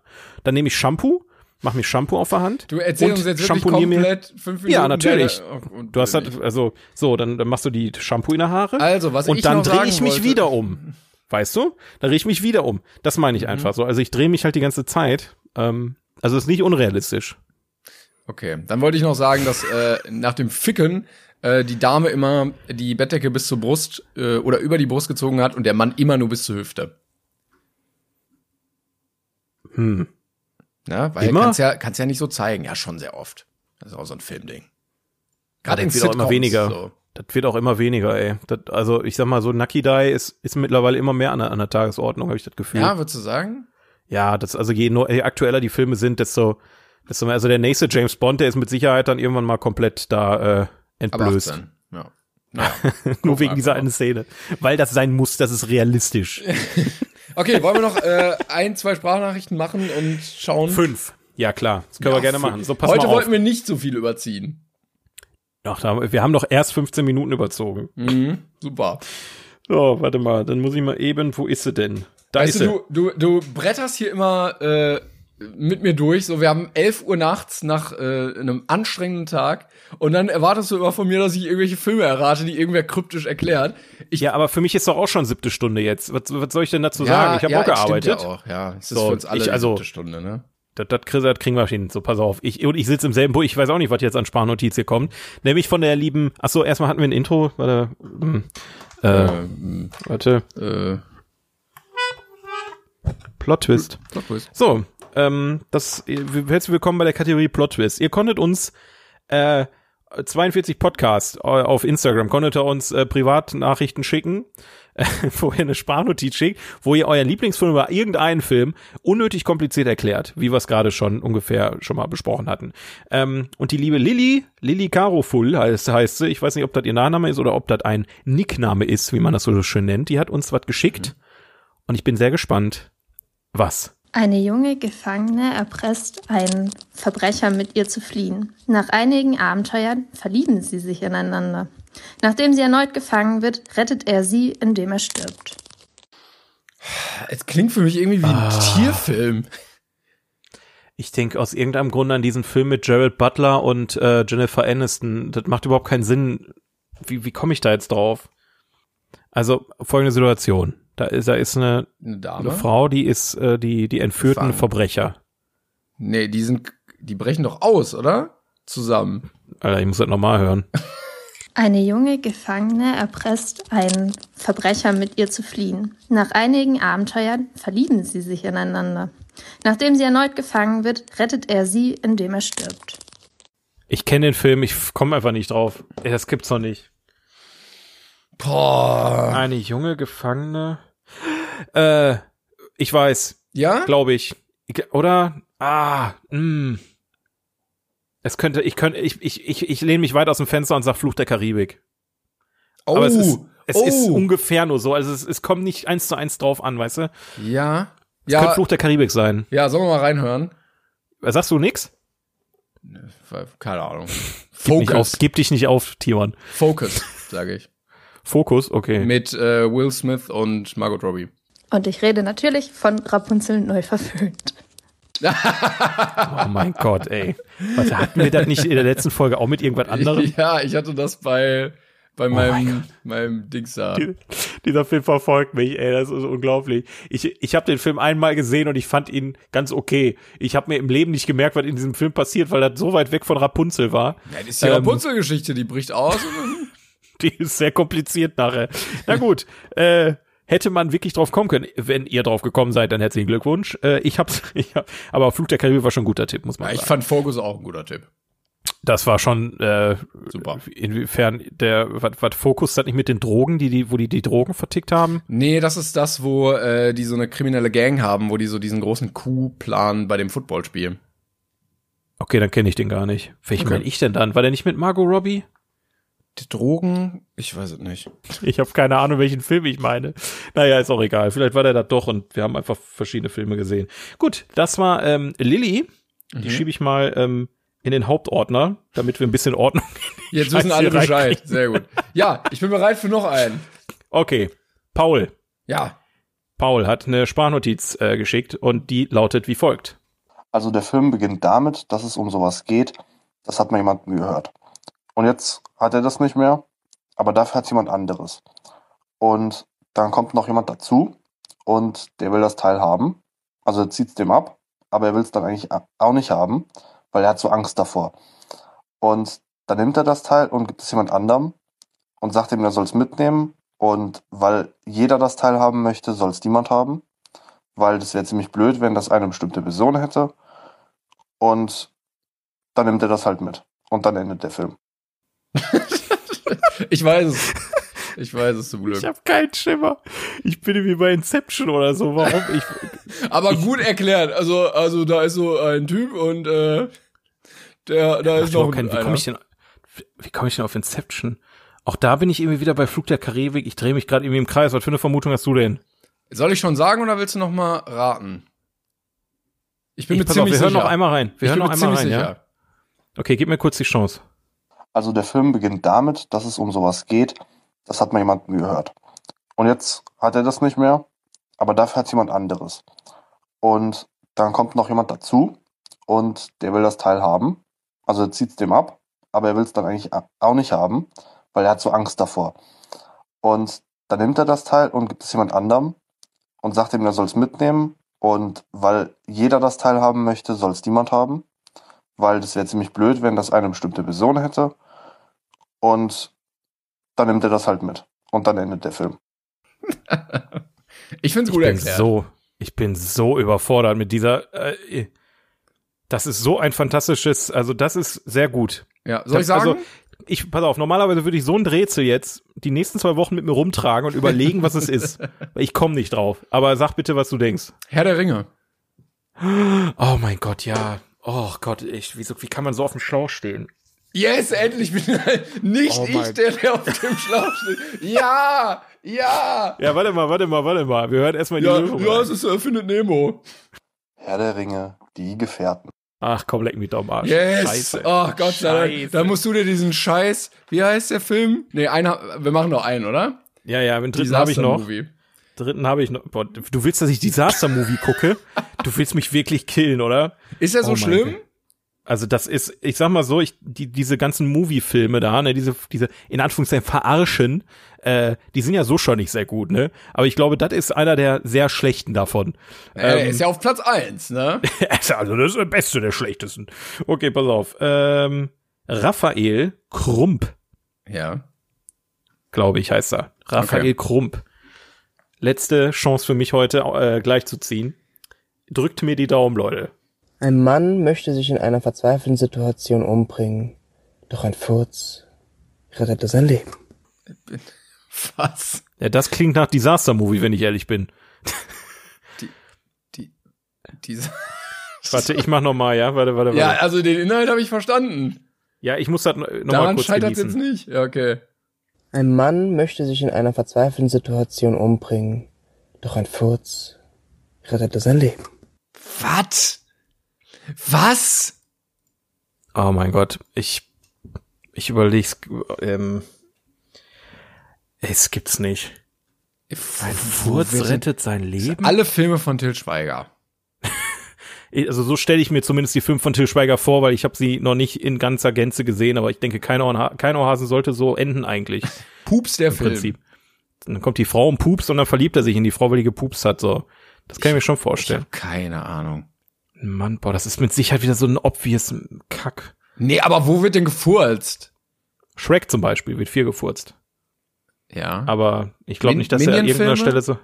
B: Dann nehme ich Shampoo, mach mir Shampoo auf der Hand.
A: Du erzählst
B: und
A: uns jetzt wirklich
B: mir-
A: komplett fünf Minuten.
B: Ja, natürlich.
A: der- oh, und-
B: Du hast halt, also, so, dann, dann machst du die Shampoo in der Haare.
A: Also, was
B: Und
A: ich
B: dann
A: noch
B: drehe ich mich
A: wollte-
B: wieder um. Weißt du? Dann drehe ich mich wieder um. Das meine
A: Mhm.
B: ich einfach so. Also ich drehe mich halt die ganze Zeit. Ähm, also ist nicht unrealistisch.
A: Okay, dann wollte ich noch sagen, dass äh, nach dem Ficken äh, die Dame immer die Bettdecke bis zur Brust äh, oder über die Brust gezogen hat und der Mann immer nur bis zur Hüfte.
B: Hm.
A: Ja, weil
B: Immer?
A: kannst ja kannst ja nicht so zeigen. Ja, schon sehr oft. Das ist auch so ein Filmding. Gerade
B: Ja,
A: in
B: das wird auch immer
A: Sitcoms,
B: weniger.
A: So.
B: Das wird auch immer weniger, ey. Das, also ich sag mal so, Die ist, ist mittlerweile immer mehr an der, an der Tagesordnung, habe ich das Gefühl.
A: Ja, würdest du sagen?
B: Ja, das, also je, je aktueller die Filme sind, desto, desto mehr, also der nächste James Bond, der ist mit Sicherheit dann irgendwann mal komplett da äh, entblößt.
A: 18, ja.
B: Nur wegen dieser einen Szene. Weil das sein muss, das ist realistisch.
A: Okay, wollen wir noch äh, ein, zwei Sprachnachrichten machen und schauen?
B: Fünf. Ja, klar. Das können
A: Ja,
B: wir gerne
A: fünf.
B: machen. So, pass
A: Heute wollten wir nicht so viel überziehen.
B: Ach, da, wir haben doch erst 15 Minuten überzogen.
A: Mhm, super.
B: So, warte mal, dann muss ich mal eben, wo ist sie denn? Da
A: Weißt
B: ist sie.
A: du, du, du, du bretterst hier immer äh, mit mir durch. So, wir haben 11 Uhr nachts nach äh, einem anstrengenden Tag und dann erwartest du immer von mir, dass ich irgendwelche Filme errate, die irgendwer kryptisch erklärt. Ich,
B: Ja, aber für mich ist doch auch schon siebte Stunde jetzt. Was, was soll ich denn dazu sagen? Ich habe auch
A: stimmt
B: gearbeitet.
A: Ja, auch. ja es ist
B: So,
A: für uns alle
B: ich-
A: die
B: also-
A: siebte Stunde, ne?
B: Das, das, das kriegen wir hin. So, pass auf. Ich, und ich sitze im selben Buch. Ich weiß auch nicht, was jetzt an Sprachnotiz hier kommt. Nämlich von der lieben, ach so, erstmal hatten wir ein Intro. Warte, hm, äh,
A: Ähm,
B: warte.
A: äh,
B: Plot-Twist.
A: Plot Twist.
B: So, ähm, das, äh, herzlich willkommen bei der Kategorie Plot Twist. Ihr konntet uns, äh, 42 Podcast äh, auf Instagram, konntet ihr uns äh, Privatnachrichten schicken, äh, wo ihr eine Sparnotiz schickt, wo ihr euren Lieblingsfilm über irgendeinen Film unnötig kompliziert erklärt, wie wir es gerade schon ungefähr schon mal besprochen hatten. Ähm, und die liebe Lilly, Lilly Carofull heißt, heißt sie, ich weiß nicht, ob das ihr Nachname ist oder ob das ein Nickname ist, wie man das so schön nennt, die hat uns was geschickt und ich bin sehr gespannt, was.
C: Eine junge Gefangene erpresst einen Verbrecher, mit ihr zu fliehen. Nach einigen Abenteuern verlieben sie sich ineinander. Nachdem sie erneut gefangen wird, rettet er sie, indem er stirbt.
A: Es klingt für mich irgendwie wie ein Tierfilm.
B: Ich denke aus irgendeinem Grund an diesen Film mit Jared Butler und äh, Jennifer Aniston. Das macht überhaupt keinen Sinn. Wie, wie komme ich da jetzt drauf? Also folgende Situation. Da ist, da ist eine,
A: Eine
B: eine? Frau, die ist äh, die, die entführten
A: Gefangen.
B: Verbrecher.
A: Nee, die sind, die brechen doch aus, oder? Zusammen.
B: Alter, ich muss das nochmal hören.
C: Eine junge Gefangene erpresst einen Verbrecher, mit ihr zu fliehen. Nach einigen Abenteuern verlieben sie sich ineinander. Nachdem sie erneut gefangen wird, rettet er sie, indem er stirbt.
B: Ich kenne den Film, ich komme einfach nicht drauf. Das gibt's doch nicht.
A: Boah.
B: Eine junge Gefangene. Äh, ich weiß,
A: Ja?
B: glaube ich. Oder? Ah, mh. Es könnte, ich könnte, ich, ich, ich, ich lehne mich weit aus dem Fenster und sag Fluch der Karibik.
A: Oh,
B: Aber es ist, es
A: oh.
B: ist ungefähr nur so. Also es, es kommt nicht eins zu eins drauf an, weißt du?
A: Ja.
B: Es könnte
A: Ja,
B: Fluch der Karibik sein.
A: ja, sollen wir mal reinhören?
B: Sagst du nix?
A: Keine Ahnung.
B: Gib, nicht auf,
A: Focus.
B: gib dich nicht auf, Timon.
A: Focus, sage ich.
B: Fokus, okay.
A: Mit äh, Will Smith und Margot Robbie.
C: Und ich rede natürlich von Rapunzel neu verföhnt.
B: Oh mein Gott, ey. Was hatten wir das nicht in der letzten Folge auch mit irgendwas anderem?
A: Ja, ich hatte das bei, bei
B: Oh mein
A: meinem, meinem Dings da.
B: Die- Dieser Film verfolgt mich, ey, das ist unglaublich. Ich, ich habe den Film einmal gesehen und ich fand ihn ganz okay. Ich habe mir im Leben nicht gemerkt, was in diesem Film passiert, weil das so weit weg von Rapunzel war.
A: Ja, das ist die
B: Ähm,
A: Rapunzel-Geschichte, die bricht aus.
B: Die ist sehr kompliziert nachher. Na gut, äh, hätte man wirklich drauf kommen können. Wenn ihr drauf gekommen seid, dann herzlichen Glückwunsch. Äh, ich hab's, ich hab, aber Flug der Karibik war schon ein guter Tipp, muss man
A: ja, ich
B: sagen.
A: fand Focus auch ein guter Tipp.
B: Das war schon äh,
A: Super.
B: Inwiefern der, was, Fokus das nicht mit den Drogen, die die, wo die die Drogen vertickt haben?
A: Nee, das ist das, wo äh, die so eine kriminelle Gang haben, wo die so diesen großen Coup planen bei dem Footballspiel.
B: Okay, dann kenne ich den gar nicht. Welchen
A: Okay.
B: meine ich denn dann? War der nicht mit Margot Robbie?
A: Die Drogen? Ich weiß es nicht.
B: Ich habe keine Ahnung, welchen Film ich meine. Naja, ist auch egal. Vielleicht war der da doch und wir haben einfach verschiedene Filme gesehen. Gut, das war ähm, Lilly. Die schiebe ich mal ähm, in den Hauptordner, damit wir ein bisschen Ordnung.
A: Jetzt wissen alle Bescheid. Sehr gut. Ja, ich bin bereit für noch einen.
B: Okay, Paul.
A: Ja.
B: Paul hat eine Sprachnotiz äh, geschickt und die lautet wie folgt.
D: Also der Film beginnt damit, dass es um sowas geht. Das hat mal jemand gehört. Und jetzt hat er das nicht mehr, aber dafür hat jemand anderes. Und dann kommt noch jemand dazu und der will das Teil haben. Also er zieht es dem ab, aber er will es dann eigentlich auch nicht haben, weil er hat so Angst davor. Und dann nimmt er das Teil und gibt es jemand anderem und sagt ihm, er soll es mitnehmen. Und weil jeder das Teil haben möchte, soll es niemand haben. Weil das wäre ziemlich blöd, wenn das eine bestimmte Person hätte. Und dann nimmt er das halt mit. Und dann endet der Film.
A: Ich weiß es. Ich weiß es zum Glück.
B: Ich habe keinen Schimmer. Ich bin wie bei Inception oder so. Warum? Ich,
A: Aber gut erklärt. Also, also da ist so ein Typ und äh, der, da
B: Ach,
A: ist noch
B: kein, wie komme ich denn, wie komme ich denn auf Inception? Auch da bin ich irgendwie wieder bei Flug der Karibik. Ich drehe mich gerade irgendwie im Kreis. Was für eine Vermutung hast du denn?
A: Soll ich schon sagen oder willst du noch mal raten? Ich bin
B: Ich,
A: mir
B: pass auf,
A: ziemlich
B: wir hören
A: sicher.
B: noch einmal rein. Wir
A: ich
B: hören
A: bin
B: noch
A: mir
B: einmal
A: ziemlich
B: rein, ja?
A: sicher.
B: Okay, gib mir kurz die Chance.
D: Also der Film beginnt damit, dass es um sowas geht. Das hat mal jemand gehört. Und jetzt hat er das nicht mehr, aber dafür hat jemand anderes. Und dann kommt noch jemand dazu und der will das Teil haben. Also er zieht es dem ab, aber er will es dann eigentlich auch nicht haben, weil er hat so Angst davor. Und dann nimmt er das Teil und gibt es jemand anderem und sagt ihm, er soll es mitnehmen. Und weil jeder das Teil haben möchte, soll es niemand haben. Weil das wäre ziemlich blöd, wenn das eine bestimmte Person hätte. Und dann nimmt er das halt mit. Und dann endet der Film.
A: Ich finde es
B: Ich
A: gut
B: bin
A: erklärt.
B: so, ich bin so überfordert mit dieser. Äh, das ist so ein fantastisches, also das ist sehr gut.
A: Ja, soll ich
B: Das-
A: sagen?
B: Also, ich, pass auf, normalerweise würde ich so ein Rätsel jetzt die nächsten zwei Wochen mit mir rumtragen und überlegen, was es ist. Ich komme nicht drauf. Aber sag bitte, was du denkst.
A: Herr der Ringe.
B: Oh mein Gott, ja. Oh Gott, ich, wieso, wie kann man so auf dem Schlauch stehen?
A: Yes, endlich bin nicht
B: Oh
A: ich, der, der auf dem Schlauch steht. Ja, ja.
B: Ja, warte mal, warte mal, warte mal. Wir hören erstmal die
A: Ja,
B: Lösung.
A: ja, es ist Erfindet Nemo.
D: Herr der Ringe, die Gefährten.
B: Ach komm, leck mich doch am Arsch.
A: Yes.
B: Scheiße.
A: Oh Gott sei Dank. Da musst du dir diesen Scheiß, wie heißt der Film? Nee, einer, wir machen noch einen, oder?
B: Ja, ja, den dritten habe ich noch.
A: Disaster-Movie.
B: Dritten habe ich noch. Boah, du willst, dass ich Disaster-Movie gucke? Du willst mich wirklich killen, oder?
A: Ist er so
B: Oh
A: schlimm?
B: Also das ist, ich sag mal so, ich, die, diese ganzen Movie-Filme da, ne, diese, diese, in Anführungszeichen verarschen, äh, die sind ja so schon nicht sehr gut, ne? Aber ich glaube, das ist einer der sehr schlechten davon.
A: Er
B: Ähm,
A: ist ja auf Platz eins, ne?
B: also das ist der beste der schlechtesten. Okay, pass auf. Ähm, Raphael Krump,
A: Ja.
B: glaube ich, heißt er. Raphael
A: Okay.
B: Krump. Letzte Chance für mich heute, äh, gleich zu ziehen. Drückt mir die Daumen, Leute.
E: Ein Mann möchte sich in einer verzweifelten Situation umbringen, doch ein Furz rettete sein Leben.
A: Was?
B: Ja, das klingt nach Disaster-Movie, wenn ich ehrlich bin.
A: Diese
B: Warte, ich mach noch mal, ja? Warte, warte, warte.
A: ja, also den Inhalt habe ich verstanden.
B: Ja, ich muss das noch mal
A: Daran
B: kurz
A: scheitert jetzt nicht. Ja, okay.
E: Ein Mann möchte sich in einer verzweifelten Situation umbringen, doch ein Furz rettete sein Leben.
A: Was? Was?
B: Oh mein Gott, ich ich überleg's ähm, es gibt's nicht. Ein Furz rettet sein Leben?
A: Alle Filme von Til Schweiger.
B: Also so stelle ich mir zumindest die Filme von Til Schweiger vor, weil ich habe sie noch nicht in ganzer Gänze gesehen, aber ich denke, kein, Ohrha kein Ohrhasen sollte so enden eigentlich.
A: Pups der
B: Im
A: Film.
B: Prinzip. Dann kommt die Frau und pupst und dann verliebt er sich in die Frau, weil die gepupst hat. So, das kann ich, mir schon
A: Ich
B: vorstellen.
A: habe keine Ahnung.
B: Mann, boah, das ist mit Sicherheit wieder so ein obvious Kack.
A: Nee, aber wo wird denn gefurzt?
B: Shrek zum Beispiel wird viel gefurzt.
A: Ja.
B: Aber ich glaube nicht, dass er an irgendeiner? Stelle so.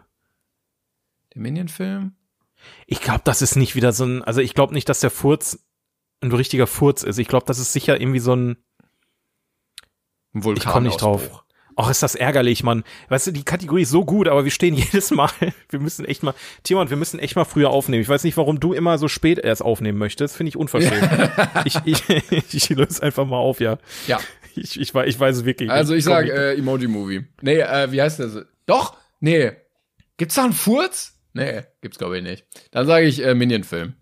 A: Der Minion-Film?
B: Ich glaube, das ist nicht wieder so ein. Also ich glaube nicht, dass der Furz ein richtiger Furz ist. Ich glaube, das ist sicher irgendwie so ein.
A: Ein
B: Ich komme nicht drauf. Och, ist das ärgerlich, Mann. Weißt du, die Kategorie ist so gut, aber wir stehen jedes Mal. Wir müssen echt mal, Timon, wir müssen echt mal früher aufnehmen. Ich weiß nicht, warum du immer so spät erst aufnehmen möchtest. Finde ich unverschämt. ich, ich, ich löse einfach mal auf, ja.
A: Ja.
B: Ich, ich, weiß- ich weiß es wirklich.
A: Also ich
B: komm
A: sag
B: nicht.
A: äh, Emoji-Movie. Nee, äh, wie heißt das? Doch? Nee. Gibt's da einen Furz? Nee, gibt's glaube ich nicht. Dann sage ich äh, Minion-Film.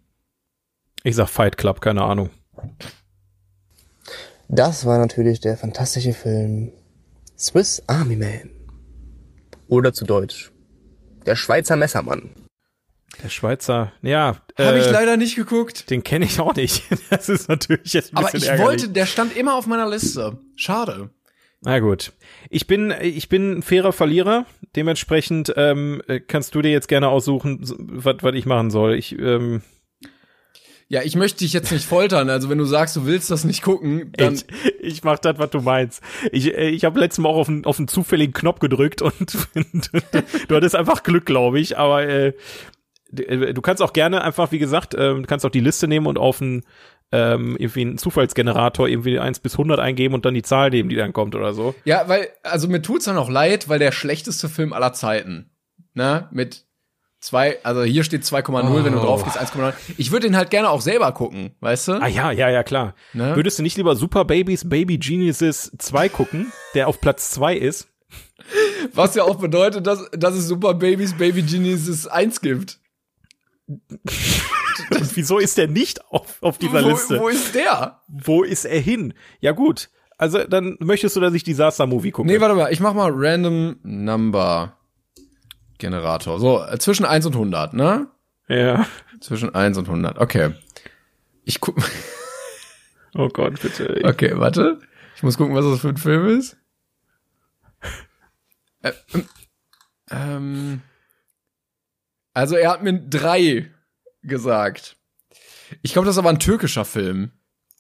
B: ich sag Fight Club, keine Ahnung.
E: Das war natürlich der fantastische Film Swiss Army Man. Oder zu Deutsch Der Schweizer Messermann.
B: Der Schweizer, ja.
A: Habe ich
B: äh,
A: leider nicht geguckt.
B: Den kenne ich auch nicht. Das ist natürlich jetzt ein
A: Aber
B: bisschen
A: ich
B: ärgerlich.
A: wollte, der stand immer auf meiner Liste. Schade.
B: Na gut. Ich bin, ich bin ein fairer Verlierer. Dementsprechend ähm, äh, kannst du dir jetzt gerne aussuchen, was ich machen soll. Ich, ähm,
A: Ja, ich möchte dich jetzt nicht foltern. Also wenn du sagst, du willst das nicht gucken, dann
B: ich, ich mach das, was du meinst. Ich, äh, ich habe letztes Mal auch auf einen, auf einen zufälligen Knopf gedrückt und du, du hattest einfach Glück, glaube ich. Aber äh, äh, du kannst auch gerne einfach, wie gesagt, du kannst auch die Liste nehmen und auf einen ähm, irgendwie einen Zufallsgenerator irgendwie 1 bis 100 eingeben und dann die Zahl nehmen, die dann kommt oder so.
A: Ja, weil, also mir tut's dann auch leid, weil der schlechteste Film aller Zeiten, ne, mit zwei, also hier steht 2,0, wenn du
B: Oh.
A: drauf gehst, 1,9. Ich würde den halt gerne auch selber gucken, weißt du?
B: Ah ja, ja, ja, klar.
A: Ne?
B: Würdest du nicht lieber Super Babies Baby Geniuses 2 gucken, der auf Platz 2 ist?
A: Was ja auch bedeutet, dass, dass es Super Babies Baby Geniuses 1 gibt.
B: Und wieso ist der nicht auf, auf dieser
A: wo,
B: Liste?
A: wo ist der?
B: Wo ist er hin? Ja gut, also dann möchtest du, dass ich Disaster-Movie gucke?
A: Nee, warte mal, ich mach mal Random Number Generator. So, zwischen 1 und 100, ne?
B: Ja.
A: Zwischen 1 und 100, okay. Ich guck,
B: Oh Gott, bitte.
A: okay, warte. Ich muss gucken, was das für ein Film ist. Äh, ähm, ähm, also er hat mir drei gesagt. Ich glaube, das ist aber ein türkischer Film.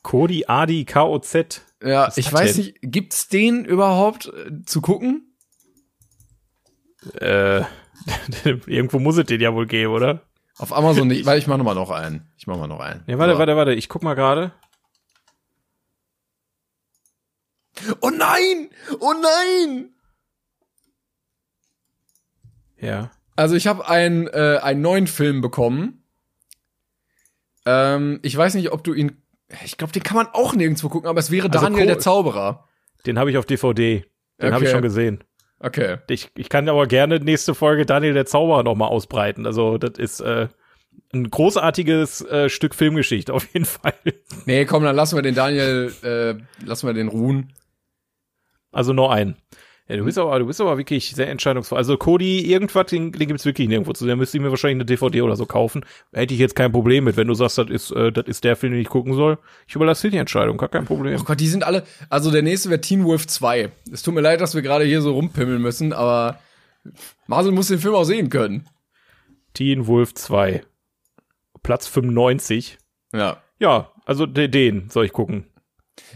B: Cody Adi KOZ.
A: Ja,
B: Was
A: ich weiß
B: der?
A: nicht, gibt's den überhaupt äh, zu gucken?
B: Äh, irgendwo muss es den ja wohl geben, oder?
A: Auf Amazon nicht, weil ich mach noch mal noch einen. Ich mach mal noch einen.
B: Ja, warte,
A: So.
B: warte, warte, ich guck mal gerade.
A: Oh nein! Oh nein!
B: Ja.
A: Also ich habe einen äh, einen neuen Film bekommen. Ähm, ich weiß nicht, ob du ihn. Ich glaube, den kann man auch nirgendwo gucken, aber es wäre
B: Also
A: Daniel
B: Co-
A: der Zauberer.
B: Den habe ich auf DVD. Den habe ich
A: Okay.
B: schon gesehen.
A: Okay.
B: Ich, ich kann aber gerne nächste Folge Daniel der Zauberer noch mal ausbreiten. Also das ist äh, ein großartiges äh, Stück Filmgeschichte auf jeden Fall.
A: Nee, komm, dann lassen wir den Daniel, äh, lassen wir den ruhen.
B: Also nur einen. Ja, du bist aber, du bist aber wirklich sehr entscheidungsvoll. Also Cody, irgendwas, den, den gibt's wirklich nirgendwo zu. Der müsste ich mir wahrscheinlich eine DVD oder so kaufen. Hätte ich jetzt kein Problem mit, wenn du sagst, das ist, äh, das ist der Film, den ich gucken soll. Ich überlasse dir die Entscheidung, gar kein Problem.
A: Oh Gott, die sind alle. Also der nächste wäre Teen Wolf 2. Es tut mir leid, dass wir gerade hier so rumpimmeln müssen, aber Marcel muss den Film auch sehen können.
B: Teen Wolf 2. Platz 95.
A: Ja.
B: Ja, also de- den soll ich gucken.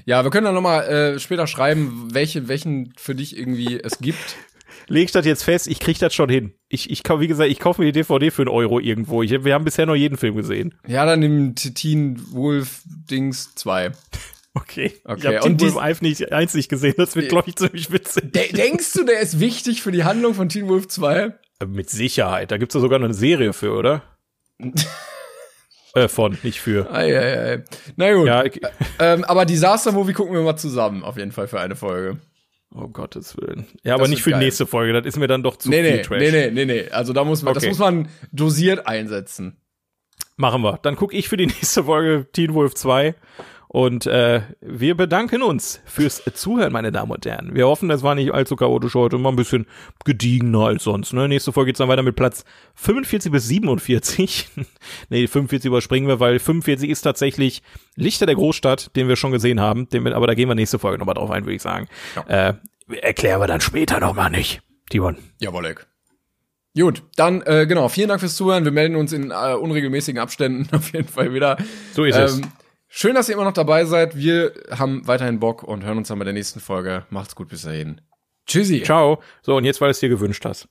A: Ja, wir können dann noch mal äh, später schreiben, welche, welchen für dich irgendwie es gibt.
B: Leg das jetzt fest, ich krieg das schon hin. Ich, ich wie gesagt, ich kaufe mir die DVD für einen Euro irgendwo. Ich, wir haben bisher noch jeden Film gesehen.
A: Ja, dann im Teen Wolf Dings 2.
B: Okay.
A: Okay,
B: Ich habe Teen Wolf 1 nicht, eins nicht gesehen. Das wird, glaube ich, ziemlich witzig.
A: De denkst du, der ist wichtig für die Handlung von Teen Wolf 2?
B: Äh, Mit Sicherheit. Da gibt's ja sogar noch eine Serie für, oder? äh, von, nicht für.
A: Ei, ei, ei. Na gut.
B: Ja, ich,
A: Ähm, aber Disaster Movie gucken wir mal zusammen, auf jeden Fall für eine Folge.
B: oh Gottes Willen. Ja, aber
A: Das
B: nicht
A: wird
B: für die nächste Folge. Das ist mir dann doch zu
A: Nee,
B: viel
A: nee,
B: Trash.
A: nee, nee, nee, nee. Also da muss man, das
B: Okay.
A: muss man dosiert einsetzen.
B: Machen wir. Dann gucke ich für die nächste Folge Teen Wolf 2. Und äh, wir bedanken uns fürs Zuhören, meine Damen und Herren. Wir hoffen, das war nicht allzu chaotisch heute, mal ein bisschen gediegener als sonst. Ne? Nächste Folge geht's dann weiter mit Platz 45 bis 47. nee, 45 überspringen wir, weil 45 ist tatsächlich Lichter der Großstadt, den wir schon gesehen haben. Den wir, aber da gehen wir nächste Folge nochmal drauf ein, würde ich sagen. Äh, erklären wir dann später nochmal nicht. Timon.
A: Jawollek. Gut, dann äh, genau, vielen Dank fürs Zuhören. Wir melden uns in äh, unregelmäßigen Abständen auf jeden Fall wieder.
B: So ist es.
A: Schön, dass ihr immer noch dabei seid. Wir haben weiterhin Bock und hören uns dann bei der nächsten Folge. Macht's gut bis dahin. Tschüssi.
B: Ciao. So, und jetzt, weil du es dir gewünscht hast.